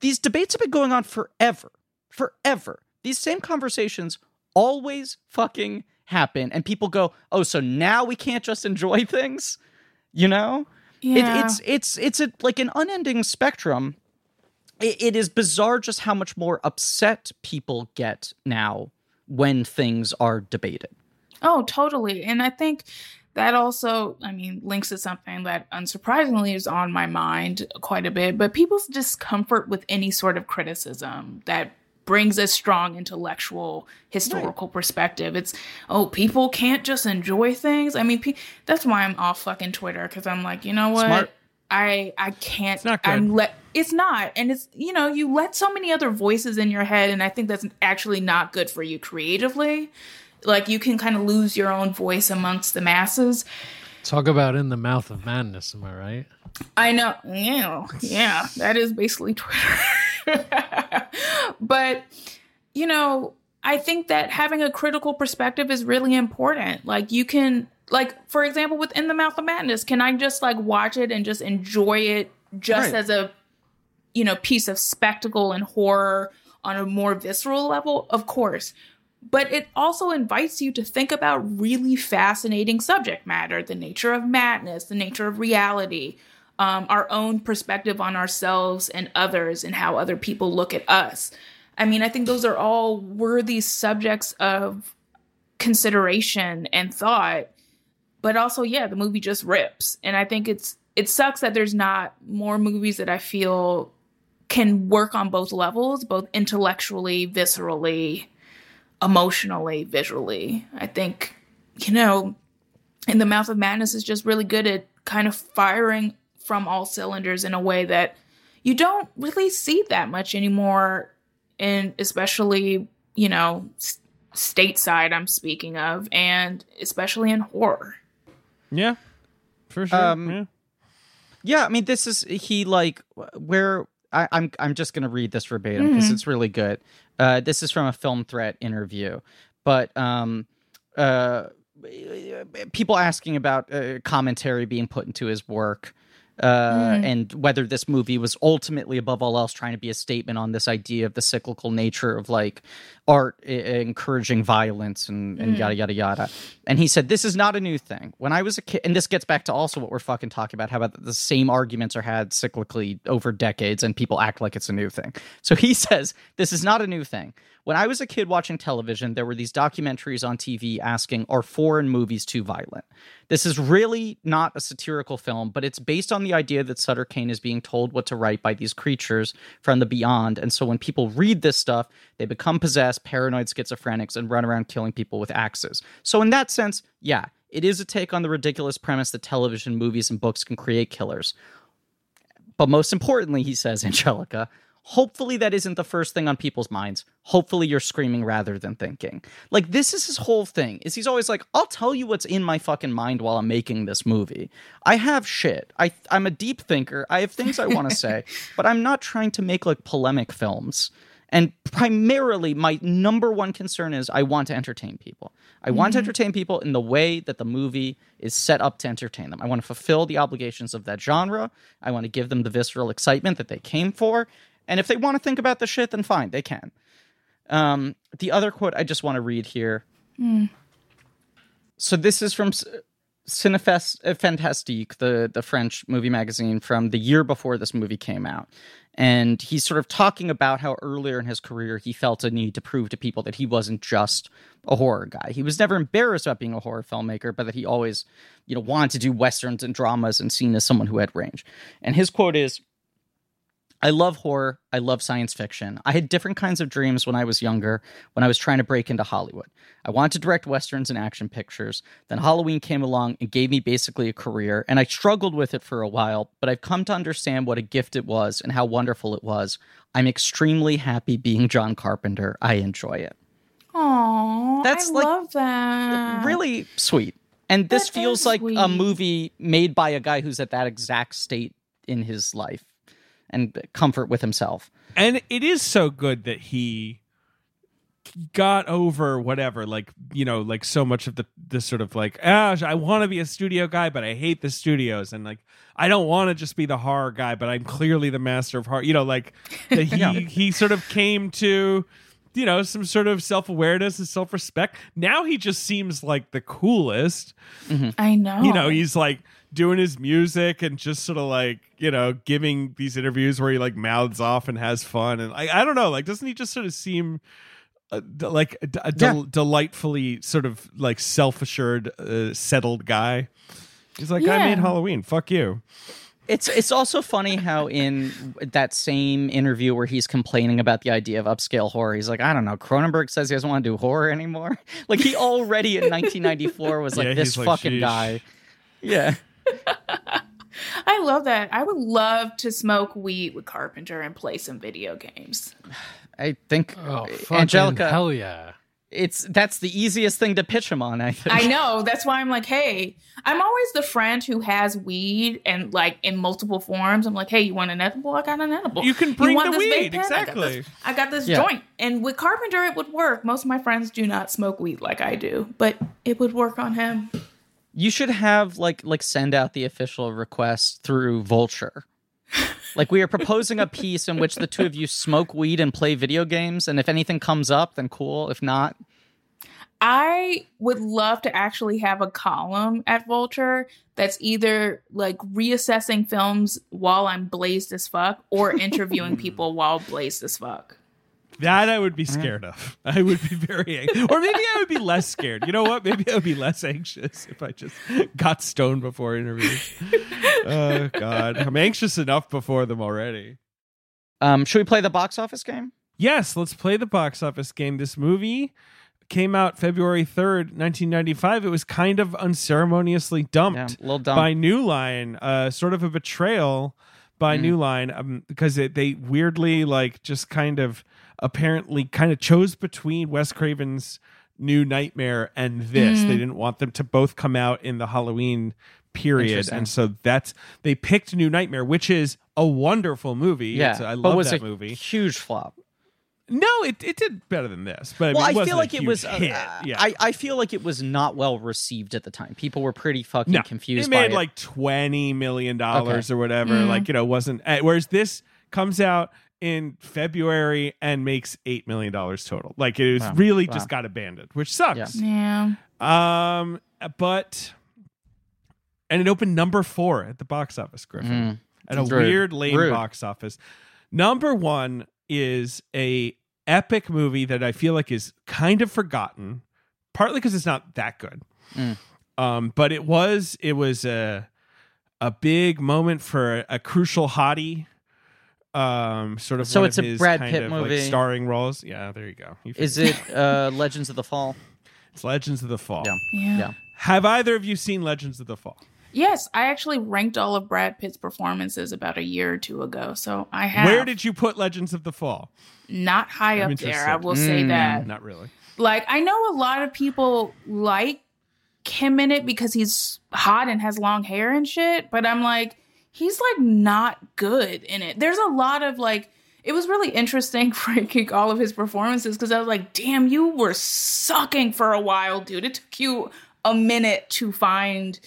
these debates have been going on forever. Forever. These same conversations always fucking happen. And people go, oh, so now we can't just enjoy things? You know? It, Yeah. it's it's it's a like an unending spectrum. It, it is bizarre just how much more upset people get now when things are debated. Oh, totally. And I think that also, I mean, links to something that unsurprisingly is on my mind quite a bit, but people's discomfort with any sort of criticism that brings a strong intellectual historical right. perspective. It's oh, people can't just enjoy things. I mean, pe- that's why I'm off fucking Twitter because I'm like, you know what? Smart. I I can't. It's not good. I'm let. It's not, and it's you know you let so many other voices in your head, and I think that's actually not good for you creatively. Like you can kind of lose your own voice amongst the masses. Talk about in the mouth of madness, am I right? I know. Yeah, yeah. That is basically Twitter. but you know, I think that having a critical perspective is really important. Like you can like for example with In the Mouth of Madness, can I just like watch it and just enjoy it just right. as a you know, piece of spectacle and horror on a more visceral level? Of course but it also invites you to think about really fascinating subject matter the nature of madness, the nature of reality, um, our own perspective on ourselves and others, and how other people look at us. I mean, I think those are all worthy subjects of consideration and thought. But also, yeah, the movie just rips. And I think it's it sucks that there's not more movies that I feel can work on both levels, both intellectually, viscerally, emotionally, visually. I think, you know, In the Mouth of Madness is just really good at kind of firing from all cylinders in a way that you don't really see that much anymore, and especially, you know, stateside, I'm speaking of, and especially in horror. Yeah, for sure. Um, yeah. yeah, I mean, this is he like where I, am I'm, I'm just gonna read this verbatim because mm-hmm. it's really good. Uh, this is from a film threat interview, but um, uh, people asking about uh, commentary being put into his work uh, mm. and whether this movie was ultimately, above all else, trying to be a statement on this idea of the cyclical nature of like art I- encouraging violence and, and mm. yada yada yada. And he said this is not a new thing. When I was a kid, and this gets back to also what we're fucking talking about, how about the same arguments are had cyclically over decades, and people act like it's a new thing. So he says this is not a new thing. When I was a kid watching television, there were these documentaries on TV asking, Are foreign movies too violent? This is really not a satirical film, but it's based on the idea that Sutter Cane is being told what to write by these creatures from the beyond. And so when people read this stuff, they become possessed, paranoid schizophrenics, and run around killing people with axes. So, in that sense, yeah, it is a take on the ridiculous premise that television, movies, and books can create killers. But most importantly, he says, Angelica, hopefully that isn't the first thing on people's minds. Hopefully you're screaming rather than thinking. Like this is his whole thing is he's always like i'll tell you what's in my fucking mind while i'm making this movie. I have shit. I i'm a deep thinker. I have things i want to say but i'm not trying to make like polemic films and primarily my number one concern is i want to entertain people i mm-hmm. want to mm-hmm. entertain people in the way that the movie is set up to entertain them i want to fulfill the obligations of that genre i want to give them the visceral excitement that they came for and if they want to think about the shit, then fine, they can. Um, the other quote I just want to read here. Mm. So this is from Cinefest Fantastique, the the French movie magazine from the year before this movie came out. And he's sort of talking about how earlier in his career he felt a need to prove to people that he wasn't just a horror guy. He was never embarrassed about being a horror filmmaker, but that he always, you know, wanted to do westerns and dramas and seen as someone who had range. And his quote is I love horror. I love science fiction. I had different kinds of dreams when I was younger, when I was trying to break into Hollywood. I wanted to direct westerns and action pictures. Then Halloween came along and gave me basically a career, and I struggled with it for a while, but I've come to understand what a gift it was and how wonderful it was. I'm extremely happy being John Carpenter. I enjoy it. Aww, that's I like love that. Really sweet. And this that feels like sweet. a movie made by a guy who's at that exact state in his life and comfort with himself. And it is so good that he got over whatever like you know like so much of the this sort of like ah i want to be a studio guy but i hate the studios and like i don't want to just be the horror guy but i'm clearly the master of horror you know like that he yeah. he sort of came to you know some sort of self-awareness and self-respect now he just seems like the coolest mm-hmm. i know you know he's like doing his music and just sort of like you know giving these interviews where he like mouths off and has fun and I, I don't know like doesn't he just sort of seem uh, d- like a, d- a del- Yeah. delightfully sort of like self-assured, uh, settled guy. He's like, I made Halloween. Fuck you. It's it's also funny how in that same interview where he's complaining about the idea of upscale horror, he's like, I don't know, Cronenberg says he doesn't want to do horror anymore. Like he already in 1994 was like Yeah, this he's like, fucking "Sheesh." guy. Yeah. I love that. I would love to smoke weed with Carpenter and play some video games. I think Oh, Angelica, hell yeah. it's that's the easiest thing to pitch him on. I think. I know. That's why I'm like, hey, I'm always the friend who has weed and like in multiple forms. I'm like, hey, you want an edible? I got an edible. You can bring want the this vape weed, pen? I got exactly. this- I got this, Yeah. joint. And with Carpenter, it would work. Most of my friends do not smoke weed like I do, but it would work on him. You should have like like send out the official request through Vulture. like we are proposing a piece in which the two of you smoke weed and play video games, and if anything comes up, then cool. If not, I would love to actually have a column at Vulture that's either like reassessing films while I'm blazed as fuck or interviewing people while blazed as fuck. That I would be scared of. I would be very, ang- or maybe I would be less scared. You know what? Maybe I would be less anxious if I just got stoned before interviews. oh God, I'm anxious enough before them already. um, should we play the box office game? Yes, let's play the box office game. This movie came out February 3rd, 1995. It was kind of unceremoniously Yeah, dumped a little dumb. by New Line, uh, sort of a betrayal by Mm. New Line um, because it, they weirdly, like, just kind of apparently kind of chose between Wes Craven's New Nightmare and this. Mm. They didn't want them to both come out in the Halloween period. And so that's, they picked New Nightmare, which is a wonderful movie. yeah, It's- I love was that a movie. huge flop. No, it, it did better than this, but I well, mean, it I wasn't feel like it was. Uh, uh, yeah, I, I feel like it was not well received at the time. People were pretty fucking no, confused. It by made it. like twenty million dollars Okay. or whatever. Mm. Like you know, wasn't uh, whereas this comes out in February and makes eight million dollars total. Like it was Wow. really Wow. just got abandoned, which sucks. Yeah. Um, but and it opened number four at the box office, Griffin, Mm. at a It's rude. weird lame Rude. box office. Number one is a epic movie that I feel like is kind of forgotten, partly because it's not that good. Mm. Um, but it was it was a a big moment for a, crucial hottie. Um, sort of. So one it's of a his Brad Pitt of, movie. like starring roles. Yeah, there you go. You Is it uh, Legends of the Fall? It's Legends of the Fall. Yeah. Yeah. Yeah. Have either of you seen Legends of the Fall? Yes, I actually ranked all of Brad Pitt's performances about a year or two ago. So I have Where did you put Legends of the Fall? not high I'm up there. I will say Mm. that. Not really. Like I know a lot of people like him in it because he's hot and has long hair and shit, but I'm like he's like not good in it. There's a lot of like it was really interesting ranking all of his performances because I was like, damn, you were sucking for a while, dude. It took you a minute to find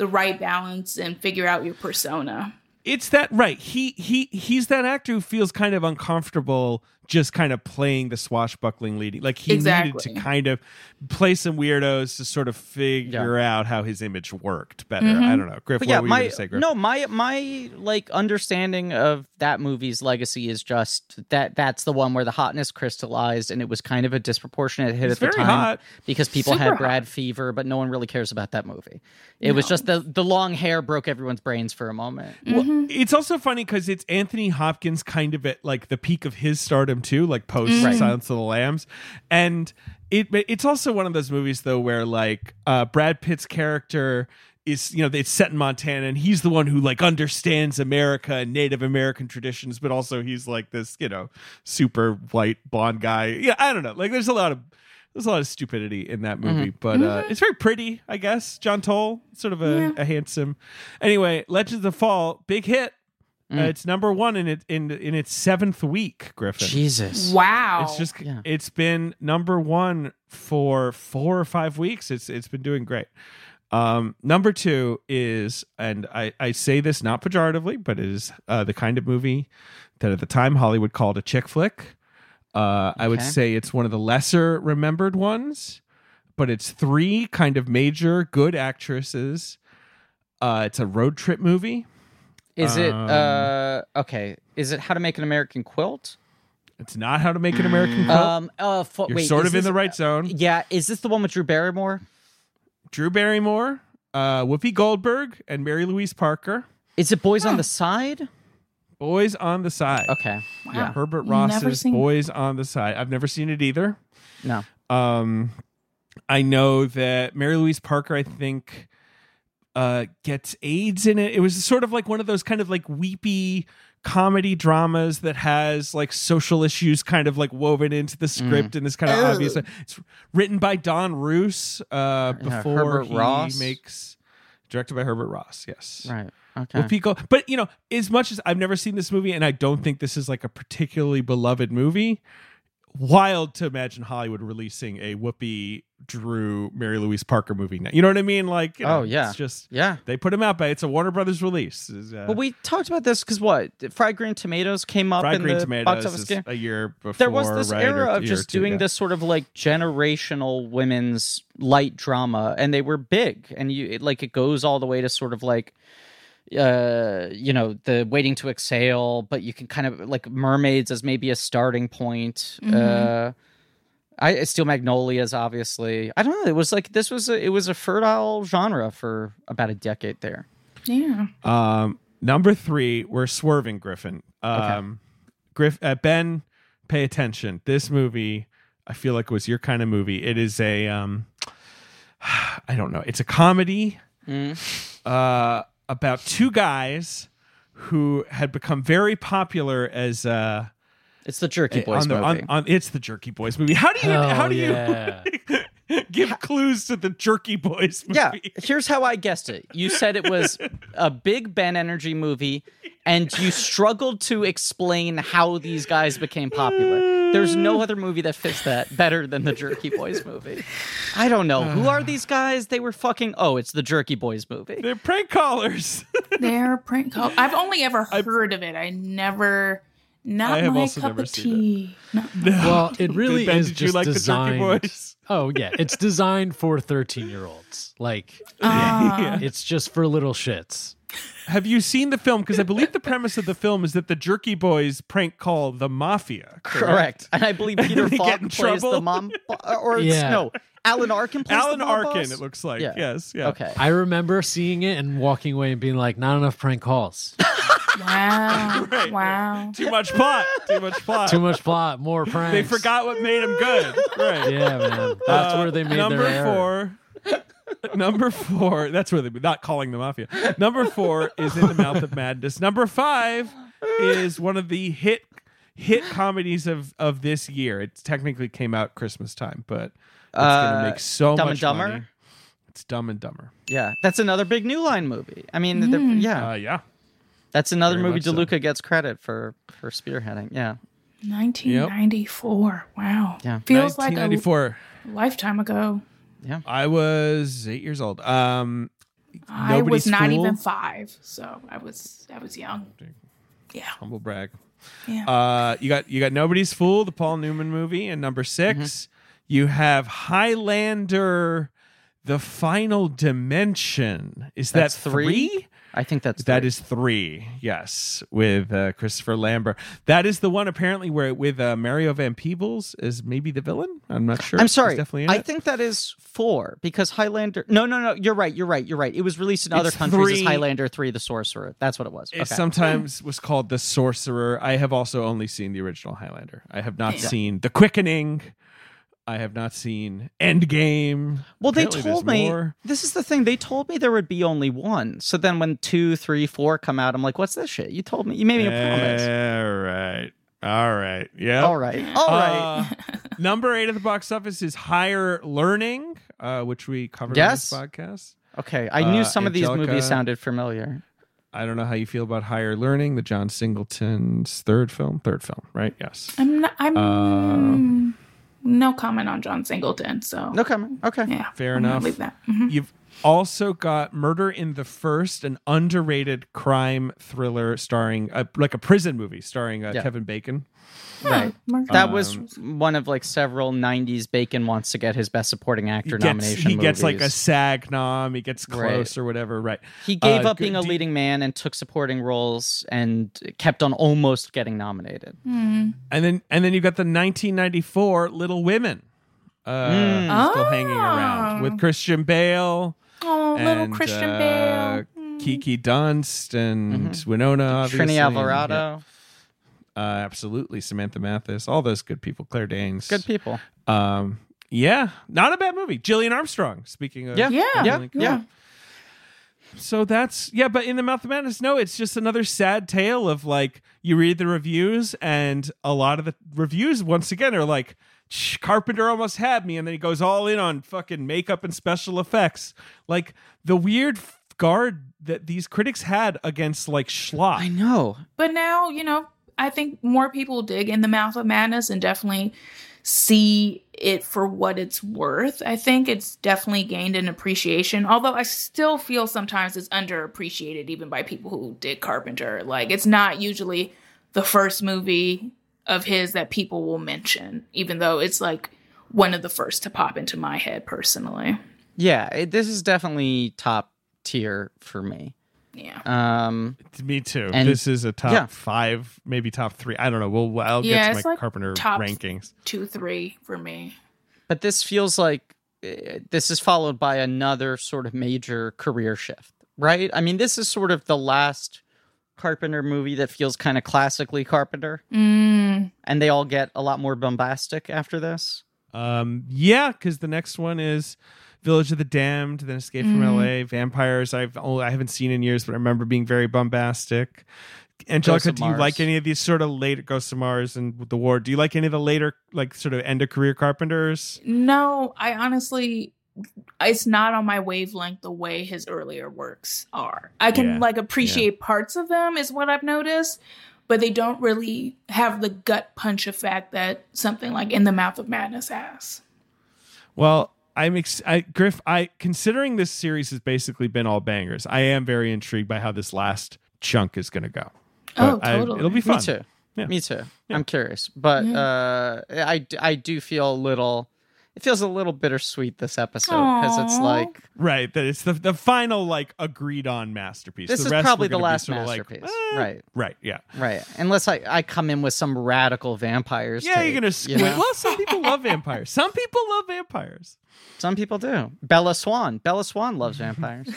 the right balance and figure out your persona. It's that right. He he he's that actor who feels kind of uncomfortable just kind of playing the swashbuckling leading. Like he needed to kind of play some weirdos to sort of figure out how his image worked better. Mhm. I don't know. Griff, But what yeah, were you my gonna say, Griff? no, my my like understanding of that movie's legacy is just that that's the one where the hotness crystallized, and it was kind of a disproportionate hit It's at the time hot. because people Super had hot. Brad fever, but no one really cares about that movie. It was just the the long hair broke everyone's brains for a moment. Well, Mhm. it's also funny because it's Anthony Hopkins kind of at like the peak of his stardom too, like post Right. Silence of the Lambs, and it it's also one of those movies though where like uh, Brad Pitt's character is you know it's set in Montana and he's the one who like understands America and Native American traditions, but also he's like this you know super white blonde guy. Yeah, I don't know. Like there's a lot of there's a lot of stupidity in that movie, but uh, it's very pretty, I guess. John Toll, sort of a, Yeah. a handsome. Anyway, Legends of the Fall, big hit. Uh, Mm. it's number one in it in in its seventh week. Griffin. Jesus, Wow. It's just Yeah. it's been number one for four or five weeks. It's it's been doing great. Um, number two is, and I, I say this not pejoratively, but it is uh, the kind of movie that at the time Hollywood called a chick flick. Uh, I would say it's one of the lesser remembered ones, but it's three kind of major good actresses. Uh, it's a road trip movie. Is it Um, uh okay? Is it How to Make an American Quilt? It's not How to Make an American quilt. Um. Uh. F- You're wait. sort is of in this- the right zone. Yeah. Is this the one with Drew Barrymore? Drew Barrymore, uh, Whoopi Goldberg, and Mary Louise Parker. Is it Boys on the Side? Boys on the Side. Okay. Wow. Herbert Never Ross's seen- Boys on the Side. I've never seen it either. No. Um, I know that Mary Louise Parker, I think, uh, gets AIDS in it. It was sort of like one of those kind of like weepy comedy dramas that has like social issues kind of like woven into the script and is kind of Ugh. obvious. It's written by Don Roos uh, before Herbert he Ross. makes directed by Herbert Ross. Yes, Right. Okay. Whoopi Gold- But you know, as much as I've never seen this movie, and I don't think this is like a particularly beloved movie, wild to imagine Hollywood releasing a Whoopi Drew Mary Louise Parker movie now. You know what I mean? Like, you know, Oh, yeah. it's just Yeah. they put him out, but it's a Warner Brothers release. Uh, Well, we talked about this because what? Fried Green Tomatoes came up Fried in Green the Tomatoes box office game. a year before. There was this right, era of just two, doing yeah. this sort of like generational women's light drama, and they were big. And you it, like it goes all the way to sort of like, uh, you know, the waiting to exhale, but you can kind of like mermaids as maybe a starting point. Uh, I Steel Magnolias, obviously. I don't know. It was like this was a, it was a fertile genre for about a decade there. Yeah. Um, number three, we're swerving Griffin. Um, Griff, uh, Ben, pay attention. This movie, I feel like was your kind of movie. It is a, um, I don't know. It's a comedy uh, about two guys who had become very popular as uh, It's the Jerky eh, Boys on the, movie. on, on it's the Jerky Boys movie. How do you Hell how do yeah. you give clues to the Jerky Boys movie? Yeah, here's how I guessed it. You said it was a big Ben Energy movie, and you struggled to explain how these guys became popular. There's no other movie that fits that better than the Jerky Boys movie. I don't know. Who are these guys? They were fucking. Oh, it's the Jerky Boys movie. They're prank callers. They're prank call. I've only ever heard of it. I never. Not I have my also cup never of seen tea. Not Well, it really Ben, is did you just like the Jerky designed. Boys? Oh yeah, it's designed for thirteen-year-olds. Like Ah. it's just for little shits. Have you seen the film? Because I believe the premise of the film is that the Jerky Boys prank call the mafia. Correct. And I believe Peter get Falk in plays trouble? the mom, or it's, Yeah. no, Alan Arkin plays Alan the mob Arkin, boss? it looks like. Yeah. Yes. Yeah. Okay. I remember seeing it and walking away and being like, "Not enough prank calls. Wow. Right. Wow. Too much plot. Too much plot. Too much plot, more pranks." They forgot what made them good. Right. Yeah, man. That's Uh, where they made number their error. four. number four. That's where they not calling the mafia. Number four is in the mouth of madness. Number five is one of the hit hit comedies of of this year. It technically came out Christmas time, but it's Uh, gonna make so Dumb much and Dumber? money. It's Dumb and Dumber. Yeah, that's another big New Line movie. I mean, they're- yeah, Uh, yeah. That's another very movie much so. DeLuca gets credit for for spearheading. Yeah. 1994. Wow. Yeah. Feels like a 1994. lifetime ago. Yeah. I was eight years old. Um, I was not Fool? even five, so I was I was young. Yeah. humble brag. Yeah. Uh, you got you got Nobody's Fool, the Paul Newman movie, and number 6 Mm-hmm. you have Highlander, the Final Dimension. Is That's that three? three? I think that's That three. is three. Yes, with uh, Christopher Lambert. That is the one apparently where with uh, Mario Van Peebles is maybe the villain. I'm not sure. I'm He's sorry. definitely in I it. think that is four because Highlander. No, no, no. You're right. You're right. You're right. It was released in other countries three. as Highlander Three: The Sorcerer. That's what it was. It Okay. sometimes was called The Sorcerer. I have also only seen the original Highlander. I have not seen The Quickening. I have not seen Endgame. well, they Apparently told me. more. This is the thing. They told me there would be only one. So then when two, three, four come out, I'm like, "What's this shit?" You told me. You made me a promise. All right. All right. Yeah. All right. All right. Uh, number eight of the box office is Higher Learning, uh, which we covered Yes. on this podcast. okay. I knew uh, some of these movies sounded familiar. I don't know how you feel about Higher Learning, the John Singleton's third film. Third film, right? Yes. I'm not, I'm Uh, no comment on John Singleton. So No comment. Okay. yeah, Fair I'm enough. Leave that. Mhm. You've also got Murder in the First, an underrated crime thriller starring uh, like a prison movie starring uh, Yeah. Kevin Bacon. Right. Mark- That was one of like several '90s Bacon wants to get his Best Supporting Actor He gets, nomination. he gets like a movies. SAG nom. He gets Right. close or whatever. Right. He gave uh, up being a leading man and took supporting roles and kept on almost getting nominated. Hmm. And then and then you got the 1994 Little Women. Uh, Mm. still hanging around with Christian Bale. Oh, little Christian uh, Bale. Hmm. Kiki Dunst and Winona, obviously. Trini and, Alvarado, yeah, uh, absolutely. Samantha Mathis, all those good people. Claire Danes, good people. Um, yeah, not a bad movie. Gillian Armstrong. Speaking of, Yeah, Yeah, yeah, yeah. So that's yeah, but in the Mouth of Madness, no, it's just another sad tale of like you read the reviews, and a lot of the reviews once again are like "Shh, Carpenter almost had me, and then he goes all in on fucking makeup and special effects, like the weird guard that these critics had against like schlock. I know. But now, you know, I think more people dig in the mouth of madness and definitely see it for what it's worth. I think it's definitely gained an appreciation, although I still feel sometimes it's underappreciated even by people who did Carpenter. Like it's not usually the first movie of his that people will mention, even though it's like one of the first to pop into my head personally. Yeah, it, this is definitely top tier for me. Yeah. Um, Me too. And- this is a top yeah. five, maybe top three. I don't know. We'll I'll Yeah, get to it's my like Carpenter top- rankings. Two, three for me. but this feels like uh, this is followed by another sort of major career shift, right? I mean, this is sort of the last Carpenter movie that feels kind of classically Carpenter, Mm. and they all get a lot more bombastic after this. Um, yeah, because the next one is Village of the Damned, then Escape from Mm. L.A., Vampires. I've only, I haven't seen in years, but I remember being very bombastic. Angelica, of do you like any of these sort of later Ghosts of Mars and The War? Do you like any of the later, like sort of end of career Carpenters? No, I honestly, it's not on my wavelength the way his earlier works are. I can Yeah, like appreciate parts of them, is what I've noticed, but they don't really have the gut punch effect that something like In the Mouth of Madness has. Well, I'm ex- I, Griff. I considering this series has basically been all bangers. I am very intrigued by how this last chunk is going to go. Oh, But I- totally. it'll be fun. Me too. Yeah. Me too. I'm curious, but uh, I I do feel a little. It feels a little bittersweet this episode because it's like Right, that it's the the final like agreed on masterpiece. this the is rest probably the last sort of like, masterpiece, eh, right? Right, yeah, Right. Unless I, I come in with some radical vampires. yeah. take, you're gonna you squint. know? Well, some people love vampires. Some people love vampires. Some people do. Bella Swan. Bella Swan loves vampires.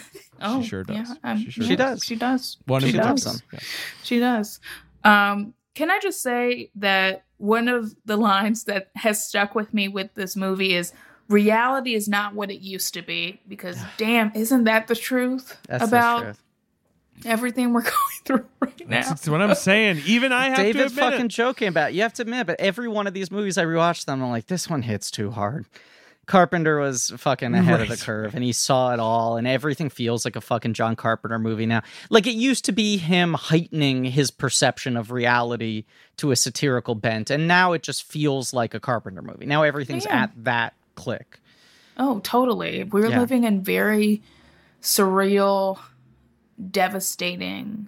Oh, sure does. Yeah, um, She sure She does. She does. One she of She loves does. them. She does. Um, can I just say that one of the lines that has stuck with me with this movie is reality is not what it used to be because damn, isn't that the truth That's about the truth. everything we're going through right now? That's, that's what I'm saying. Even I have to David's admit fucking it. joking about it. You have to admit, but every one of these movies I rewatch them, I'm like, this one hits too hard. Carpenter was fucking ahead of the curve and he saw it all and everything feels like a fucking John Carpenter movie now. Like it used to be him heightening his perception of reality to a satirical bent and now it just feels like a Carpenter movie. Now everything's Yeah. at that click. Oh, totally. We're Yeah. living in very surreal, devastating,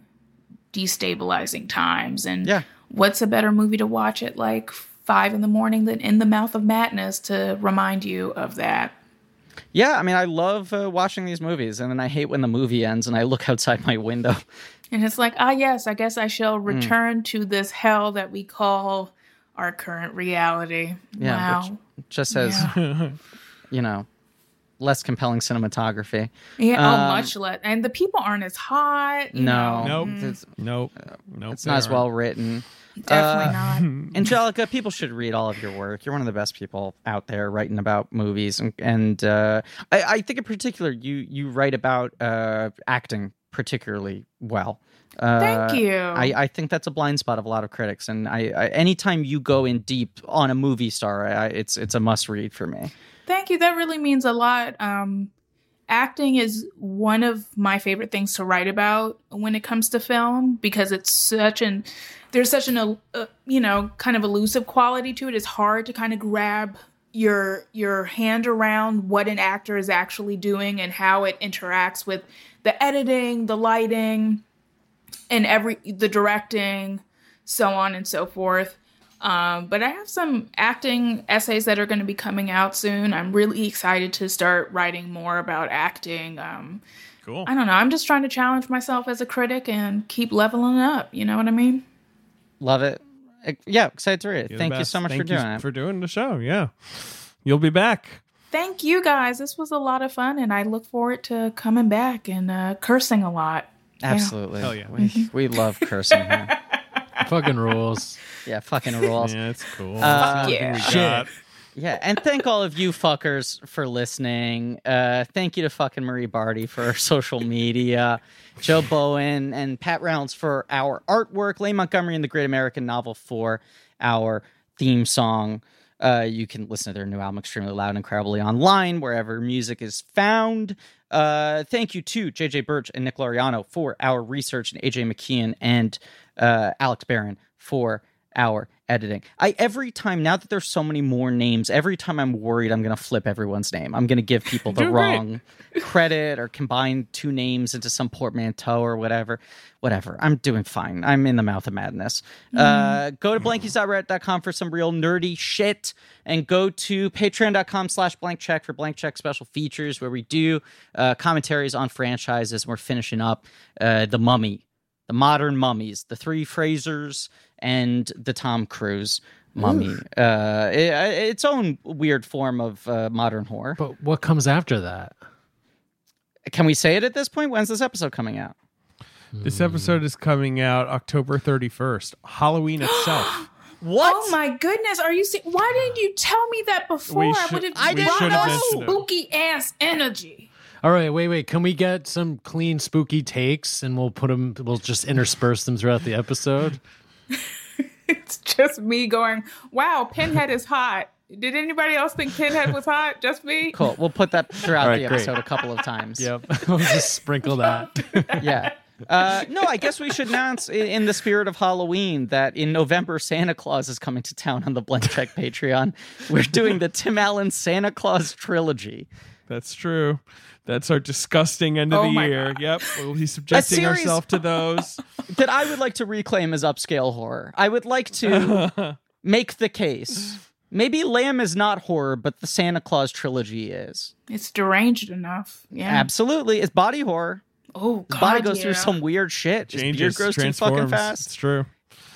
destabilizing times. And Yeah. what's a better movie to watch it like five in the morning than In the Mouth of Madness to remind you of that? Yeah, I mean, I love uh, watching these movies, and then I hate when the movie ends and I look outside my window. And it's like, ah, yes, I guess I shall Hmm. return to this hell that we call our current reality. Yeah, wow. which just has, you know, less compelling cinematography. yeah, um, oh, much less. And the people aren't as hot. you No, know. Nope. it's, Nope. Nope. it's not as well written. Definitely Uh, not. Angelica, people should read all of your work. You're one of the best people out there writing about movies, and, and uh, I, I think in particular, you you write about uh, acting particularly well. Uh, Thank you. I, I think that's a blind spot of a lot of critics, and I, I anytime you go in deep on a movie star, I, it's it's a must read for me. Thank you. That really means a lot. Um, acting is one of my favorite things to write about when it comes to film because it's such an there's such an uh, you know kind of elusive quality to it. It's hard to kind of grab your your hand around what an actor is actually doing and how it interacts with the editing, the lighting, and every the directing, so on and so forth. Um, but I have some acting essays that are going to be coming out soon. I'm really excited to start writing more about acting. Um, Cool. I don't know. I'm just trying to challenge myself as a critic and keep leveling up. You know what I mean? Love it. Yeah, excited to read it. You're Thank you so much Thank for doing you it. For doing the show, yeah. You'll be back. Thank you guys. This was a lot of fun, and I look forward to coming back and uh, cursing a lot. Yeah. Absolutely. Hell yeah. We, we love cursing here. Fucking rules. Yeah, fucking rules. Yeah, it's cool. Uh, That's yeah. everything. Yeah, and thank all of you fuckers for listening. Uh, thank you to fucking Marie Bardi for our social media, Joe Bowen and Pat Rounds for our artwork, Lane Montgomery and the Great American Novel for our theme song. Uh, you can listen to their new album, Extremely Loud and Incredibly, online, wherever music is found. Uh, thank you to JJ Birch and Nick Loriano for our research, and AJ McKeon and uh, Alex Barron for our editing. I every time now that there's so many more names, every time I'm worried I'm gonna flip everyone's name. I'm gonna give people the wrong credit or combine two names into some portmanteau or whatever. Whatever. I'm doing fine. I'm in the mouth of madness. Uh, go to blankies.reddit.com for some real nerdy shit and go to patreon.com slash blank check for blank check special features where we do uh, commentaries on franchises. We're finishing up uh, The Mummy the modern mummies, the three Frasers and the Tom Cruise mummy. Uh, it, its own weird form of uh, modern horror. But what comes after that? Can we say it at this point? When's this episode coming out? This episode is coming out October 31st, Halloween itself. What? Oh my goodness! Are you? See- Why didn't you tell me that before? We I should- would have I didn't know. us mentioned it. spooky ass energy. All right, wait, wait. Can we get some clean, spooky takes, and we'll put them. We'll just intersperse them throughout the episode. It's just me going, "Wow, Pinhead is hot." Did anybody else think Pinhead was hot? Just me? Cool. We'll put that throughout All right, the great. episode a couple of times. Yep, we'll just sprinkle that. yeah. Uh, no, I guess we should announce in the spirit of Halloween that in November Santa Claus is coming to town on the Blank Check Patreon. We're doing the Tim Allen Santa Claus trilogy. That's true. That's our disgusting end of Oh the my year. Yep. We'll be subjecting ourselves to those. that I would like to reclaim as upscale horror. I would like to make the case. Maybe Lamb is not horror, but the Santa Claus trilogy is. It's deranged enough. Yeah. Absolutely. It's body horror. oh His God, body goes yeah. through some weird shit. His beard Changes, grows too transforms. fucking fast. It's true.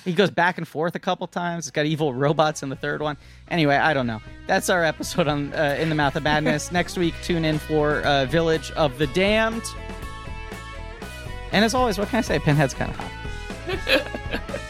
He goes back and forth a couple times. It's got evil robots in the third one. Anyway, I don't know. That's our episode on uh, In the Mouth of Madness. Next week, tune in for uh, Village of the Damned. And as always, what can I say? Pinhead's kind of hot.